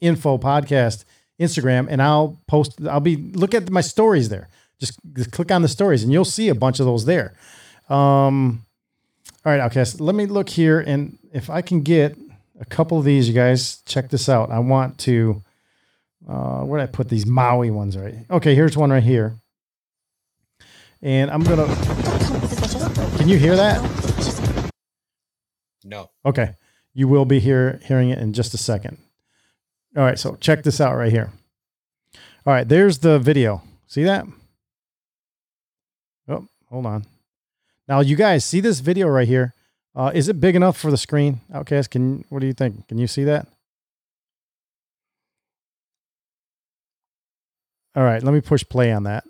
Info Podcast Instagram, and I'll post. I'll be look at my stories there. Just, just click on the stories, and you'll see a bunch of those there. Um, all right, okay. Let me look here, and if I can get a couple of these, you guys check this out. I want to. Uh, where did I put these Maui ones? Right. Okay, here's one right here, and I'm gonna. Can you hear that? No. Okay. You will be here hearing it in just a second. All right, so check this out right here. All right, there's the video. See that? Oh, hold on. Now you guys see this video right here. Uh, is it big enough for the screen? Outcast, can what do you think? Can you see that? All right, let me push play on that.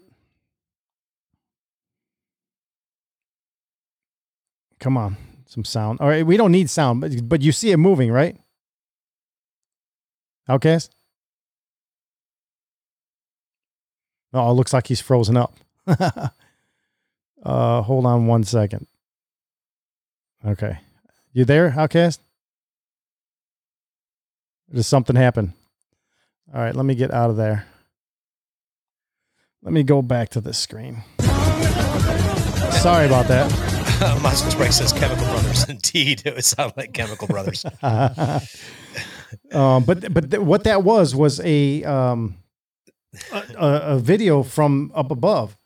Come on, some sound. All right, we don't need sound, but but you see it moving, right? Outcast. Oh, it looks like he's frozen up. uh, hold on one second. Okay, you there, Outcast? Does something happen? All right, let me get out of there. Let me go back to the screen. Sorry about that. Musk Spray says Chemical Brothers. Indeed, it would sound like Chemical Brothers. Um, but but th- what that was was a um a, a, video from up above.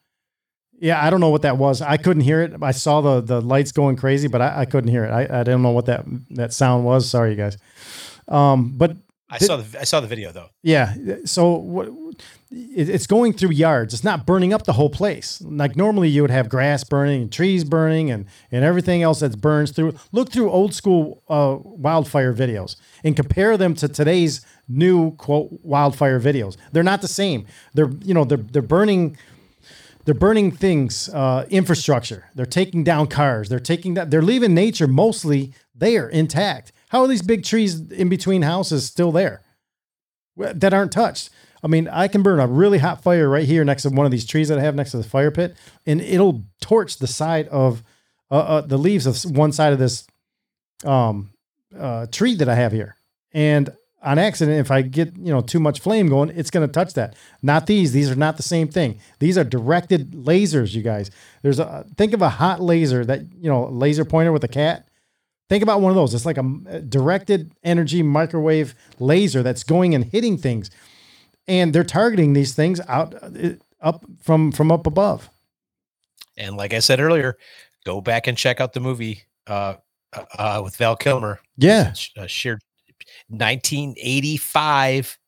Yeah, I don't know what that was. I couldn't hear it. I saw the the lights going crazy, but I, I couldn't hear it. I, I didn't know what that that sound was. Sorry, you guys. Um, but I saw the I saw the video though. yeah. So what? It, it's going through yards. It's not burning up the whole place. Like normally, you would have grass burning and trees burning and and everything else that burns through. Look through old school uh, wildfire videos and compare them to today's new quote wildfire videos. They're not the same. They're you know they're they're burning. They're burning things, uh, infrastructure. They're taking down cars. They're taking that. They're leaving nature mostly there intact. How are these big trees in between houses still there that aren't touched? I mean, I can burn a really hot fire right here next to one of these trees that I have next to the fire pit, and it'll torch the side of uh, uh, the leaves of one side of this um, uh, tree that I have here. And on accident, if I get you know too much flame going, it's going to touch that. Not these; these are not the same thing. These are directed lasers, you guys. There's a think of a hot laser that you know laser pointer with a cat. Think about one of those. It's like a directed energy microwave laser that's going and hitting things, and they're targeting these things out up from from up above. And like I said earlier, go back and check out the movie uh, uh, with Val Kilmer. Yeah, uh, shared 1985,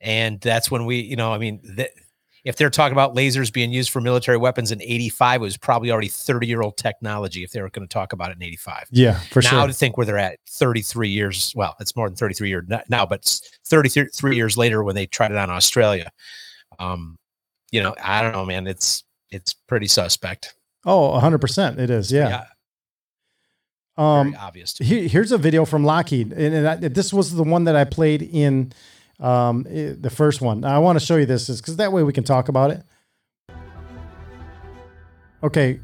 and that's when we, you know, I mean, th- if they're talking about lasers being used for military weapons in 85, it was probably already 30 year old technology if they were going to talk about it in 85. Yeah, for now sure. Now to think where they're at 33 years, well, it's more than 33 years now, but 33 years later when they tried it on Australia. Um, you know, I don't know, man. It's it's pretty suspect. Oh, 100%. It is. Yeah. Yeah. Um, Very obvious. Here, here's a video from Lockheed, and, and I, this was the one that I played in um, i- the first one. I want to show you this because that way we can talk about it. Okay.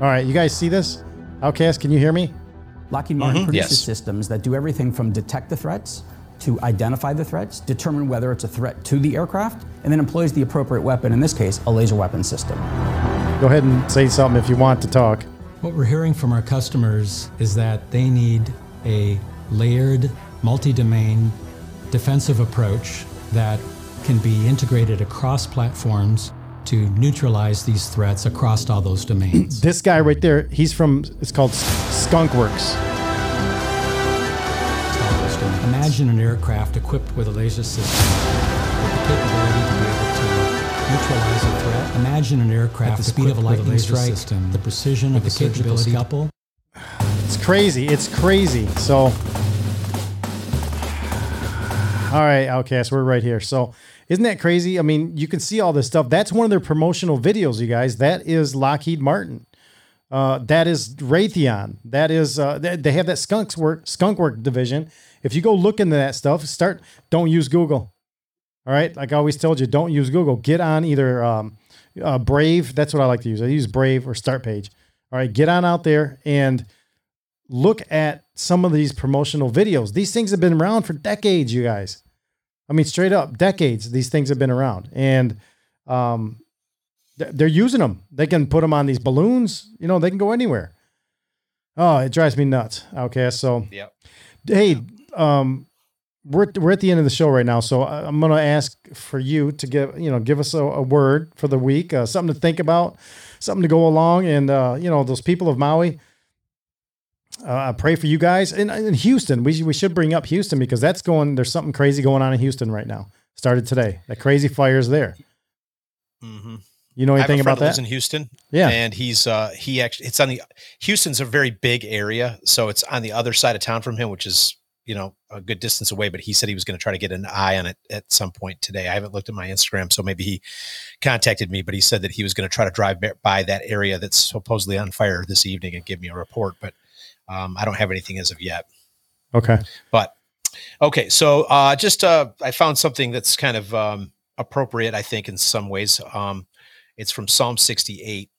All right, you guys see this? Outcast, can you hear me? Lockheed Martin Mhm. produces Yes. systems that do everything from detect the threats to identify the threats, determine whether it's a threat to the aircraft, and then employs the appropriate weapon, in this case, a laser weapon system. Go ahead and say something if you want to talk. What we're hearing from our customers is that they need a layered, multi domain defensive approach that can be integrated across platforms to neutralize these threats across all those domains. This guy right there, he's from, it's called Skunkworks. Imagine an aircraft equipped with a laser system with the capability to be able to neutralize a threat. Imagine an aircraft at the speed of a equipped with a lightning laser strike, system, the precision of the the surgical capability scalpel. It's crazy. It's crazy. So, all right, Outcast, we're right here. So, isn't that crazy? I mean, you can see all this stuff. That's one of their promotional videos, you guys. That is Lockheed Martin. Uh, that is Raytheon. That is uh, they, have that Skunks work Skunk Work division. If you go look into that stuff, start. Don't use Google. All right, like I always told you, don't use Google. Get on either um, uh, Brave. That's what I like to use. I use Brave or Start Page. All right, get on out there and look at some of these promotional videos. These things have been around for decades, you guys. I mean, straight up, decades. These things have been around, and um, th- they're using them. They can put them on these balloons. You know, they can go anywhere. Oh, it drives me nuts. Okay, so yeah. hey, um, we're we're at the end of the show right now, so I'm going to ask for you to give you know give us a, a word for the week, uh, something to think about, something to go along, and uh, you know those people of Maui. Uh, I pray for you guys and in Houston. We we should bring up Houston because that's going. There's something crazy going on in Houston right now. Started today. That crazy fires there. Mm-hmm. You know anything about that lives in Houston. Yeah. and he's uh he actually it's on the Houston's a very big area, so it's on the other side of town from him, which is you know a good distance away. But he said he was going to try to get an eye on it at some point today. I haven't looked at my Instagram, so maybe he contacted me, but he said that he was going to try to drive by that area that's supposedly on fire this evening and give me a report. But um, I don't have anything as of yet. Okay. But okay, so uh, just uh, I found something that's kind of um, appropriate, I think, in some ways. Um, it's from Psalm 68,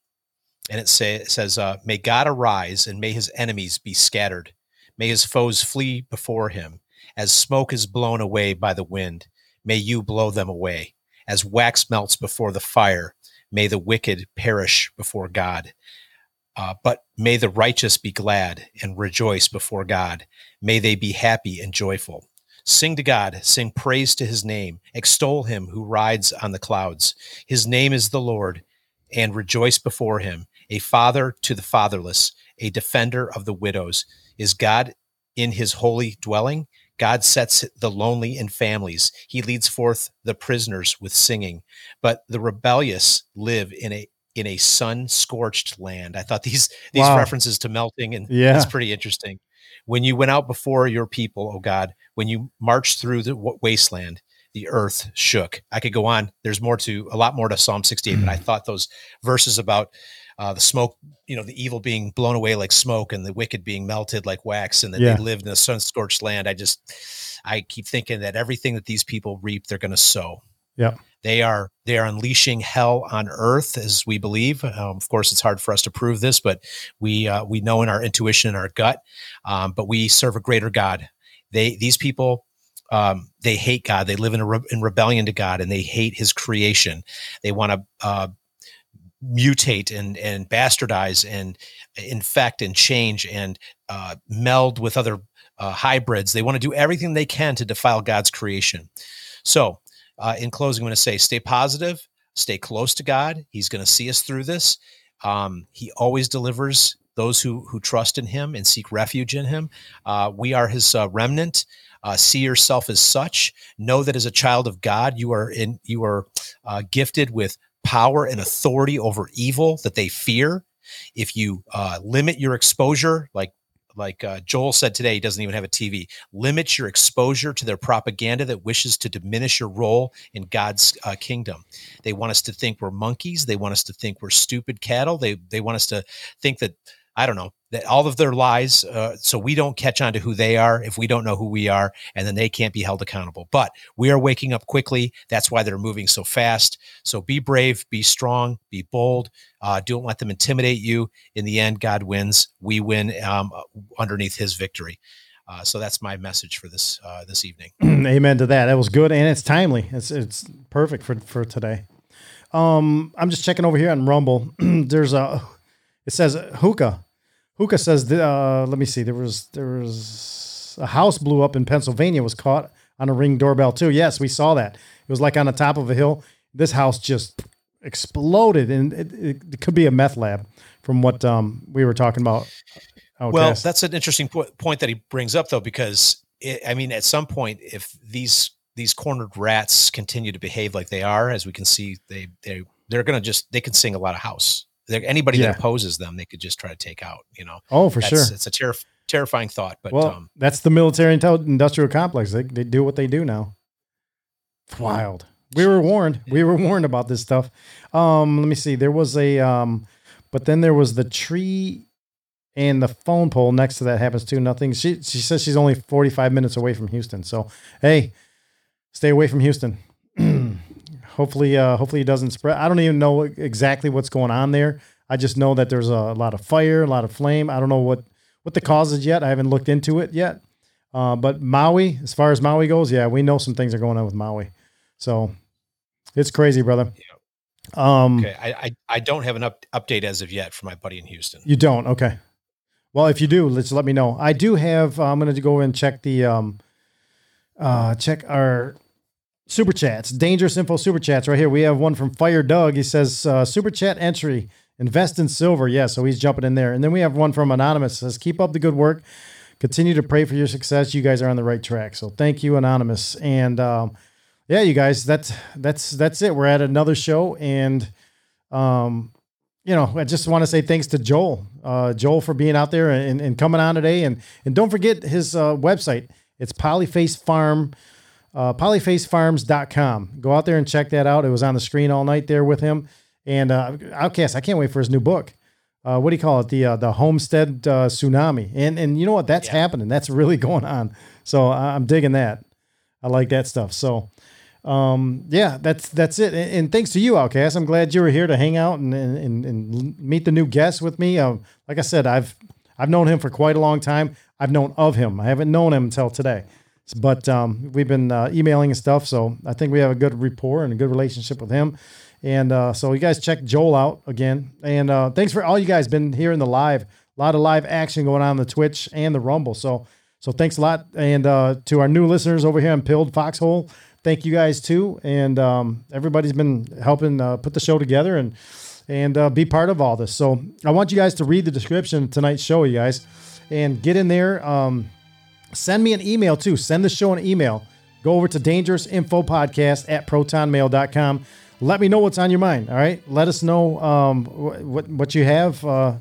and it, say, it says, uh, "May God arise, and may His enemies be scattered. May His foes flee before Him. As smoke is blown away by the wind, may you blow them away. As wax melts before the fire, may the wicked perish before God." Uh, but may the righteous be glad and rejoice before God. May they be happy and joyful. Sing to God, sing praise to his name, extol him who rides on the clouds. His name is the Lord, and rejoice before him. A father to the fatherless, a defender of the widows. Is God in his holy dwelling? God sets the lonely in families. He leads forth the prisoners with singing. But the rebellious live in a in a sun scorched land. I thought these these Wow. references to melting and Yeah. it's pretty interesting. When you went out before your people, oh God, when you marched through the wa- wasteland, the earth shook. I could go on. There's more to a lot more to Psalm 68, but I thought those verses about uh, the smoke, you know, the evil being blown away like smoke and the wicked being melted like wax, and that Yeah. they lived in a sun scorched land. I just, I keep thinking that everything that these people reap, they're going to sow. Yeah. They are they are unleashing hell on earth, as we believe. Um, of course, it's hard for us to prove this, but we uh, we know in our intuition and our gut. Um, but we serve a greater God. They these people um, they hate God. They live in re- in rebellion to God, and they hate His creation. They want to uh, mutate and and bastardize and infect and change and uh, meld with other uh, hybrids. They want to do everything they can to defile God's creation. So, uh, in closing, I'm going to say stay positive, stay close to God. He's going to see us through this. Um, he always delivers those who who trust in Him and seek refuge in Him. Uh, we are His uh, remnant. Uh, see yourself as such. Know that as a child of God, you are in you are uh, gifted with power and authority over evil that they fear. If you uh, limit your exposure, like like uh, Joel said today, he doesn't even have a TV. Limit your exposure to their propaganda that wishes to diminish your role in God's uh, kingdom. They want us to think we're monkeys. They want us to think we're stupid cattle. They they want us to think that I don't know that all of their lies. Uh, so we don't catch on to who they are if we don't know who we are, and then they can't be held accountable. But we are waking up quickly. That's why they're moving so fast. So be brave, be strong, be bold. Uh, don't let them intimidate you. In the end, God wins. We win um, underneath His victory. Uh, so that's my message for this uh, this evening. Amen to that. That was good and it's timely. It's it's perfect for for today. Um, I'm just checking over here on Rumble. There's a it says hookah. Hookah says uh, let me see. There was there was a house blew up in Pennsylvania was caught on a ring doorbell too. Yes, we saw that. It was like on the top of a hill. This house just exploded and it, it, it could be a meth lab from what um we were talking about. Well, Outcast. that's an interesting po- point that he brings up, though, because it, I mean, at some point, if these these cornered rats continue to behave like they are, as we can see, they they they're going to just they can sing a lot of house. Anybody Yeah. that opposes them, they could just try to take out. You know. Oh, for That's- sure. It's a terrif- terrifying thought, but well, um, that's the military intel- industrial complex. They, they do what they do now. It's wild. We were warned. We were warned about this stuff. Um, let me see. There was a, um, but then there was the tree and the phone pole next to that happens too. Nothing. She she says she's only forty five minutes away from Houston. So hey, stay away from Houston. Hopefully, uh, hopefully it doesn't spread. I don't even know exactly what's going on there. I just know that there's a lot of fire, a lot of flame. I don't know what what the cause is yet. I haven't looked into it yet. Uh, but Maui, as far as Maui goes, yeah, we know some things are going on with Maui. So it's crazy, brother. Um, okay, I, I I don't have an up, update as of yet for my buddy in Houston. You don't? Okay. Well, if you do, let's let me know. I do have. uh, I'm going to go and check the um, uh, check our super chats. Dangerous info super chats right here. We have one from Fire Doug. He says uh, super chat entry. Invest in silver. Yeah, so he's jumping in there. And then we have one from Anonymous. Says keep up the good work. Continue to pray for your success. You guys are on the right track. So thank you, Anonymous. And um, yeah, you guys, that's that's that's it. We're at another show, and um, you know, I just want to say thanks to Joel, uh, Joel for being out there and, and coming on today. And and don't forget his uh, website. It's Polyface Farm, uh, polyfacefarms.com. Go out there and check that out. It was on the screen all night there with him. And uh, Outcast, I can't wait for his new book. Uh, what do you call it? The uh, the homestead uh, tsunami. And and you know what? That's yeah. happening. That's really going on. So I'm digging that. I like that stuff. So um, yeah, that's that's it. And, and, thanks to you, Outcast. I'm glad you were here to hang out and and, and meet the new guests with me. Um, like I said, I've I've known him for quite a long time. I've known of him. I haven't known him until today. But um, we've been uh, emailing and stuff, so I think we have a good rapport and a good relationship with him. And uh, so you guys check Joel out again. And uh, thanks for all you guys been here in the live. A lot of live action going on, on the Twitch and the Rumble. So so thanks a lot. And uh, to our new listeners over here on Pilled Foxhole, thank you guys too. And um, everybody's been helping uh, put the show together and and uh, be part of all this. So I want you guys to read the description of tonight's show, you guys, and get in there. Um, send me an email too. Send the show an email. Go over to Dangerous Info Podcast at protonmail.com let me know what's on your mind. All right, let us know um, what what you have. Uh,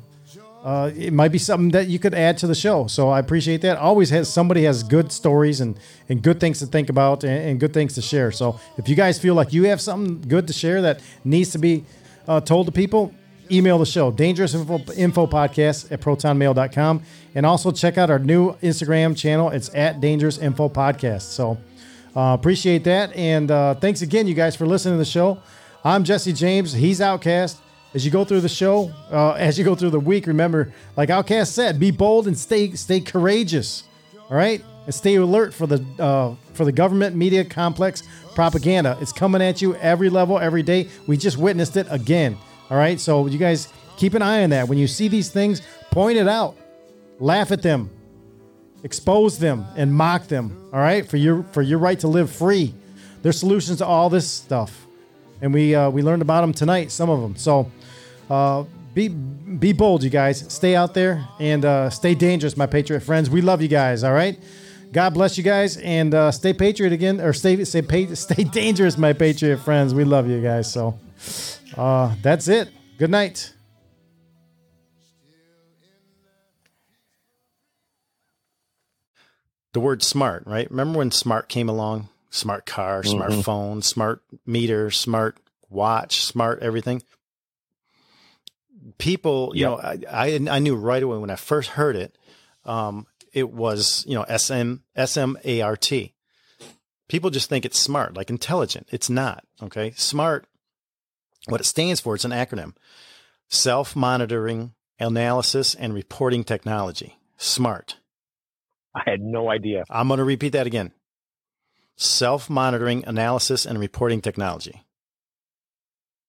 uh, it might be something that you could add to the show. So I appreciate that. Always has somebody has good stories and and good things to think about and, and good things to share. So if you guys feel like you have something good to share that needs to be uh, told to people, email the show dangerous info, info podcast at protonmail.com and also check out our new instagram channel it's at dangerous info podcast so uh, appreciate that. And uh, thanks again, you guys, for listening to the show. I'm Jesse James. He's Outcast. As you go through the show, uh, as you go through the week, remember, like Outcast said, be bold and stay stay courageous. All right, and stay alert for the uh, for the government media complex propaganda. It's coming at you every level, every day. We just witnessed it again. All right, so you guys keep an eye on that. When you see these things, point it out, laugh at them, expose them and mock them. All right? For your for your right to live free. There's solutions to all this stuff. And we uh, we learned about them tonight some of them so uh, be be bold you guys. Stay out there and uh, stay dangerous my patriot friends. We love you guys all right? God bless you guys and uh, stay patriot again or stay stay stay dangerous my patriot friends. We love you guys so uh, that's it good night the word smart, right? Remember when smart came along? Smart car, smart mm-hmm. phone, smart meter, smart watch, smart everything. People, you yep. know, I, I, I knew right away when I first heard it, um, it was you know S M S M A R T. People just think it's smart, like intelligent. It's not. Okay, smart. What it stands for, it's an acronym: self monitoring, analysis, and reporting technology. SMART. I had no idea. I'm going to repeat that again self monitoring, analysis, and reporting technology.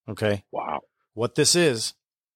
Okay. Wow. What this is,